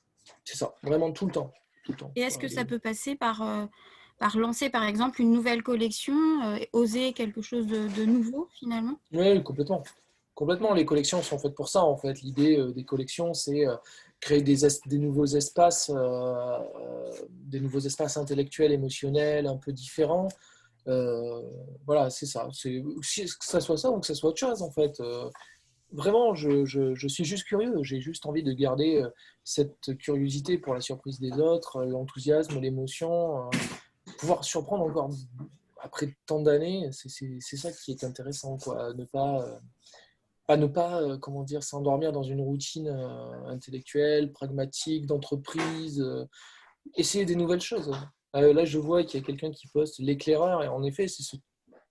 C'est ça, vraiment tout le temps. Tout le temps. Et est-ce que ça peut passer par, par lancer, par exemple, une nouvelle collection, oser quelque chose de, nouveau finalement? Oui, complètement. Complètement, les collections sont faites pour ça en fait. L'idée des collections, c'est créer des, nouveaux espaces, euh, euh, des nouveaux espaces intellectuels, émotionnels, un peu différents. Euh, voilà, c'est ça. C'est que ça soit ça ou que ça soit autre chose en fait. vraiment, je, je, suis juste curieux. J'ai juste envie de garder cette curiosité pour la surprise des autres, l'enthousiasme, l'émotion, pouvoir surprendre encore après tant d'années. C'est ça qui est intéressant, quoi. Ne pas à ne pas euh, comment dire s'endormir dans une routine euh, intellectuelle, pragmatique, d'entreprise, euh, essayer des nouvelles choses. là, je vois qu'il y a quelqu'un qui poste l'éclaireur et en effet, c'est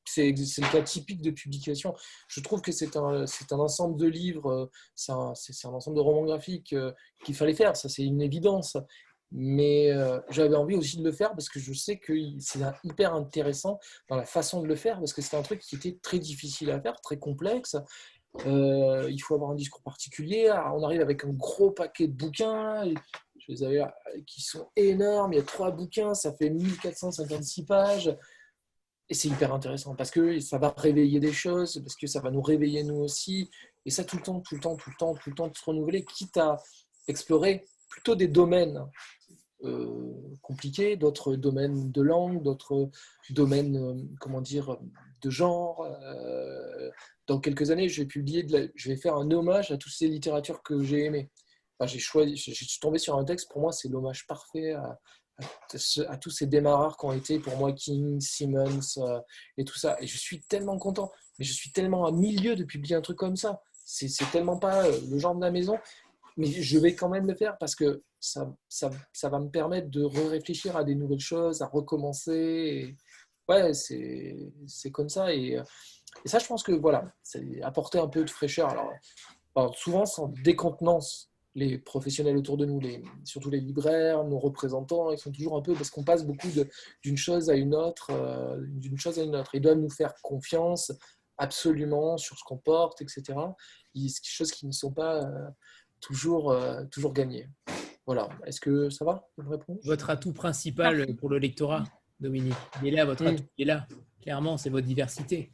c'est le cas typique de publication. Je trouve que c'est un, un, ensemble de livres, c'est un, un, ensemble de romans graphiques qu'il fallait faire, ça c'est une évidence. Mais j'avais envie aussi de le faire parce que je sais que c'est hyper intéressant dans la façon de le faire parce que c'était un truc qui était très difficile à faire, très complexe. Euh, il faut avoir un discours particulier. on arrive avec un gros paquet de bouquins je les avais, qui sont énormes. Il y a trois bouquins, ça fait 1456 pages. Et c'est hyper intéressant parce que ça va réveiller des choses, parce que ça va nous réveiller nous aussi. Et ça tout le temps, tout le temps, tout le temps, tout le temps de se renouveler, quitte à explorer plutôt des domaines euh, compliqués, d'autres domaines de langue, d'autres domaines, euh, comment dire, de genre, dans quelques années, je vais publier, je vais faire un hommage à toutes ces littératures que j'ai aimées. j'ai choisi, je suis tombé sur un texte, pour moi, c'est l'hommage parfait à, tous ces démarreurs qui ont été pour moi King, Simmons euh, et tout ça. Et je suis tellement content, mais je suis tellement à milieu de publier un truc comme ça. C'est tellement pas euh, le genre de la maison, mais je vais quand même le faire parce que ça, ça, ça va me permettre de réfléchir à des nouvelles choses, à recommencer. Ouais, c'est comme ça. Et, euh, et ça, je pense que voilà, c'est apporter un peu de fraîcheur. Alors, souvent, sans décontenance les professionnels autour de nous, les, surtout les libraires, nos représentants, ils sont toujours un peu parce qu'on passe beaucoup d'une chose à une autre, euh, d'une chose à une autre. Ils doivent nous faire confiance absolument sur ce qu'on porte, etc. des choses qui ne sont pas euh, toujours, euh, toujours gagnées. Voilà. Est-ce que ça va Votre atout principal pour le lectorat, Dominique, il est là, votre atout, il est là. Clairement, c'est votre diversité.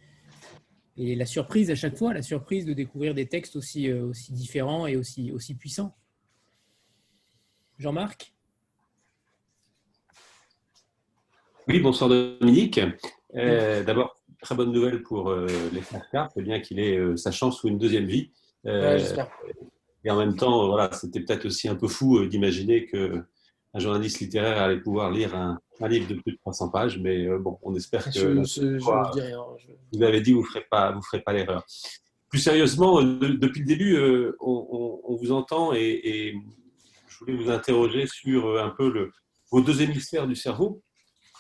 Et la surprise à chaque fois, la surprise de découvrir des textes aussi, euh, aussi différents et aussi, aussi puissants. Jean-Marc? Oui, bonsoir Dominique. Euh, d'abord, très bonne nouvelle pour euh, les frères c'est bien qu'il ait sa chance ou une deuxième vie. Et en même temps, voilà, c'était peut-être aussi un peu fou d'imaginer que un journaliste littéraire allait pouvoir lire un, livre de plus de 300 pages, mais euh, bon, on espère que vous avez dit vous ne ferez pas, vous ferez pas l'erreur. Plus sérieusement, euh, depuis le début, euh, on, vous entend et, je voulais vous interroger sur un peu le, vos deux hémisphères du cerveau,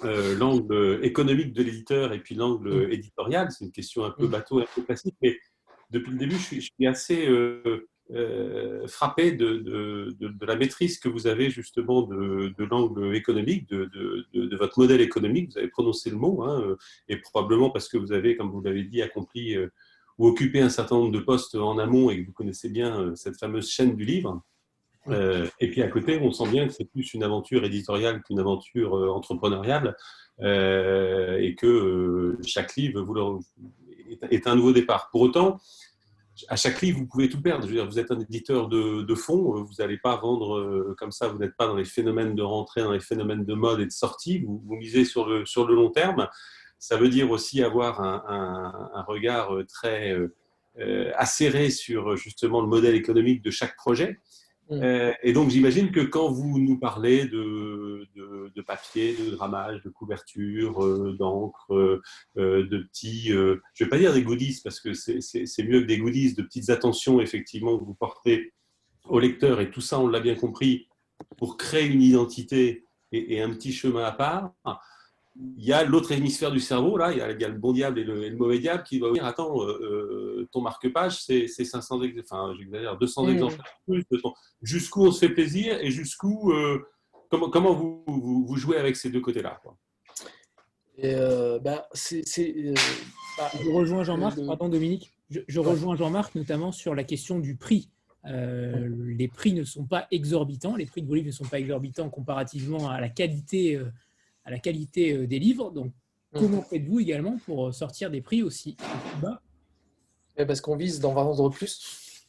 l'angle économique de l'éditeur et puis l'angle mm. éditorial. C'est une question un peu mm. bateau, un peu classique, mais depuis le début, je suis, je suis assez euh, frappé de, de, la maîtrise que vous avez justement de, l'angle économique, de, votre modèle économique. Vous avez prononcé le mot, hein, euh, et probablement parce que vous avez, comme vous l'avez dit, accompli euh, ou occupé un certain nombre de postes en amont et que vous connaissez bien cette fameuse chaîne du livre. et puis à côté, on sent bien que c'est plus une aventure éditoriale qu'une aventure entrepreneuriale et que chaque livre vous est, un nouveau départ. Pour autant, à chaque livre, vous pouvez tout perdre. Je veux dire, vous êtes un éditeur de, de fond, vous n'allez pas vendre euh, comme ça, vous n'êtes pas dans les phénomènes de rentrée, dans les phénomènes de mode et de sortie, vous, vous misez sur le, sur le long terme. Ça veut dire aussi avoir un, un, regard euh, très euh, acéré sur justement le modèle économique de chaque projet. Mm. Euh, et donc, j'imagine que quand vous nous parlez de, de, papier, de grammage, de couverture, euh, d'encre, euh, de petits, je ne vais pas dire des goodies parce que c'est mieux que des goodies, de petites attentions effectivement que vous portez au lecteur, et tout ça, on l'a bien compris, pour créer une identité et, et un petit chemin à part, il y a l'autre hémisphère du cerveau, là, il y a, le bon diable et le, mauvais diable qui va dire Attends, euh, euh, ton marque-page, c'est 500 enfin, j'exagère, 200 exemplaires. Plus. Jusqu'où on se fait plaisir et jusqu'où. Euh, comment, comment vous, vous, jouez avec ces deux côtés-là bah, bah, je rejoins Jean-Marc, pardon Dominique, je, rejoins Jean-Marc notamment sur la question du prix. les prix ne sont pas exorbitants, les prix de vos livres ne sont pas exorbitants comparativement à la qualité à la qualité euh, des livres. Donc, comment faites-vous également pour euh, sortir des prix aussi bas? Parce qu'on vise d'en vendre plus.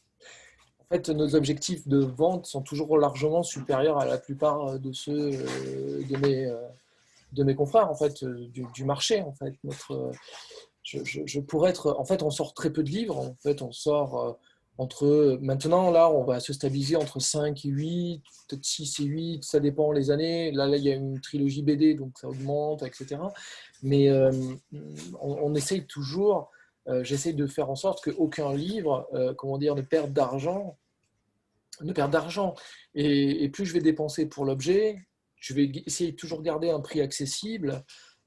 En fait, nos objectifs de vente sont toujours largement supérieurs à la plupart euh, de ceux de mes, de mes confrères en fait, du, marché. En fait, notre, je, pourrais être. En fait, on sort très peu de livres. En fait, on sort entre maintenant là on va se stabiliser entre 5 et 8 peut-être 6 et 8 ça dépend les années. Là, il y a une trilogie BD donc ça augmente etc mais euh, on, essaye toujours euh, j'essaye de faire en sorte qu'aucun livre euh, comment dire ne perde d'argent ne perde d'argent. Et, plus je vais dépenser pour l'objet je vais essayer de toujours garder un prix accessible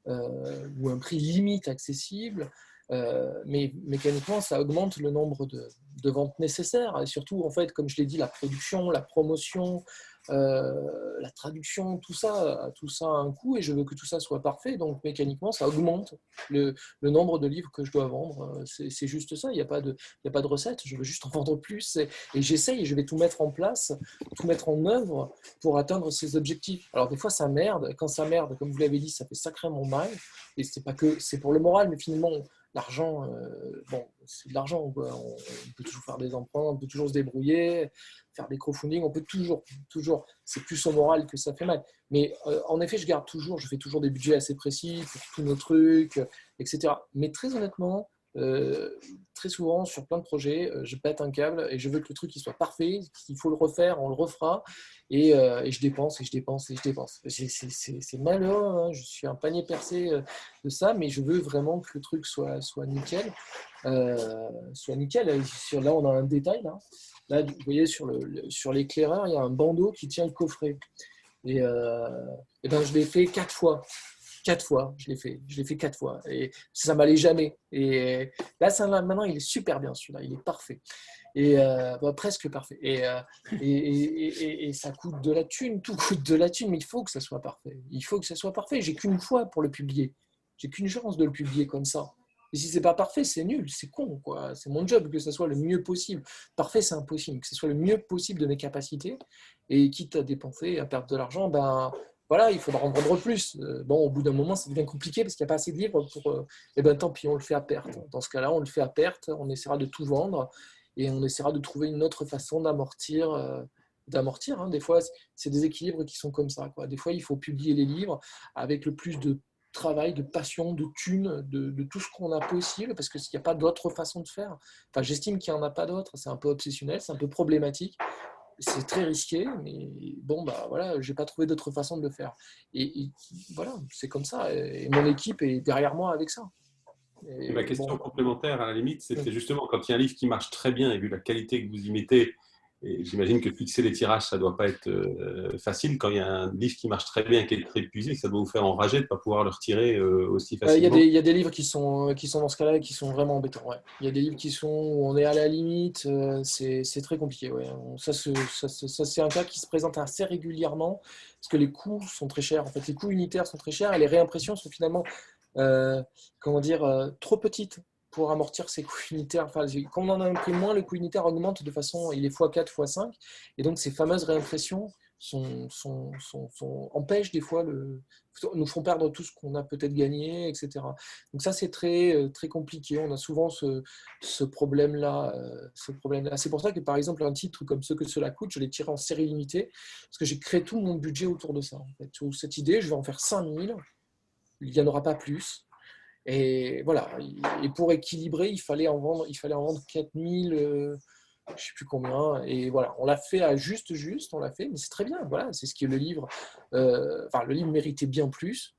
ou un prix limite accessible mais mécaniquement, ça augmente le nombre de, ventes nécessaires. Et surtout, en fait, comme je l'ai dit, la production, la promotion, euh, la traduction, tout ça, tout ça a un coût et je veux que tout ça soit parfait. Donc mécaniquement, ça augmente le, nombre de livres que je dois vendre. C'est juste ça. Il n'y a, pas de, recette. Je veux juste en vendre plus et, et j'essaye je vais tout mettre en place, tout mettre en œuvre pour atteindre ces objectifs. Alors des fois, ça merde. Quand ça merde, comme vous l'avez dit, ça fait sacrément mal. Et c'est pas que c'est pour le moral, mais finalement, l'argent, euh, bon, c'est de l'argent. On, peut toujours faire des emprunts, on peut toujours se débrouiller, faire des crowdfunding, on peut toujours, toujours. C'est plus au moral que ça fait mal. Mais euh, en effet, je garde toujours, je fais toujours des budgets assez précis pour tous nos trucs, etc. Mais très honnêtement, euh, très souvent sur plein de projets, euh, je pète un câble et je veux que le truc il soit parfait. S'il faut le refaire, on le refera. Et, euh, et je dépense et je dépense et je dépense. C'est malheureux, hein. je suis un panier percé de ça, mais je veux vraiment que le truc soit, nickel. soit nickel. Là, on a un détail. Là, là vous voyez, sur l'éclaireur, il y a un bandeau qui tient le coffret. Et, et ben, je l'ai fait quatre fois quatre fois, je l'ai fait, je l'ai fait quatre fois et ça m'allait jamais. Et là, ça, maintenant, il est super bien celui-là, il est parfait et euh, bah, presque parfait. Euh, et, ça coûte de la thune, tout coûte de la thune, mais il faut que ça soit parfait. Il faut que ça soit parfait. J'ai qu'une fois pour le publier. J'ai qu'une chance de le publier comme ça. Et si c'est pas parfait, c'est nul, c'est con, quoi. C'est mon job que ça soit le mieux possible. Parfait, c'est impossible. Que ce soit le mieux possible de mes capacités. Et quitte à dépenser, à perdre de l'argent, ben, voilà, il faudra en vendre plus. Euh, bon, au bout d'un moment, ça devient compliqué parce qu'il n'y a pas assez de livres pour. euh, eh ben tant pis, on le fait à perte. Dans ce cas-là, on le fait à perte, on essaiera de tout vendre et on essaiera de trouver une autre façon d'amortir. Euh, d'amortir. Hein. Des fois, c'est des équilibres qui sont comme ça. Des fois, il faut publier les livres avec le plus de travail, de passion, de thunes, de, de tout ce qu'on a possible, parce qu'il n'y a pas d'autre façon de faire. Enfin, j'estime qu'il n'y en a pas d'autre. C'est un peu obsessionnel, c'est un peu problématique c'est très risqué, mais bon, bah voilà, j'ai pas trouvé d'autre façon de le faire. Et, voilà, c'est comme ça. Et mon équipe est derrière moi avec ça. Et ma question complémentaire, à la limite, c'était justement quand il y a un livre qui marche très bien et vu la qualité que vous y mettez, et j'imagine que fixer les tirages, ça ne doit pas être euh, facile. Quand il y a un livre qui marche très bien, qui est très épuisé, ça doit vous faire enrager de ne pas pouvoir le retirer euh, aussi facilement. Euh, il y, a des livres qui sont, qui sont dans ce cas-là qui sont vraiment embêtants. Il y a des livres qui sont où on est à la limite. c'est très compliqué. Ouais. Ça, ça, c'est un cas qui se présente assez régulièrement parce que les coûts sont très chers. En fait, les coûts unitaires sont très chers et les réimpressions sont finalement comment dire, trop petites pour amortir ces coûts unitaires. Enfin, quand on en imprime moins, le coût unitaire augmente de façon, il est x4, x5. Et donc, ces fameuses réimpressions empêchent des fois, nous font perdre tout ce qu'on a peut-être gagné, etc. Donc ça, c'est très, euh, très compliqué. On a souvent ce, problème-là. Euh, ce problème C'est pour ça que, par exemple, un titre comme Ce que cela coûte, je l'ai tiré en série limitée, parce que j'ai créé tout mon budget autour de ça. Cette idée, je vais en faire 5000, il n'y en aura pas plus. Et voilà. Et pour équilibrer, il fallait en vendre, il fallait en vendre 4000, je ne sais plus combien. Et voilà, on l'a fait à juste, juste, on l'a fait, mais c'est très bien. Voilà, c'est ce que le livre. Euh, enfin, le livre méritait bien plus,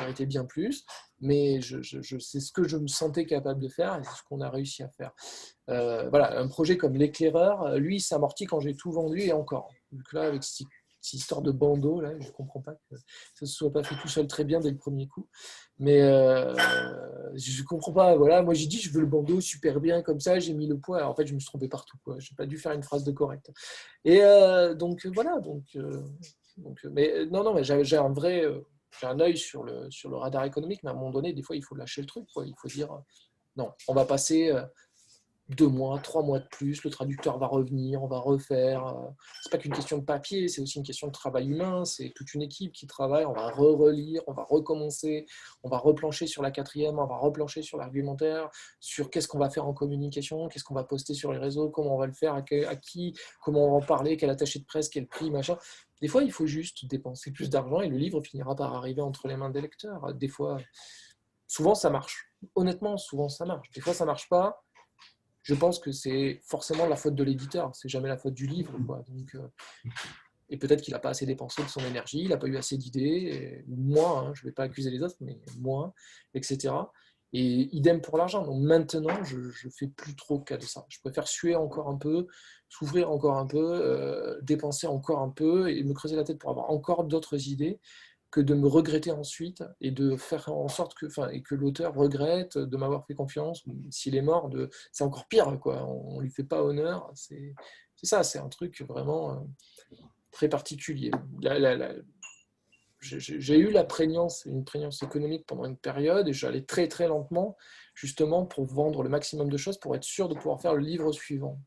méritait bien plus, mais je, je, c'est ce que je me sentais capable de faire et c'est ce qu'on a réussi à faire. Euh, voilà, un projet comme l'éclaireur, lui, s'amortit quand j'ai tout vendu et encore. Là, avec cette histoire de bandeau, là, je ne comprends pas que ça ne se soit pas fait tout seul très bien dès le premier coup. Mais euh, je ne comprends pas. Voilà, moi j'ai dit je veux le bandeau super bien comme ça, j'ai mis le poids. en fait, je me suis trompé partout. Je n'ai pas dû faire une phrase de correcte. Et euh, donc voilà. Donc, euh, donc, mais non, non, mais j'ai un vrai, j'ai un œil sur le, sur le radar économique. Mais à un moment donné, des fois, il faut lâcher le truc. Il faut dire non, on va passer deux mois, trois mois de plus, le traducteur va revenir, on va refaire. Euh, c'est pas qu'une question de papier, c'est aussi une question de travail humain, c'est toute une équipe qui travaille, on va re-relire, on va recommencer, on va replancher sur la quatrième, on va replancher sur l'argumentaire, sur qu'est-ce qu'on va faire en communication, qu'est-ce qu'on va poster sur les réseaux, comment on va le faire, à qui, comment on va en parler, quel attaché de presse, quel prix, machin. Des fois, il faut juste dépenser plus d'argent et le livre finira par arriver entre les mains des lecteurs. Des fois, souvent ça marche. Honnêtement, souvent ça marche. Des fois, ça marche pas je pense que c'est forcément la faute de l'éditeur, c'est jamais la faute du livre. Donc, euh, et peut-être qu'il n'a pas assez dépensé de son énergie, il n'a pas eu assez d'idées, moins, hein, je ne vais pas accuser les autres, mais moins, etc. Et idem pour l'argent. Donc maintenant, je ne fais plus trop cas de ça. Je préfère suer encore un peu, s'ouvrir encore un peu, euh, dépenser encore un peu et me creuser la tête pour avoir encore d'autres idées que de me regretter ensuite et de faire en sorte que, enfin, que l'auteur regrette de m'avoir fait confiance. S'il est mort, c'est encore pire, quoi. On, ne lui fait pas honneur. C'est, ça, c'est un truc vraiment euh, très particulier. j'ai eu la prégnance, une prégnance économique pendant une période et j'allais très très lentement, justement pour vendre le maximum de choses, pour être sûr de pouvoir faire le livre suivant.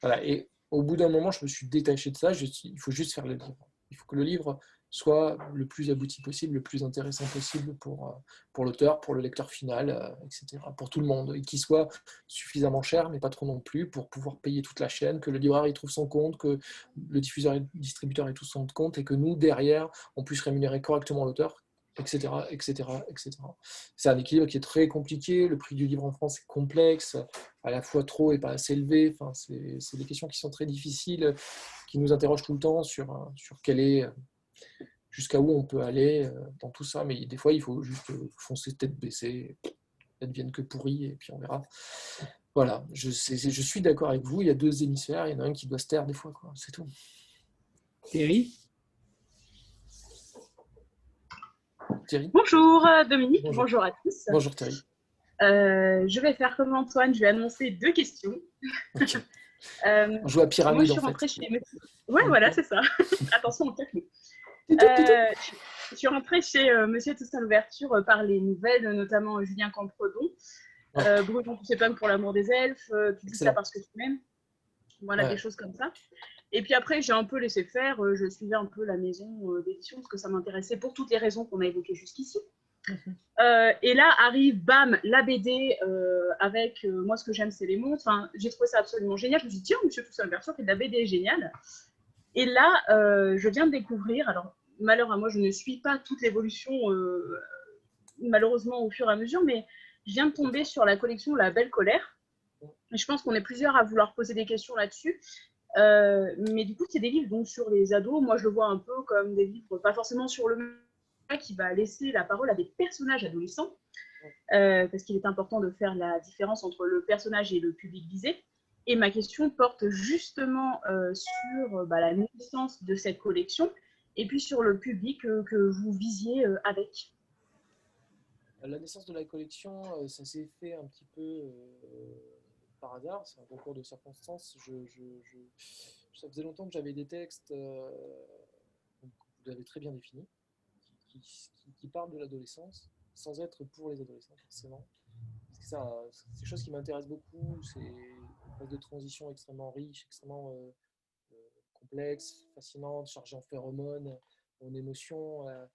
Voilà. Et au bout d'un moment, je me suis détaché de ça. il faut juste faire le livre. Il faut que le livre soit le plus abouti possible, le plus intéressant possible pour, euh, pour l'auteur, pour le lecteur final, euh, etc. Pour tout le monde. Et qu'il soit suffisamment cher, mais pas trop non plus, pour pouvoir payer toute la chaîne, que le libraire y trouve son compte, que le diffuseur et le distributeur y tout son compte, et que nous, derrière, on puisse rémunérer correctement l'auteur, etc. etc., etc. C'est un équilibre qui est très compliqué. Le prix du livre en France est complexe, à la fois trop et pas assez élevé. Enfin, c'est des questions qui sont très difficiles, qui nous interrogent tout le temps sur, sur quel est jusqu'à où on peut aller euh, dans tout ça. Mais des fois, il faut juste euh, foncer tête baissée, ne vienne que pourri, et puis on verra. Voilà, je, je suis d'accord avec vous, il y a deux hémisphères, il y en a un qui doit se taire des fois, c'est tout. Thierry? Thierry? Bonjour euh, Dominique, bonjour. à tous. Bonjour Thierry. je vais faire comme Antoine, je vais annoncer deux questions. on joue à pyramide en fait. Chez... Ouais, voilà, c'est ça. Attention, on euh, je suis rentrée chez euh, Monsieur Toussaint l'ouverture euh, par les nouvelles, notamment Julien Campredon. Euh, Breton, tu sais pas pour l'amour des elfes, tu dis ça parce que tu m'aimes. Voilà, des choses comme ça. Et puis après, j'ai un peu laissé faire, je suivais un peu la maison d'édition parce que ça m'intéressait pour toutes les raisons qu'on a évoquées jusqu'ici. Mhm. et là arrive, bam, la BD avec moi, ce que j'aime, c'est les montres. Enfin, j'ai trouvé ça absolument génial. Je me suis dit, tiens, Monsieur Toussaint l'ouverture fait de la BD géniale. Et là, euh, je viens de découvrir, alors malheur à moi, je ne suis pas toute l'évolution, euh, malheureusement, au fur et à mesure, mais je viens de tomber sur la collection La Belle Colère. Et je pense qu'on est plusieurs à vouloir poser des questions là-dessus. Euh, mais du coup, c'est des livres donc, sur les ados. Moi, je le vois un peu comme des livres, pas forcément sur le qui va laisser la parole à des personnages adolescents, parce qu'il est important de faire la différence entre le personnage et le public visé. Et ma question porte justement euh, sur euh, bah, la naissance de cette collection et puis sur le public euh, que vous visiez avec. La naissance de la collection, ça s'est fait un petit peu par hasard, c'est un concours de circonstances. Ça faisait longtemps que j'avais des textes, vous l'avez très bien défini, qui, parlent de l'adolescence, sans être pour les adolescents forcément. C'est des choses qui m'intéressent beaucoup, de transition extrêmement riche, extrêmement euh, euh, complexe, fascinante, chargée en phéromones, en émotions. Euh,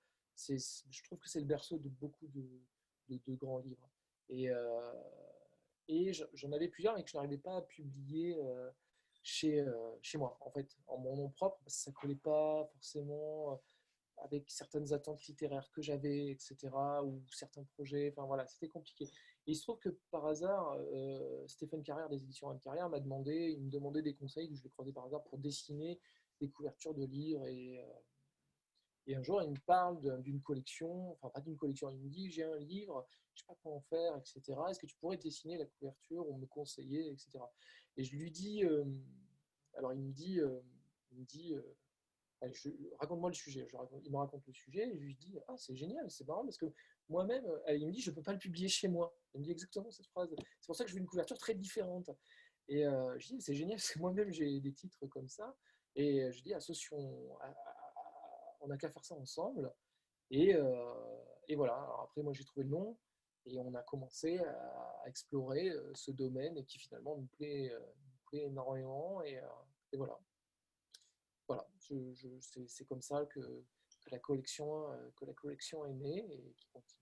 je trouve que c'est le berceau de beaucoup de, grands livres. Et, j'en avais plusieurs, mais que je n'arrivais pas à publier chez, chez moi, en fait, en mon nom propre, parce que ça ne collait pas forcément avec certaines attentes littéraires que j'avais, etc., ou certains projets. Enfin voilà, c'était compliqué. Il se trouve que par hasard, Stéphane Carrière des éditions Anne Carrière m'a demandé, il me demandait des conseils que je vais croiser par hasard pour dessiner des couvertures de livres et et un jour, il me parle d'une collection, enfin pas d'une collection, il me dit j'ai un livre, je ne sais pas comment faire, etc. Est-ce que tu pourrais dessiner la couverture ou me conseiller, etc. Et je lui dis, euh, alors il me dit, euh, il me dit euh, raconte-moi le sujet. il me raconte le sujet et je lui dis ah c'est génial, c'est marrant parce que moi-même, il me dit je ne peux pas le publier chez moi. Il me dit exactement cette phrase. C'est pour ça que je veux une couverture très différente. Et je dis c'est génial, c'est moi-même j'ai des titres comme ça. Et je dis associons, on n'a qu'à faire ça ensemble. Et, euh, et voilà, après moi j'ai trouvé le nom et on a commencé à, explorer euh, ce domaine qui finalement nous plaît, euh, plaît énormément. Et, et, voilà, voilà c'est comme ça que, que, la collection, que la collection est née et qui continue.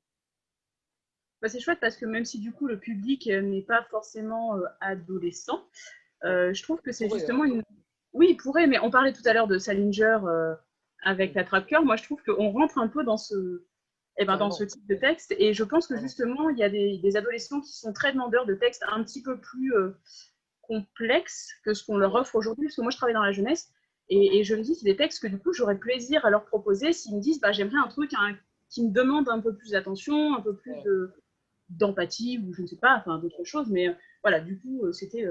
Bah c'est chouette parce que même si du coup le public n'est pas forcément adolescent, je trouve que c'est justement hein. une... Oui, il pourrait, mais on parlait tout à l'heure de Salinger avec la trappe moi je trouve qu'on rentre un peu dans ce, eh ben, dans ce type de texte. Et je pense que justement, il y a des, adolescents qui sont très demandeurs de textes un petit peu plus euh, complexes que ce qu'on leur offre aujourd'hui. Parce que moi, je travaille dans la jeunesse et, je me dis, c'est des textes que du coup, j'aurais plaisir à leur proposer s'ils me disent, bah, j'aimerais un truc qui me demande un peu plus d'attention, un peu plus d'empathie ou je ne sais pas, enfin d'autres choses. Mais euh, voilà, du coup, euh, c'était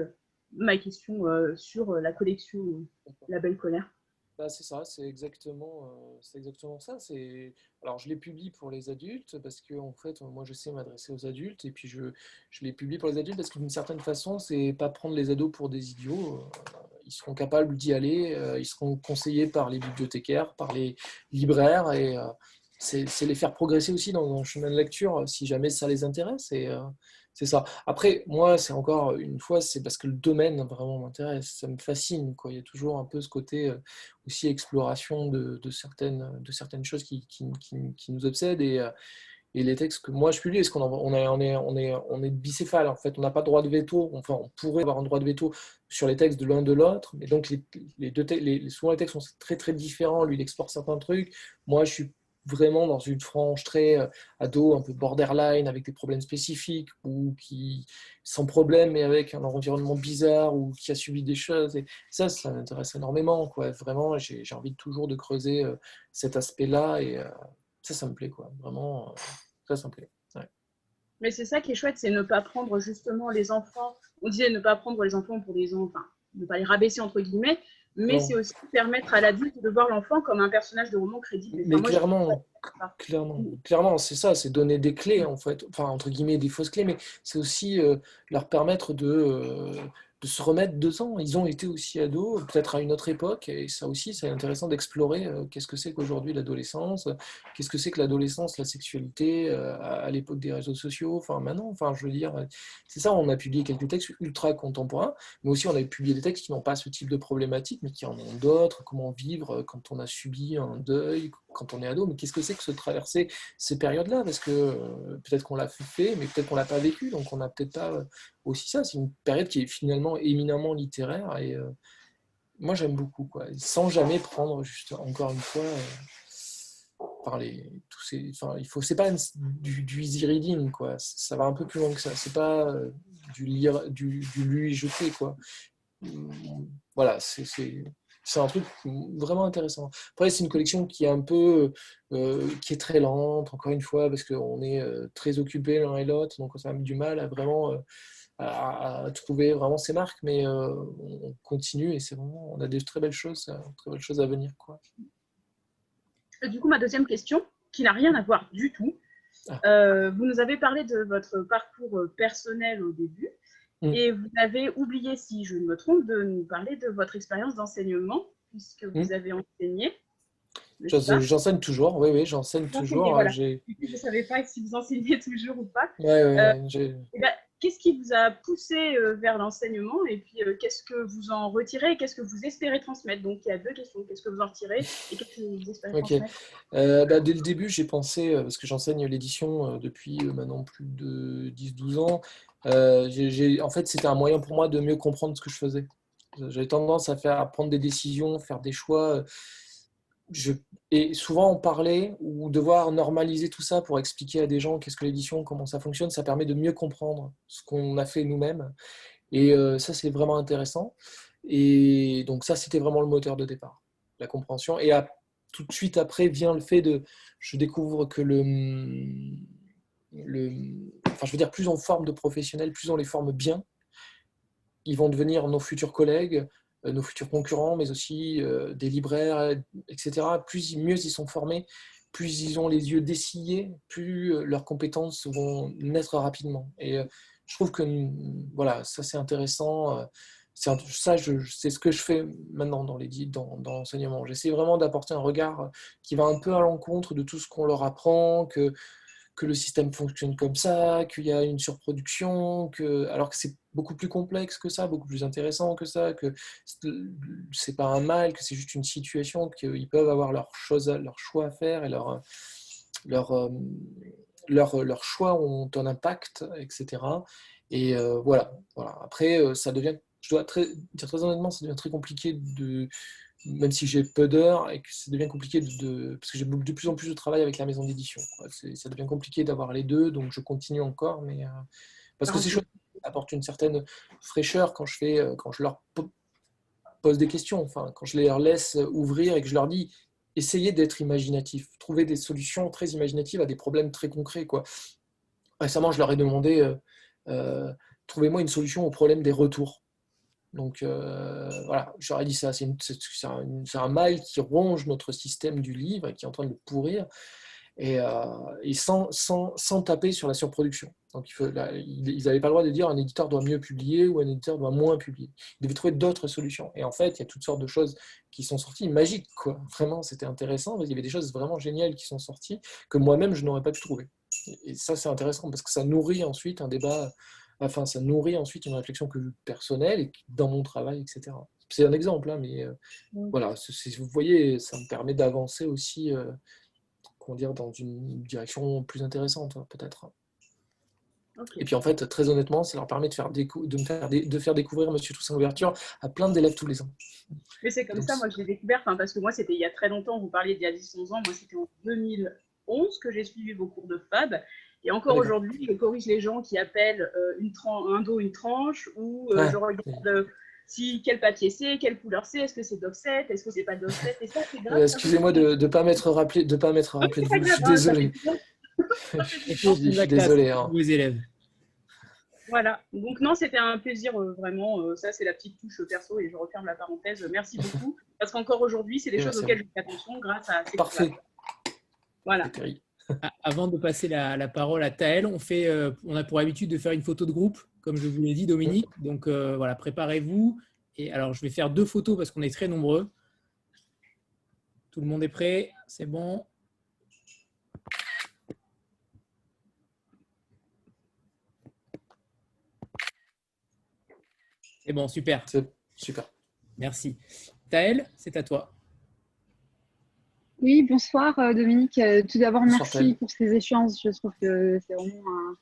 ma question sur la collection La Belle Colère. Bah, c'est ça, c'est exactement, euh, exactement ça. Alors, je les publie pour les adultes parce que, en fait, moi, je sais m'adresser aux adultes et puis je, je les publie pour les adultes parce que, d'une certaine façon, c'est pas prendre les ados pour des idiots. Euh, ils seront capables d'y aller, euh, ils seront conseillés par les bibliothécaires, par les libraires et c'est, les faire progresser aussi dans un chemin de lecture si jamais ça les intéresse. C'est ça. Après, moi, c'est encore une fois, c'est parce que le domaine vraiment m'intéresse, ça me fascine. Quoi. Il y a toujours un peu ce côté euh, aussi exploration de, certaines, choses qui, nous obsèdent. Et, euh, et, les textes que moi je publie, est-ce qu'on on est, on est, on est, on bicéphale en fait. On n'a pas droit de veto. Enfin, on pourrait avoir un droit de veto sur les textes de l'un de l'autre. Mais donc, les, les deux les, souvent les textes sont très très différents. Lui, il explore certains trucs. Moi, je suis vraiment dans une frange très euh, ado, un peu borderline, avec des problèmes spécifiques, ou qui, sans problème, mais avec un environnement bizarre, ou qui a subi des choses. Ça, ça m'intéresse énormément. Quoi. Vraiment, j'ai envie toujours de creuser euh, cet aspect-là, et euh, ça, ça me plaît. Quoi. Vraiment, ça, ça me plaît. Mais c'est ça qui est chouette, c'est ne pas prendre justement les enfants, on disait ne pas prendre les enfants pour des enfants, ne pas les rabaisser entre guillemets, mais c'est aussi permettre à l'adulte de voir l'enfant comme un personnage de roman crédible. mais clairement, clairement, clairement, c'est ça, c'est donner des clés en fait, enfin entre guillemets des fausses clés, mais c'est aussi euh, leur permettre de, euh, de se remettre dedans. Ils ont été aussi ados, peut-être à une autre époque, et ça aussi, c'est intéressant d'explorer euh, qu'est-ce que c'est qu'aujourd'hui l'adolescence, qu'est-ce que c'est que l'adolescence, la sexualité euh, à, l'époque des réseaux sociaux, enfin maintenant, enfin je veux dire, c'est ça, on a publié quelques textes ultra contemporains, mais aussi on a publié des textes qui n'ont pas ce type de problématique, mais qui en ont d'autres, comment vivre quand on a subi un deuil, quand on est ado, mais qu'est-ce que c'est que se traverser ces périodes-là? Parce que euh, peut-être qu'on l'a fait, mais peut-être qu'on l'a pas vécu, donc on n'a peut-être pas aussi ça. C'est une période qui est finalement éminemment littéraire et euh, moi j'aime beaucoup, quoi. Sans jamais prendre, juste encore une fois, euh, par les, tous ces, enfin, il faut, c'est pas du, easy reading, quoi. Ça va un peu plus loin que ça. C'est pas euh, du lire, du, du lui jeter, quoi. Voilà, c'est c'est un truc vraiment intéressant. Après, c'est une collection qui est un peu, qui est très lente, encore une fois, parce qu'on est très occupé l'un et l'autre, donc ça a du mal à vraiment à, trouver vraiment ses marques, mais euh, on continue et c'est vraiment, on a des très belles choses, euh, très belles choses à venir. Quoi. Du coup, ma deuxième question, qui n'a rien à voir du tout, ah. euh, vous nous avez parlé de votre parcours personnel au début, mm. et vous avez oublié, si je ne me trompe, de nous parler de votre expérience d'enseignement, puisque vous mm. avez enseigné. J'enseigne toujours, oui, oui, j'enseigne toujours. Je ne savais pas si vous enseignez toujours ou pas. Ouais, ouais, qu'est-ce qui vous a poussé euh, vers l'enseignement et puis euh, qu'est-ce que vous en retirez et qu'est-ce que vous espérez transmettre? Donc il y a deux questions. Qu'est-ce que vous en retirez et qu'est-ce que vous espérez transmettre? Euh, bah, Dès le début, j'ai pensé, parce que j'enseigne l'édition depuis maintenant plus de 10-12 ans, en fait c'était un moyen pour moi de mieux comprendre ce que je faisais. J'avais tendance à faire à prendre des décisions, faire des choix je, et souvent en parler ou devoir normaliser tout ça pour expliquer à des gens qu'est-ce que l'édition, comment ça fonctionne, ça permet de mieux comprendre ce qu'on a fait nous-mêmes. Et euh, ça, c'est vraiment intéressant. Et donc ça, c'était vraiment le moteur de départ, la compréhension. Et tout de suite après vient le fait de, je découvre que le, le, enfin, je veux dire, plus on forme de professionnels, plus on les forme bien, ils vont devenir nos futurs collègues, nos futurs concurrents, mais aussi euh, des libraires, etc. Plus mieux ils sont formés, plus ils ont les yeux dessillés, plus euh, leurs compétences vont naître rapidement. Et je trouve que voilà, ça c'est intéressant. ça, c'est ce que je fais maintenant dans dans, dans l'enseignement. J'essaie vraiment d'apporter un regard qui va un peu à l'encontre de tout ce qu'on leur apprend, que que le système fonctionne comme ça, qu'il y a une surproduction, que, alors que c'est beaucoup plus complexe que ça, beaucoup plus intéressant que ça, que c'est pas un mal, que c'est juste une situation, qu'ils peuvent avoir leur, chose, leur choix à faire et leur, leur, euh, leur, leur choix ont un impact, etc. Et euh, voilà, voilà. Après, euh, ça devient, je dois dire très honnêtement, ça devient très compliqué de même si j'ai peu d'heures et que ça devient compliqué de, parce que j'ai de plus en plus de travail avec la maison d'édition. Ça devient compliqué d'avoir les deux, donc je continue encore, mais euh, parce que ces choses apportent une certaine fraîcheur quand je fais, euh, quand je leur pose des questions, enfin quand je les laisse ouvrir et que je leur dis essayez d'être imaginatif, trouver des solutions très imaginatives à des problèmes très concrets. Quoi. Récemment, je leur ai demandé euh, trouvez-moi une solution au problème des retours. Donc euh, voilà, j'aurais dit ça, c'est un, un, mal qui ronge notre système du livre et qui est en train de le pourrir, et, euh, sans, sans, sans, taper sur la surproduction. Donc ils n'avaient pas le droit de dire un éditeur doit mieux publier ou un éditeur doit moins publier. Ils devaient trouver d'autres solutions. Et en fait, il y a toutes sortes de choses qui sont sorties, magiques, quoi. Vraiment, c'était intéressant. Il y avait des choses vraiment géniales qui sont sorties que moi-même, je n'aurais pas pu trouver. Et ça, c'est intéressant parce que ça nourrit ensuite un débat Enfin, ça nourrit ensuite une réflexion que, personnelle et dans mon travail, etc. C'est un exemple, hein, mais euh, voilà, vous voyez, ça me permet d'avancer aussi, euh, comment dire, dans une direction plus intéressante, hein, peut-être. Et puis en fait, très honnêtement, ça leur permet de, faire, de, me faire, de faire découvrir Monsieur Toussaint Ouverture à plein d'élèves tous les ans. Mais c'est comme ça, moi je l'ai découvert, parce que moi c'était il y a très longtemps, vous parliez d'il y a 10-11 ans, moi c'était en 2011 que j'ai suivi vos cours de FAB, et encore aujourd'hui, je corrige les gens qui appellent euh, une un dos une tranche, ou euh, je regarde euh, si, quel papier c'est, quelle couleur c'est, est-ce que c'est d'offset, est-ce que c'est pas d'offset, et ça, c'est grave. Excusez-moi de ne pas m'être rappelé de pas m'être rappelé de vous, je suis désolé. je suis désolé. Hein. Vos élèves. Voilà, donc non, c'était un plaisir vraiment. ça, c'est la petite touche perso et je referme la parenthèse. Merci beaucoup. Parce qu'encore aujourd'hui, c'est des choses auxquelles je fais attention grâce à ces Parfait. Voilà. Avant de passer la, parole à Taël, on, fait, euh, on a pour habitude de faire une photo de groupe, comme je vous l'ai dit, Dominique. Donc euh, voilà, préparez-vous. Et alors, je vais faire deux photos parce qu'on est très nombreux. Tout le monde est prêt? C'est bon C'est bon, super. Super. Merci. Taël, c'est à toi. Oui, bonsoir euh, Dominique. Euh, tout d'abord, merci pour ces échanges. Je trouve que c'est vraiment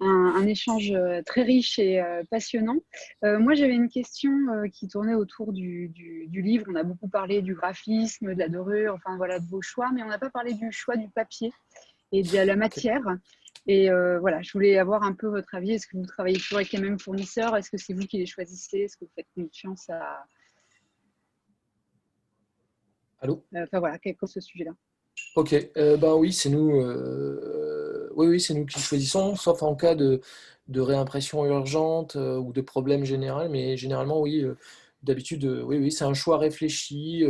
un, échange euh, très riche et passionnant. moi, j'avais une question qui tournait autour du, livre. On a beaucoup parlé du graphisme, de la dorure, enfin voilà, de vos choix, mais on n'a pas parlé du choix du papier et de la matière. Et voilà, je voulais avoir un peu votre avis. Est-ce que vous travaillez toujours avec les mêmes fournisseurs? Est-ce que c'est vous qui les choisissez? Est-ce que vous faites confiance à, Allô euh, Enfin voilà, quelque ce sujet-là. Ok, euh, ben oui, c'est nous, euh, oui, oui, c'est nous qui choisissons, sauf en cas de, de réimpression urgente ou de problème général, mais généralement, oui, d'habitude, oui, oui, c'est un choix réfléchi,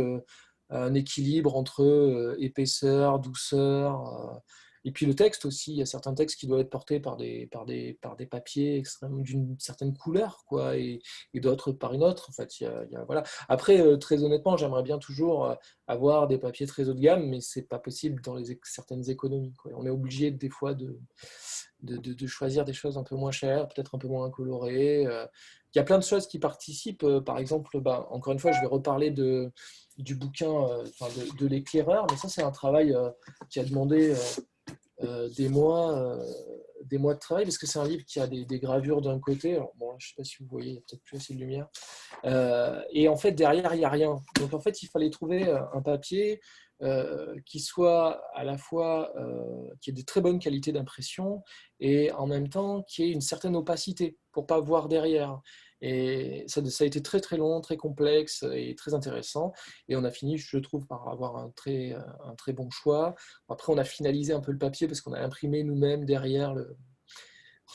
un équilibre entre épaisseur, douceur, et puis le texte aussi, il y a certains textes qui doivent être portés par des, par des, par des papiers d'une certaine couleur, quoi, et, d'autres par une autre. En fait, il y a, voilà. Après, euh, très honnêtement, j'aimerais bien toujours euh, avoir des papiers très haut de gamme, mais c'est pas possible dans les, certaines économies. On est obligé des fois de, de, choisir des choses un peu moins chères, peut-être un peu moins colorées. Euh. Il y a plein de choses qui participent. Par exemple, bah, encore une fois, je vais reparler de, du bouquin de, l'éclaireur, mais ça, c'est un travail qui a demandé des mois, euh, des mois de travail parce que c'est un livre qui a des, gravures d'un côté. Bon, je ne sais pas si vous voyez, il n'y a peut-être plus assez de lumière. et en fait, derrière, il n'y a rien. Donc, en fait, il fallait trouver un papier qui soit à la fois, qui ait de très bonnes qualités d'impression et en même temps qui ait une certaine opacité pour pas voir derrière. Et ça, a été très très long, très complexe et très intéressant. Et on a fini, je trouve, par avoir un très, un très bon choix. Après, on a finalisé un peu le papier parce qu'on a imprimé nous-mêmes derrière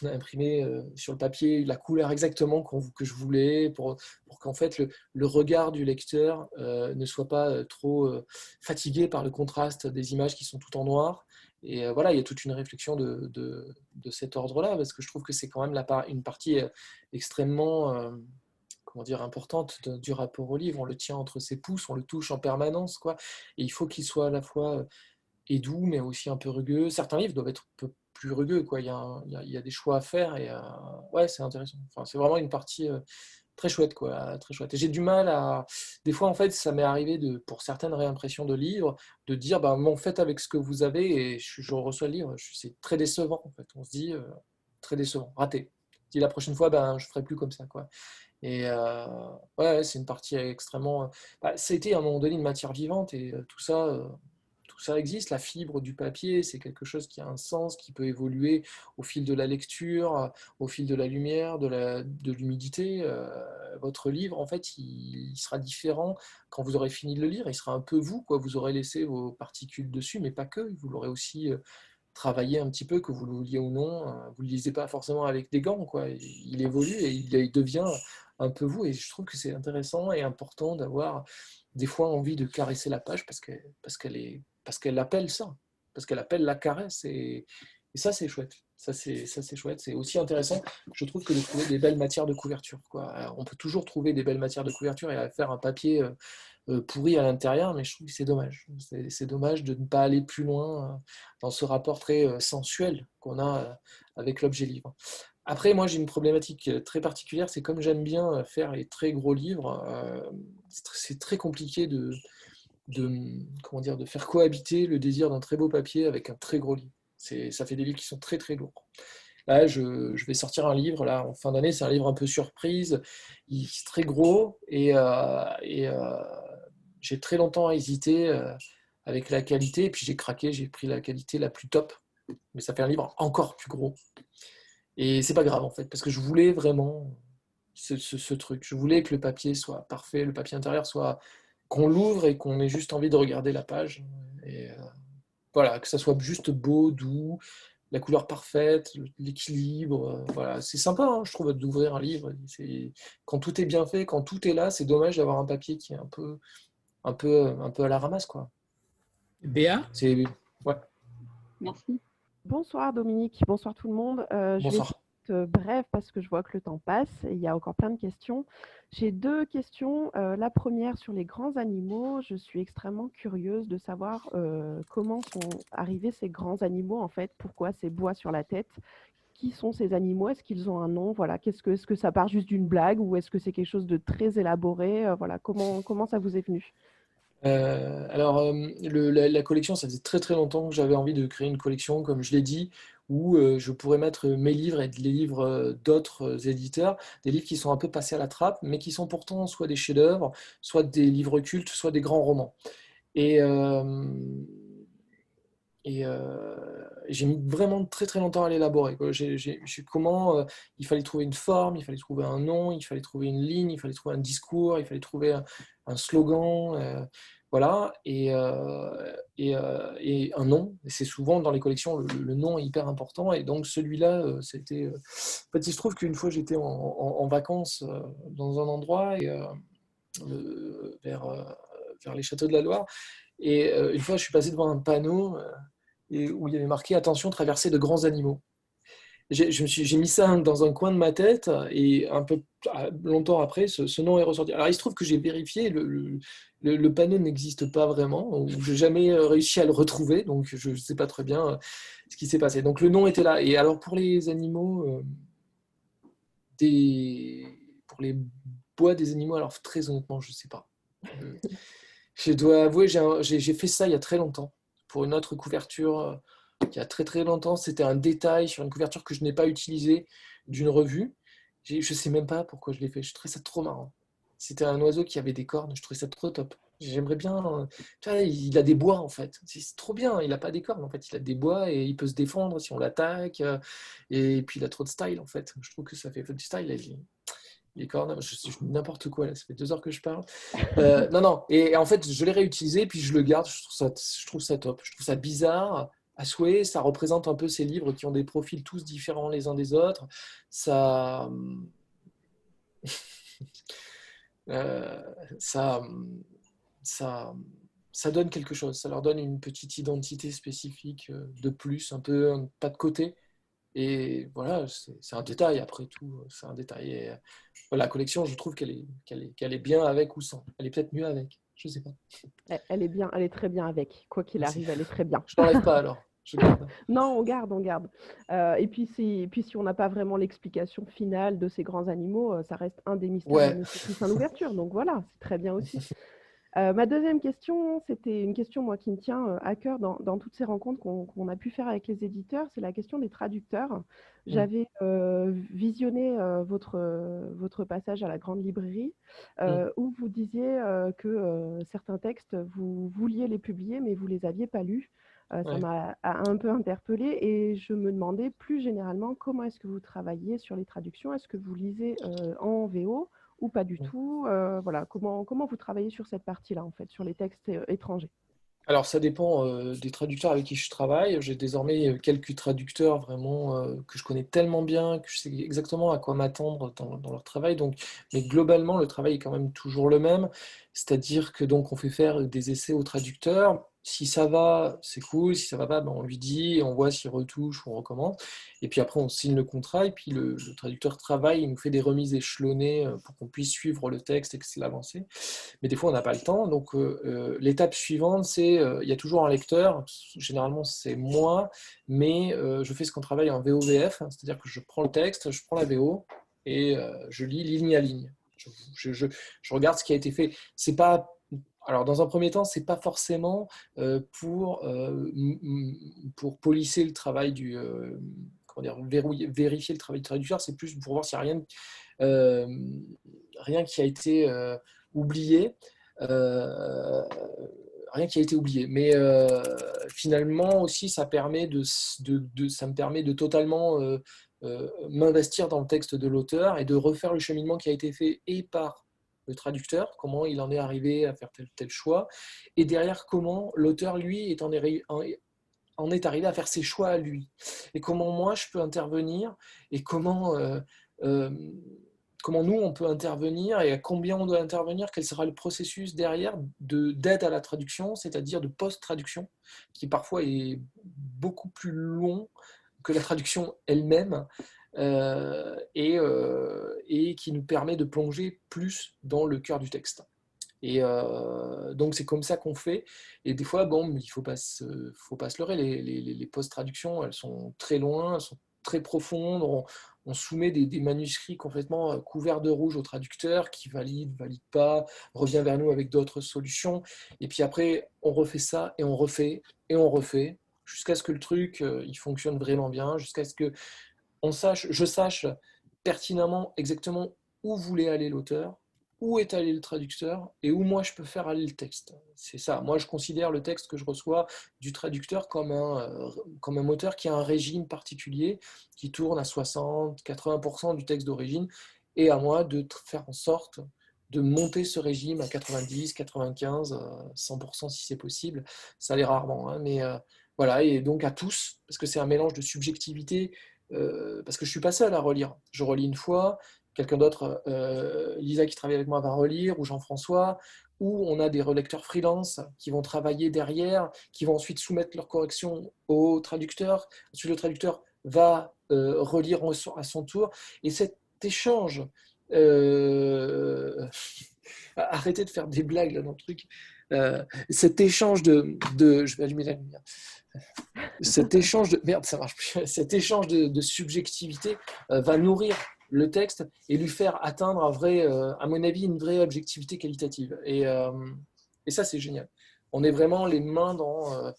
on a imprimé euh, sur le papier la couleur exactement que je voulais pour, pour qu'en fait le, le, regard du lecteur euh, ne soit pas euh, trop fatigué par le contraste des images qui sont toutes en noir. Et voilà, il y a toute une réflexion de, de, de cet ordre-là, parce que je trouve que c'est quand même la une partie extrêmement comment dire, importante du rapport au livre. On le tient entre ses pouces, on le touche en permanence. Quoi. Et il faut qu'il soit à la fois et doux, mais aussi un peu rugueux. Certains livres doivent être peu plus rugueux. Quoi. Il, y a, il, y a, des choix à faire et ouais, c'est intéressant. Enfin, c'est vraiment une partie très chouette, quoi, très chouette. Et j'ai du mal à. Des fois, en fait, ça m'est arrivé de, pour certaines réimpressions de livres, de dire, bah, en fait, avec ce que vous avez, et je, reçois le livre, c'est très décevant. En fait, on se dit, très décevant, raté. Dit la prochaine fois, ben, je ferai plus comme ça, quoi. Et ouais, c'est une partie extrêmement. Bah, C'était à un moment donné une matière vivante et tout ça ça existe. La fibre du papier, c'est quelque chose qui a un sens, qui peut évoluer au fil de la lecture, au fil de la lumière, de l'humidité. Euh, votre livre, en fait, il, sera différent quand vous aurez fini de le lire. Il sera un peu vous, quoi. Vous aurez laissé vos particules dessus, mais pas que. Vous l'aurez aussi euh, travaillé un petit peu, que vous le vouliez ou non. Euh, vous ne le lisez pas forcément avec des gants, quoi. Il évolue et il devient un peu vous. Et je trouve que c'est intéressant et important d'avoir des fois envie de caresser la page parce qu'elle parce qu'elle est parce qu'elle appelle ça, parce qu'elle appelle la caresse. Et, ça, c'est chouette. Ça, c'est, c'est aussi intéressant, je trouve, que de trouver des belles matières de couverture. On peut toujours trouver des belles matières de couverture et faire un papier euh, euh, pourri à l'intérieur, mais je trouve que c'est dommage. C'est, dommage de ne pas aller plus loin euh, dans ce rapport très sensuel qu'on a avec l'objet livre. Après, moi, j'ai une problématique très particulière, c'est comme j'aime bien faire les très gros livres, c'est très compliqué de, comment dire, de faire cohabiter le désir d'un très beau papier avec un très gros livre. Ça fait des livres qui sont très très lourds. Là, je, vais sortir un livre là, en fin d'année, c'est un livre un peu surprise, il est très gros et, euh, euh, j'ai très longtemps hésité euh, avec la qualité, et puis j'ai craqué, j'ai pris la qualité la plus top, mais ça fait un livre encore plus gros. Et c'est pas grave en fait, parce que je voulais vraiment ce, ce, truc. Je voulais que le papier soit parfait, le papier intérieur soit qu'on l'ouvre et qu'on ait juste envie de regarder la page. Et euh, voilà, que ça soit juste beau, doux, la couleur parfaite, l'équilibre. Euh, voilà, c'est sympa, hein, je trouve, d'ouvrir un livre. Quand tout est bien fait, quand tout est là, c'est dommage d'avoir un papier qui est un peu, un peu, un peu à la ramasse, quoi. Béa? C'est ouais. Merci. Bonsoir Dominique, bonsoir tout le monde. Euh, bonsoir. Euh, bref parce que je vois que le temps passe et il y a encore plein de questions. J'ai deux questions. Euh, la première sur les grands animaux. Je suis extrêmement curieuse de savoir euh, comment sont arrivés ces grands animaux en fait. Pourquoi ces bois sur la tête? Qui sont ces animaux? Est-ce qu'ils ont un nom? Voilà. Qu'est-ce que est-ce que ça part juste d'une blague ou est-ce que c'est quelque chose de très élaboré? Voilà. Comment comment ça vous est venu? Alors, la, la, collection, ça faisait très très longtemps que j'avais envie de créer une collection, comme je l'ai dit, où euh, je pourrais mettre mes livres et les livres euh, d'autres euh, éditeurs, des livres qui sont un peu passés à la trappe, mais qui sont pourtant soit des chefs-d'œuvre, soit des livres cultes, soit des grands romans. Et, et j'ai mis vraiment très très longtemps à l'élaborer. Comment il fallait trouver une forme, il fallait trouver un nom, il fallait trouver une ligne, il fallait trouver un discours, il fallait trouver un, slogan. Voilà, et, euh, euh, et, un nom. C'est souvent dans les collections, le, nom est hyper important. Et donc celui-là, euh, c'était. En fait, il se trouve qu'une fois, j'étais en, vacances dans un endroit vers les châteaux de la Loire. Et une fois, je suis passé devant un panneau où il y avait marqué Attention, traversée de grands animaux j'ai mis ça dans un coin de ma tête et un peu ah, longtemps après, ce, nom est ressorti. Alors il se trouve que j'ai vérifié, le, panneau n'existe pas vraiment, ou je n'ai jamais réussi à le retrouver, donc je ne sais pas très bien euh, ce qui s'est passé. Donc le nom était là. Et alors pour les animaux, euh, des, pour les bois des animaux, alors très honnêtement, je ne sais pas. Je, dois avouer, j'ai fait ça il y a très longtemps pour une autre couverture il y a très très longtemps. C'était un détail sur une couverture que je n'ai pas utilisée d'une revue. Je ne sais même pas pourquoi je l'ai fait. Je trouvais ça trop marrant. C'était un oiseau qui avait des cornes. Je trouvais ça trop top. J'aimerais bien. Vois, il a des bois en fait. C'est trop bien. Il n'a pas des cornes en fait. Il a des bois et il peut se défendre si on l'attaque. Et puis il a trop de style en fait. Je trouve que ça fait du style. Les je suis n'importe quoi là. Ça fait deux heures que je parle. Euh, non, non. Et, en fait, je l'ai réutilisé puis je le garde. Je trouve ça, je trouve ça top. Je trouve ça bizarre à souhait. Ça représente un peu ces livres qui ont des profils tous différents les uns des autres. Ça. Euh, ça ça, ça donne quelque chose, ça leur donne une petite identité spécifique euh, de plus, un peu pas de côté. Et voilà, c'est un détail après tout, c'est un détail. Et, euh, la collection, je trouve qu'elle est, qu'elle est, qu'elle est bien avec ou sans. Elle est peut-être mieux avec, je sais pas. Elle est bien, elle est très bien avec. Quoi qu'il arrive, elle est très bien. Je n'enlève pas alors. non, on garde, on garde. Euh, et puis, si, puis, si on n'a pas vraiment l'explication finale de ces grands animaux, ça reste un des mystères ouais. de l'ouverture. Donc voilà, c'est très bien aussi. Euh, ma deuxième question, c'était une question moi qui me tient euh, à cœur dans, toutes ces rencontres qu'on a pu faire avec les éditeurs, c'est la question des traducteurs. Mmh. J'avais euh, visionné votre, votre passage à la grande librairie mmh. où vous disiez que certains textes, vous vouliez les publier, mais vous ne les aviez pas lus. Ça m'a un peu interpellée et je me demandais plus généralement comment est-ce que vous travaillez sur les traductions. Est-ce que vous lisez en VO ou pas du tout euh, Voilà, comment, comment vous travaillez sur cette partie-là, en fait, sur les textes euh, étrangers? Alors, ça dépend euh, des traducteurs avec qui je travaille. J'ai désormais quelques traducteurs vraiment que je connais tellement bien que je sais exactement à quoi m'attendre dans, dans, leur travail. Donc, mais globalement, le travail est quand même toujours le même. C'est-à-dire que donc on fait faire des essais aux traducteurs si ça va, c'est cool. Si ça va pas, ben on lui dit, on voit s'il retouche ou on recommence. Et puis après, on signe le contrat. Et puis le, traducteur travaille, il nous fait des remises échelonnées euh, pour qu'on puisse suivre le texte et que c'est l'avancée. Mais des fois, on n'a pas le temps. Donc euh, euh, l'étape suivante, c'est il y a toujours un lecteur. Généralement, c'est moi, mais je fais ce qu'on travaille en VOVF, hein. c'est-à-dire que je prends le texte, je prends la VO et je lis ligne à ligne. Je, je, je, regarde ce qui a été fait. C'est pas alors, dans un premier temps, ce n'est pas forcément euh, pour, euh, pour polisser le travail du. Euh, comment dire, vérifier le travail du traducteur, c'est plus pour voir s'il n'y a rien, rien qui a été oublié. rien qui a été oublié. Mais finalement aussi, ça, permet de, ça me permet de totalement m'investir dans le texte de l'auteur et de refaire le cheminement qui a été fait et par le traducteur, comment il en est arrivé à faire tel tel choix, et derrière comment l'auteur, lui, en, est arrivé à faire ses choix à lui, et comment moi je peux intervenir, et comment, euh, euh, comment nous on peut intervenir, et à combien on doit intervenir, quel sera le processus derrière d'aide à la traduction, c'est-à-dire de post-traduction, qui parfois est beaucoup plus long que la traduction elle-même, euh, et, euh, et, qui nous permet de plonger plus dans le cœur du texte. Et euh, donc c'est comme ça qu'on fait. Et des fois, bon, il faut pas se, faut pas se leurrer, les, post-traductions, elles sont très loin, elles sont très profondes. On, on soumet des, des, manuscrits complètement couverts de rouge au traducteur qui valide, valide pas, revient vers nous avec d'autres solutions. Et puis après, on refait ça et on refait et on refait jusqu'à ce que le truc il fonctionne vraiment bien, jusqu'à ce que on sache, je sache pertinemment exactement où voulait aller l'auteur, où est allé le traducteur et où moi je peux faire aller le texte. C'est ça. Moi je considère le texte que je reçois du traducteur comme un, euh, comme un moteur qui a un régime particulier, qui tourne à 60-80% du texte d'origine, et à moi de faire en sorte de monter ce régime à 90, 95, 100% si c'est possible. Ça l'est rarement, hein, mais euh, voilà, et donc à tous, parce que c'est un mélange de subjectivité, euh, parce que je suis pas seul à relire. Je relis une fois, quelqu'un d'autre, euh, Lisa qui travaille avec moi va relire, ou Jean-François, ou on a des relecteurs freelance qui vont travailler derrière, qui vont ensuite soumettre leurs corrections au traducteur. Ensuite, le traducteur va euh, relire à son tour. Et cet échange, arrêtez de faire des blagues là dans le truc, cet échange de, de, Je vais allumer la lumière cet échange de merde, ça marche plus. Cet échange de, subjectivité euh, va nourrir le texte et lui faire atteindre un vrai, euh, à mon avis, une vraie objectivité qualitative. Et, euh, et ça, c'est génial. On est vraiment les mains dans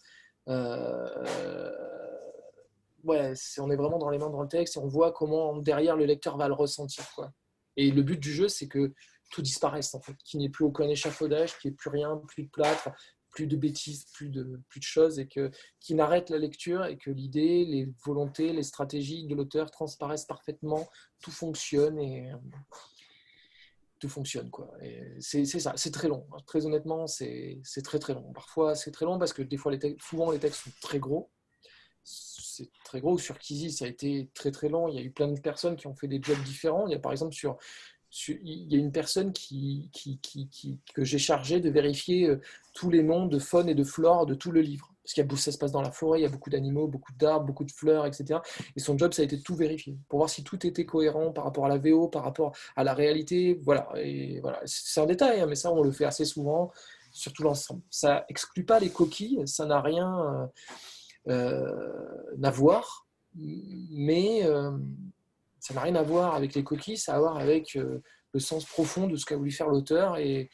ouais, on est vraiment dans les mains dans le texte et on voit comment derrière le lecteur va le ressentir. Quoi. Et le but du jeu, c'est que tout disparaisse, en fait, qu'il n'y ait plus aucun échafaudage, qu'il n'y ait plus rien, plus de plâtre, plus de bêtises, plus de, plus de choses, et que qui n'arrête la lecture et que l'idée, les volontés, les stratégies de l'auteur transparaissent parfaitement, tout fonctionne et tout fonctionne quoi. C'est ça, c'est très long. Très honnêtement, c'est très très long. Parfois, c'est très long parce que des fois, les souvent les textes sont très gros. C'est très gros. Sur Kizzy, ça a été très très long. Il y a eu plein de personnes qui ont fait des jobs différents. Il y a par exemple sur il y a une personne que j'ai chargé de vérifier euh, tous les noms de faune et de flore de tout le livre. Parce qu'il ça se passe dans la forêt, il y a beaucoup d'animaux, beaucoup d'arbres, beaucoup de fleurs, etc. Et son job, ça a été de tout vérifier, pour voir si tout était cohérent par rapport à la VO, par rapport à la réalité. Voilà. C'est un détail, hein, mais ça, on le fait assez souvent, surtout l'ensemble. Ça exclut pas les coquilles, ça n'a rien euh, euh à voir, mais ça n'a rien à voir avec les coquilles, ça a à voir avec euh, le sens profond de ce qu'a voulu faire l'auteur et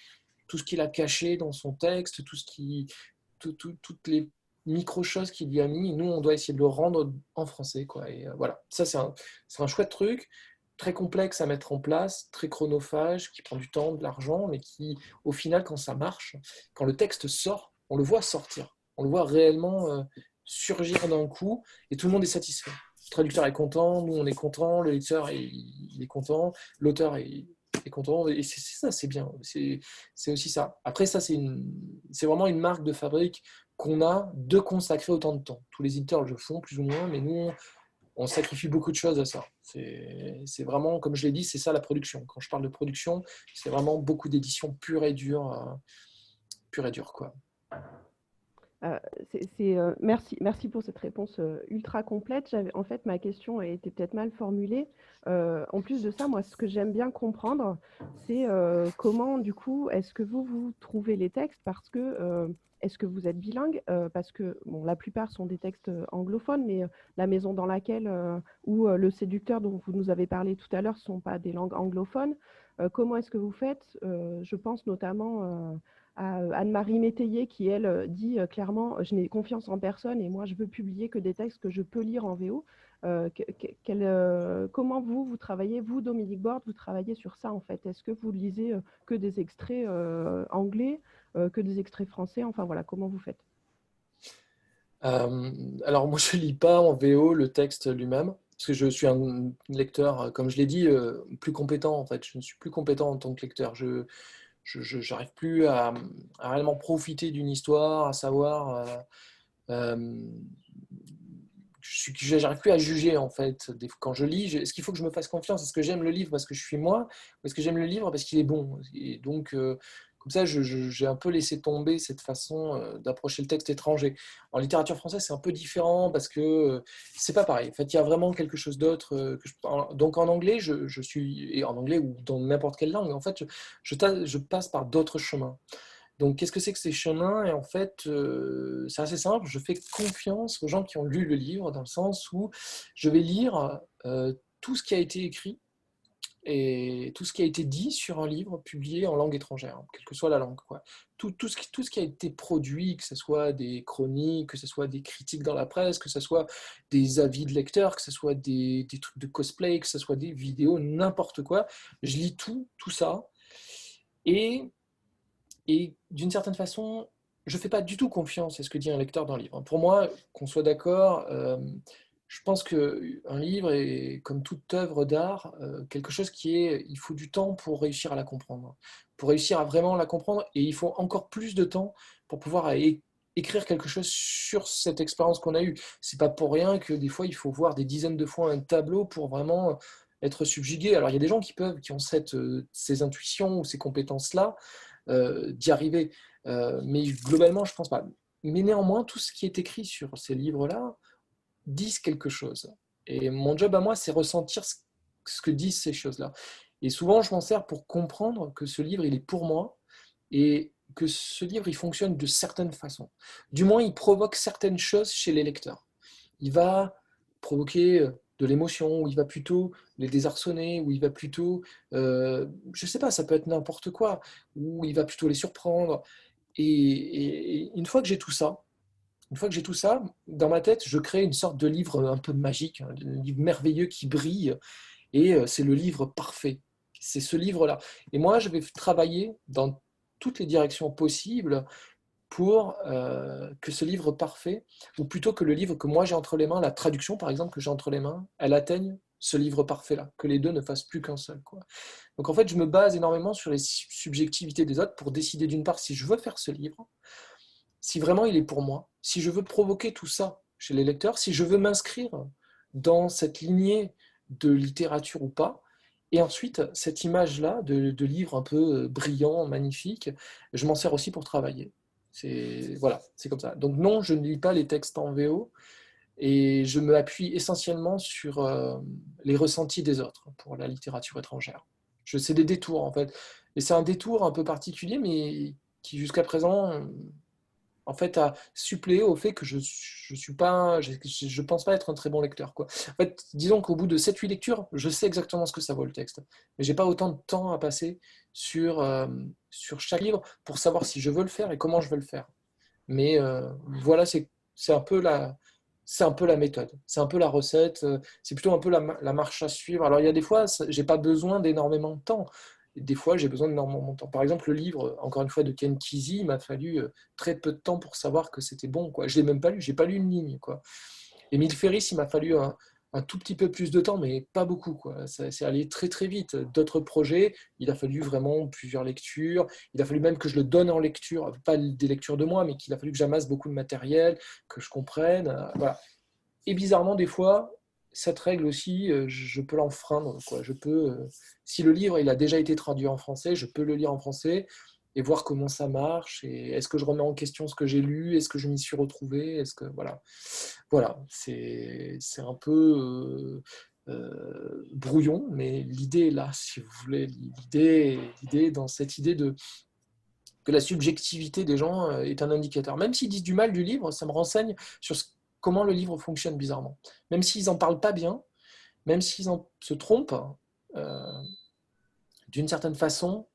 tout ce qu'il a caché dans son texte, toutes les micro-choses qu'il lui a mis. Nous, on doit essayer de le rendre en français. Quoi. Et euh, voilà, ça, c'est un, un, chouette truc, très complexe à mettre en place, très chronophage, qui prend du temps, de l'argent, mais qui, au final, quand ça marche, quand le texte sort, on le voit sortir. On le voit réellement euh, surgir d'un coup et tout le monde est satisfait traducteur est content, nous on est content, le lecteur est, il est content, l'auteur est, content, et c'est ça, c'est bien, c'est aussi ça. Après, ça, c'est vraiment une marque de fabrique qu'on a de consacrer autant de temps. Tous les éditeurs le font plus ou moins, mais nous, on, sacrifie beaucoup de choses à ça. C'est vraiment, comme je l'ai dit, c'est ça la production. Quand je parle de production, c'est vraiment beaucoup d'éditions pure et dure, euh, pure et dure, quoi. Euh, euh, merci, merci pour cette réponse euh, ultra complète. En fait, ma question a été peut-être mal formulée. en plus de ça, moi, ce que j'aime bien comprendre, c'est comment, du coup, est-ce que vous, vous trouvez les textes Parce que, est-ce que vous êtes bilingue Parce que, bon, la plupart sont des textes anglophones, mais la maison dans laquelle, ou le séducteur dont vous nous avez parlé tout à l'heure, ne sont pas des langues anglophones. comment est-ce que vous faites Je pense notamment à euh, Anne-Marie Métayer qui, elle, euh, dit euh, clairement Je n'ai confiance en personne et moi, je veux publier que des textes que je peux lire en VO. comment vous, vous travaillez, vous, Dominique Borde, vous travaillez sur ça en fait? Est-ce que vous lisez que des extraits anglais, que des extraits français? Enfin voilà, comment vous faites? Alors moi, je ne lis pas en VO le texte lui-même parce que je suis un lecteur, comme je l'ai dit, plus compétent en fait. Je ne suis plus compétent en tant que lecteur. Je n'arrive plus à, réellement profiter d'une histoire, à savoir. Euh, euh, je n'arrive plus à juger en fait. Quand je lis, est-ce qu'il faut que je me fasse confiance? Est-ce que j'aime le livre parce que je suis moi? Ou est-ce que j'aime le livre parce qu'il est bon? Et donc, euh, comme ça, j'ai un peu laissé tomber cette façon euh, d'approcher le texte étranger. En littérature française, c'est un peu différent parce que euh, c'est pas pareil. En fait, il y a vraiment quelque chose d'autre. Euh, donc en anglais, je, suis et en anglais ou dans n'importe quelle langue, en fait, je, je passe par d'autres chemins. Donc, qu'est-ce que c'est que ces chemins? Et en fait, c'est assez simple. Je fais confiance aux gens qui ont lu le livre, dans le sens où je vais lire tout ce qui a été écrit et tout ce qui a été dit sur un livre publié en langue étrangère, quelle que soit la langue. Tout, tout, ce qui, tout ce qui a été produit, que ce soit des chroniques, que ce soit des critiques dans la presse, que ce soit des avis de lecteurs, que ce soit des, trucs de cosplay, que ce soit des vidéos, n'importe quoi, je lis tout, tout ça. Et, et d'une certaine façon, je ne fais pas du tout confiance à ce que dit un lecteur dans le livre. Pour moi, qu'on soit d'accord, euh, je pense qu'un livre est, comme toute œuvre d'art, euh, quelque chose qui est, il faut du temps pour réussir à la comprendre, pour réussir à vraiment la comprendre, et il faut encore plus de temps pour pouvoir écrire quelque chose sur cette expérience qu'on a eue. C'est pas pour rien que des fois il faut voir des dizaines de fois un tableau pour vraiment être subjugué. Alors il y a des gens qui peuvent, qui ont cette, euh, ces intuitions ou ces compétences-là euh, d'y arriver, mais globalement je pense pas. Mais néanmoins, tout ce qui est écrit sur ces livres-là, disent quelque chose. Et mon job à moi, c'est ressentir ce que disent ces choses-là. Et souvent, je m'en sers pour comprendre que ce livre, il est pour moi et que ce livre, il fonctionne de certaines façons. Du moins, il provoque certaines choses chez les lecteurs. Il va provoquer euh, de l'émotion, ou il va plutôt les désarçonner, ou il va plutôt, euh, je sais pas, ça peut être n'importe quoi, ou il va plutôt les surprendre. et une fois que j'ai tout ça, Une fois que j'ai tout ça, dans ma tête, je crée une sorte de livre un peu magique, un livre merveilleux qui brille, et euh, c'est le livre parfait. C'est ce livre-là. Et moi, je vais travailler dans toutes les directions possibles pour euh, que ce livre parfait, ou plutôt que le livre que moi j'ai entre les mains, la traduction par exemple que j'ai entre les mains, elle atteigne ce livre parfait-là, que les deux ne fassent plus qu'un seul. Donc en fait, je me base énormément sur les subjectivités des autres pour décider d'une part si je veux faire ce livre, si vraiment il est pour moi, si je veux provoquer tout ça chez les lecteurs, si je veux m'inscrire dans cette lignée de littérature ou pas. Et ensuite, cette image-là de, de, livre un peu brillant, magnifique, je m'en sers aussi pour travailler. C'est voilà, c'est comme ça. Donc non, je ne lis pas les textes en VO et je me appuie essentiellement sur euh, les ressentis des autres pour la littérature étrangère. Je sais des détours en fait, et c'est un détour un peu particulier, mais qui jusqu'à présent en fait, à suppléer au fait que je ne suis pas, je, je, pense pas être un très bon lecteur. Quoi. En fait, disons qu'au bout de 7-8 lectures, je sais exactement ce que ça vaut le texte. Mais j'ai pas autant de temps à passer sur, euh, sur chaque livre pour savoir si je veux le faire et comment je veux le faire. Mais euh, voilà, c'est un peu la, c'est un peu la méthode, c'est un peu la recette, euh, c'est plutôt un peu la, la, marche à suivre. Alors il y a des fois, j'ai pas besoin d'énormément de temps des fois, j'ai besoin d'énormément de temps. Par exemple, le livre, encore une fois, de Ken Kesey, il m'a fallu euh, très peu de temps pour savoir que c'était bon. Quoi. Je ne l'ai même pas lu, j'ai pas lu une ligne. Quoi. Emile Ferris, il m'a fallu un, tout petit peu plus de temps, mais pas beaucoup. Ça, c'est allé très très vite. D'autres projets, il a fallu vraiment plusieurs lectures. Il a fallu même que je le donne en lecture, pas des lectures de moi, mais qu'il a fallu que j'amasse beaucoup de matériel, que je comprenne. Euh. Et bizarrement, des fois, cette règle aussi, euh, je peux l'enfreindre. Je peux, euh, si le livre a déjà été traduit en français, je peux le lire en français et voir comment ça marche. Est-ce que je remets en question ce que j'ai lu Est-ce que je m'y suis retrouvé Est-ce que voilà, voilà, c'est c'est un peu euh, brouillon, mais l'idée là, si vous voulez. L'idée, l'idée dans cette idée de que la subjectivité des gens est un indicateur. Même s'ils disent du mal du livre, ça me renseigne sur ce comment le livre fonctionne bizarrement. Même s'ils n'en parlent pas bien, même s'ils se trompent, euh, d'une certaine façon,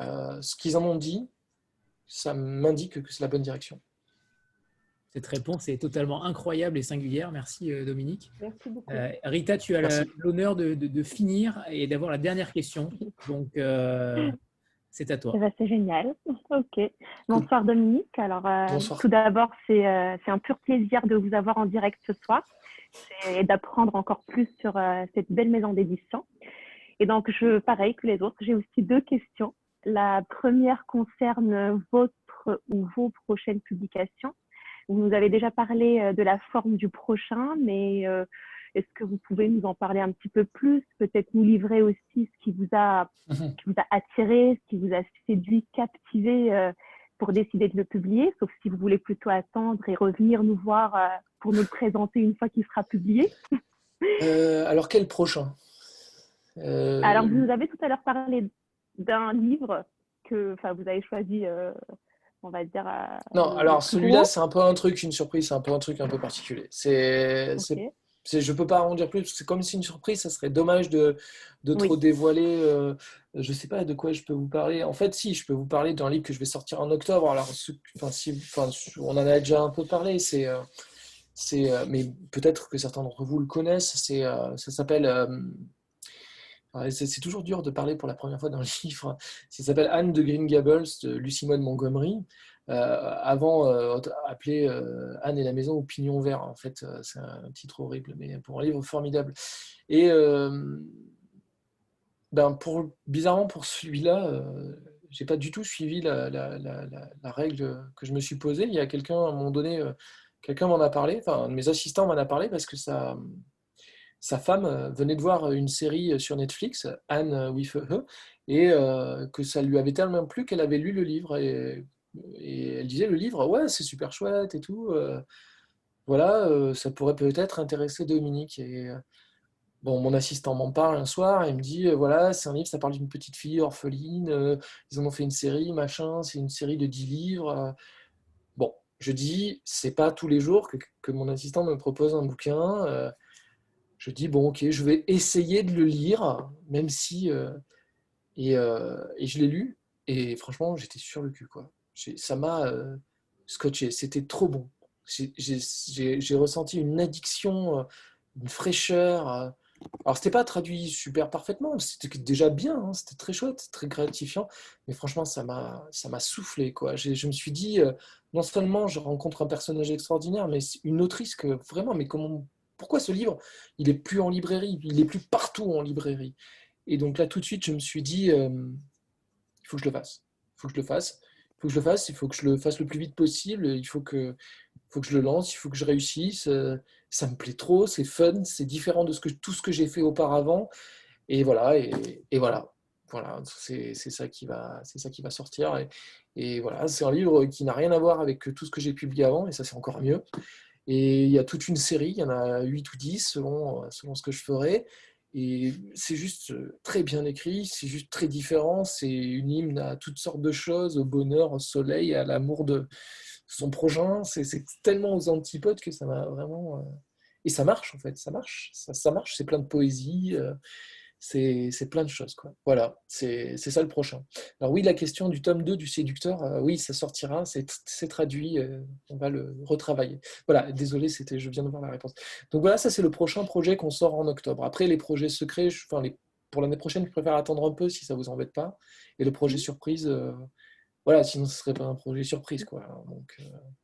euh, ce qu'ils en ont dit, ça m'indique que c'est la bonne direction. Cette réponse est totalement incroyable et singulière. Merci euh, Dominique. Merci beaucoup. Rita, tu as l'honneur de, finir et d'avoir la dernière question. Donc, c'est à toi. Eh ben, c'est génial. Ok. Bonsoir Dominique. Alors, euh, tout d'abord, euh, c'est un pur plaisir de vous avoir en direct ce soir et d'apprendre encore plus sur euh, cette belle maison d'édition. Et donc, je, pareil que les autres, j'ai aussi deux questions. La première concerne votre ou vos prochaines publications. Vous nous avez déjà parlé de la forme du prochain, mais est-ce que vous pouvez nous en parler un petit peu plus Peut-être nous livrer aussi ce qui vous a, mhm. qui vous a attiré, ce qui vous a séduit, captivé euh, pour décider de le publier, sauf si vous voulez plutôt attendre et revenir nous voir euh, pour nous le présenter une fois qu'il sera publié? Euh, alors, quel prochain? Alors, vous nous avez tout à l'heure parlé d'un livre que vous avez choisi on va dire. non, alors celui-là, c'est un peu un truc, une surprise, c'est un peu un truc un peu particulier. C'est je ne peux pas en dire plus, c'est comme si une surprise, ça serait dommage de, de trop dévoiler. Euh, je ne sais pas de quoi je peux vous parler. En fait, si, je peux vous parler d'un livre que je vais sortir en octobre. Alors, enfin, si, enfin, on en a déjà un peu parlé, c'est, euh, c'est, euh, mais peut-être que certains d'entre vous le connaissent. C'est, ça s'appelle. c'est, toujours dur de parler pour la première fois d'un livre. Ça s'appelle Anne de Green Gables de Lucie Maud Montgomery. Euh, avant euh, appelé euh, Anne et la maison au pignon vert. En fait, c'est un titre horrible, mais pour un livre formidable. Et ben pour, bizarrement, pour celui-là, j'ai pas du tout suivi la, règle que je me suis posée. Il y a quelqu'un, à un moment donné, quelqu'un m'en a parlé, enfin, un de mes assistants m'en a parlé parce que sa, sa femme venait de voir une série sur Netflix, Anne with a et que ça lui avait tellement plu qu'elle avait lu le livre. Et elle disait le livre, ouais, c'est super chouette et tout. Euh, voilà, euh, ça pourrait peut-être intéresser Dominique. Et euh, bon, mon assistant m'en parle un soir, il me dit, voilà, c'est un livre, ça parle d'une petite fille orpheline, ils en ont fait une série, machin, c'est une série de 10 livres. Bon, je dis, c'est pas tous les jours que, que, mon assistant me propose un bouquin. je dis, bon, ok, je vais essayer de le lire, même si. Et, et, je l'ai lu, et franchement, j'étais sur le cul, quoi ça m'a euh, scotché. C'était trop bon. j'ai ressenti une addiction, une fraîcheur. Alors, c'était pas traduit super parfaitement, c'était déjà bien, hein, c'était très chouette, très gratifiant, mais franchement, ça m'a soufflé. Quoi. Je me suis dit, non seulement je rencontre un personnage extraordinaire, mais une autrice que vraiment, mais comment, pourquoi ce livre, il est plus en librairie, il est plus partout en librairie Et donc là, tout de suite, je me suis dit, il faut que je le fasse, il faut que je le fasse faut que je le fasse, il faut que je le fasse le plus vite possible, il faut que, faut que je le lance, il faut que je réussisse. Euh, ça me plaît trop, c'est fun, c'est différent de ce que, tout ce que j'ai fait auparavant. Et voilà, et, voilà. Voilà, c'est ça qui va, c'est ça qui va sortir. Et, voilà, c'est un livre qui n'a rien à voir avec tout ce que j'ai publié avant, et ça c'est encore mieux. Et il y a toute une série, il y en a 8 ou 10 selon, selon ce que je ferai. Et c'est juste euh, très bien écrit, c'est juste très différent. C'est une hymne à toutes sortes de choses, au bonheur, au soleil, à l'amour de son prochain. C'est tellement aux antipodes que ça m'a vraiment. Euh, et ça marche en fait, ça marche. Ça, ça marche, c'est plein de poésie. C'est plein de choses. Quoi. Voilà, c'est ça le prochain. Alors oui, la question du tome 2 du séducteur, euh, oui, ça sortira, c'est traduit, euh, on va le retravailler. Voilà, désolé, c'était, je viens de voir la réponse. Donc voilà, ça c'est le prochain projet qu'on sort en octobre. Après, les projets secrets, enfin, les, pour l'année prochaine, je préfère attendre un peu si ça vous embête pas. Et le projet surprise, euh, voilà, sinon ce serait pas un projet surprise. Quoi. Donc,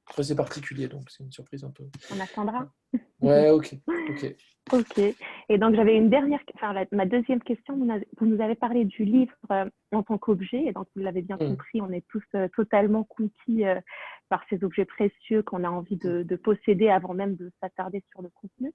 après, c'est particulier, donc c'est une surprise un peu. On attendra. Ouais, ok. ok. Ok. Et donc, j'avais une dernière, enfin, ma deuxième question. Vous nous avez parlé du livre euh, en tant qu'objet. Et donc, vous l'avez bien mm. compris, on est tous euh, totalement conquis euh, par ces objets précieux qu'on a envie de, posséder avant même de s'attarder sur le contenu.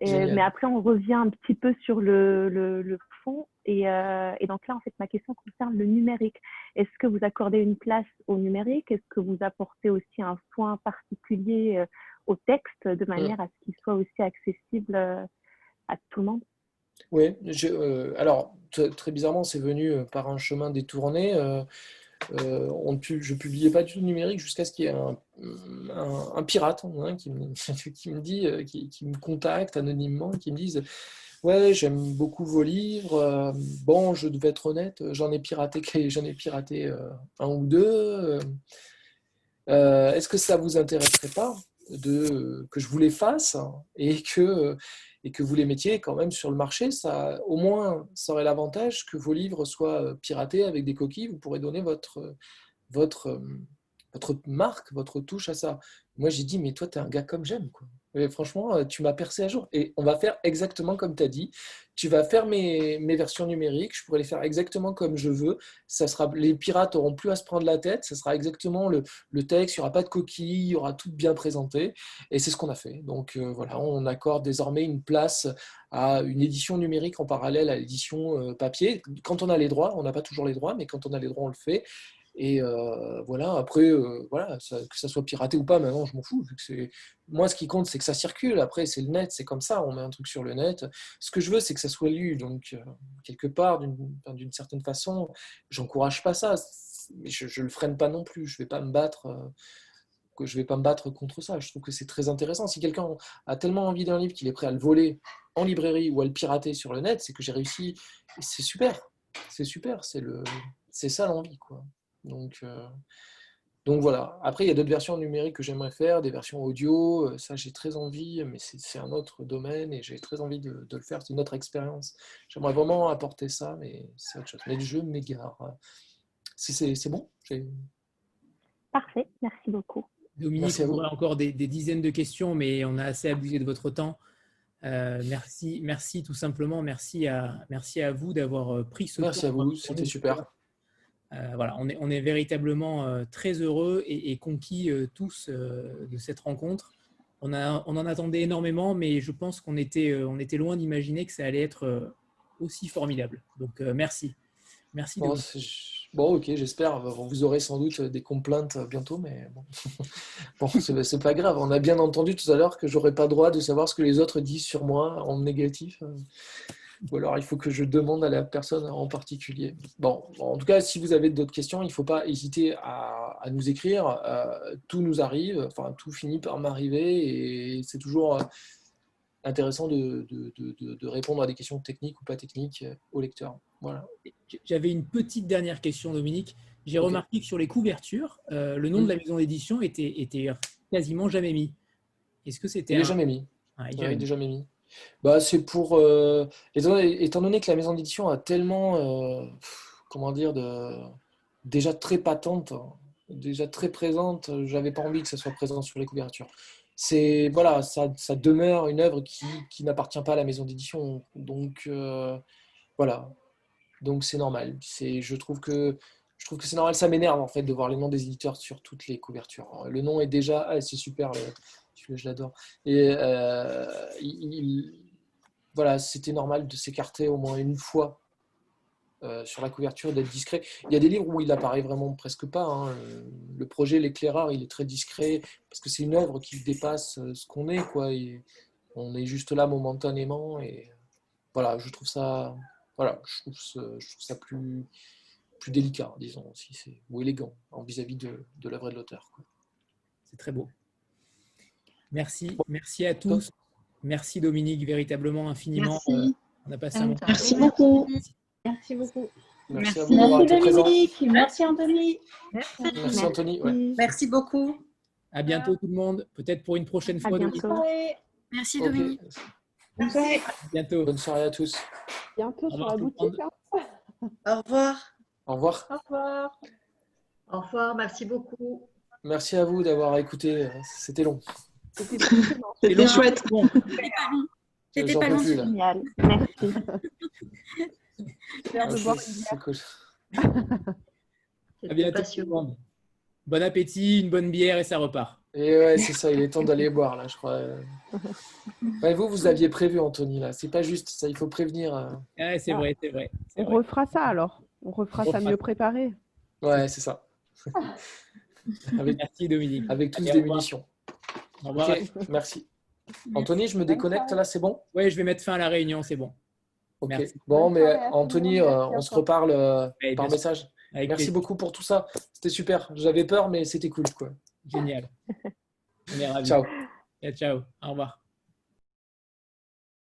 Mais après, on revient un petit peu sur le, le, fond. Et, et, donc là, en fait, ma question concerne le numérique. Est-ce que vous accordez une place au numérique? Est-ce que vous apportez aussi un soin particulier au texte de mm. manière à ce qu'il soit aussi accessible euh, à tout le monde? Oui, euh, alors très bizarrement, c'est venu euh, par un chemin détourné. On, je ne publiais pas du tout numérique jusqu'à ce qu'il y ait un, pirate hein, qui, me, dit, qui, me contacte anonymement, qui me dise Ouais, j'aime beaucoup vos livres. bon, je devais être honnête, j'en ai piraté, j'en ai piraté un ou deux. Est-ce que ça vous intéresserait pas? Que je vous les fasse et que, et que vous les mettiez quand même sur le marché, ça, au moins, ça aurait l'avantage que vos livres soient piratés avec des coquilles. Vous pourrez donner votre, votre, votre marque, votre touche à ça. Moi, j'ai dit, mais toi, tu es un gars comme j'aime. Quoi franchement, euh, tu m'as percé à jour. Et on va faire exactement comme tu as dit. Tu vas faire mes, versions numériques. Je pourrais les faire exactement comme je veux. Ça sera, les pirates n'auront plus à se prendre la tête. Ce sera exactement le, texte. Il n'y aura pas de coquilles. Il y aura tout bien présenté. Et c'est ce qu'on a fait. Donc euh, voilà, on accorde désormais une place à une édition numérique en parallèle à l'édition euh, papier. Quand on a les droits, on n'a pas toujours les droits, mais quand on a les droits, on le fait. Et euh, voilà, après, euh, voilà, que ça soit piraté ou pas, maintenant, je m'en fous. Moi, ce qui compte, c'est que ça circule. Après, c'est le net, c'est comme ça. On met un truc sur le net. Ce que je veux, c'est que ça soit lu. Donc, euh, quelque part, d'une certaine façon, j'encourage pas ça. Mais je ne le freine pas non plus. Je vais pas me battre. je vais pas me battre contre ça. Je trouve que c'est très intéressant. Si quelqu'un a tellement envie d'un livre qu'il est prêt à le voler en librairie ou à le pirater sur le net, c'est que j'ai réussi. C'est super. C'est super. C'est le, c'est ça l'envie, quoi. Donc, euh, donc voilà. Après, il y a d'autres versions numériques que j'aimerais faire, des versions audio. Euh, ça, j'ai très envie, mais c'est un autre domaine et j'ai très envie de, le faire. C'est une autre expérience. J'aimerais vraiment apporter ça, mais c'est autre chose. Mais le jeu m'égare. Si c'est bon Parfait, merci beaucoup. Dominique, on aurait encore des, dizaines de questions, mais on a assez abusé de votre temps. Euh, merci, merci tout simplement. Merci à, merci à vous d'avoir pris ce temps. Merci à vous, c'était super. Euh, voilà, on est, on est véritablement euh, très heureux et, conquis euh, tous de cette rencontre. On, a, on, en attendait énormément, mais je pense qu'on était, on était loin d'imaginer que ça allait être aussi formidable. Donc merci. Merci. Bon, bon ok, j'espère. Vous aurez sans doute des complaintes bientôt, mais bon, bon c'est pas grave. On a bien entendu tout à l'heure que j'aurais pas droit de savoir ce que les autres disent sur moi en négatif ou alors il faut que je demande à la personne en particulier. Bon, en tout cas, si vous avez d'autres questions, il ne faut pas hésiter à, nous écrire. Euh, tout nous arrive, enfin tout finit par m'arriver et c'est toujours euh, intéressant de, répondre à des questions techniques ou pas techniques euh, au lecteur. Voilà. J'avais une petite dernière question, Dominique. J'ai remarqué que sur les couvertures, le nom de la maison d'édition était, était quasiment jamais mis. Est-ce que c'était Il n'est jamais mis. Ah, il est jamais mis. Bah, c'est pour. Euh, étant, donné que la maison d'édition a tellement. Euh, comment dire Déjà très patente, déjà très présente, j'avais pas envie que ça soit présent sur les couvertures. C'est. Voilà, ça, ça, demeure une œuvre qui, qui n'appartient pas à la maison d'édition. Donc, euh, voilà. Donc, c'est normal. Je trouve que. Je trouve que c'est normal, ça m'énerve en fait de voir les noms des éditeurs sur toutes les couvertures. Le nom est déjà, ah, c'est super, je l'adore. Et euh, voilà, c'était normal de s'écarter au moins une fois euh, sur la couverture, d'être discret. Il y a des livres où il apparaît vraiment presque pas. Hein. Le projet L'éclaireur, il est très discret parce que c'est une œuvre qui dépasse euh, ce qu'on est. On est juste là momentanément. Et voilà, je trouve ça, voilà, je trouve ça, plus, plus délicat, disons, aussi, ou élégant vis-à-vis de, de l'œuvre de l'auteur. C'est très beau. Merci, merci à tous. Merci Dominique, véritablement infiniment. Merci. Euh, on a passé un moment. Merci beaucoup. Merci beaucoup. Merci, Dominique. Merci Anthony. Merci, merci Anthony. Merci beaucoup. À bientôt tout le monde. Peut-être pour une prochaine fois. Merci Dominique. Bonne soirée. bientôt. Bonne soirée à tous. Bientôt sur la boutique. Hein. Au revoir. Au revoir. Au revoir. Au revoir. Merci beaucoup. Merci à vous d'avoir écouté. C'était long. C'était chouette. C'était pas long. Génial. Merci. C'est cool. À bientôt. Bon appétit, une bonne bière et ça repart. Et ouais, c'est ça, il est temps d'aller boire là, je crois. vous, vous aviez prévu, Anthony, là. C'est pas juste, ça, il faut prévenir. Euh. Ouais, c'est vrai, c'est vrai. On refera ça alors. On refera ça mieux préparé. Ouais, c'est ça. avec, Merci Dominique. Avec tous des munitions. Au revoir. merci. Anthony, je me déconnecte là, c'est bon? Oui, je vais mettre fin à la réunion, c'est bon. Ok. Bon, mais Anthony, euh, on se reparle euh, par message. merci beaucoup pour tout ça. C'était super. J'avais peur, mais c'était cool. Quoi. Génial. Ciao. ciao. Au revoir.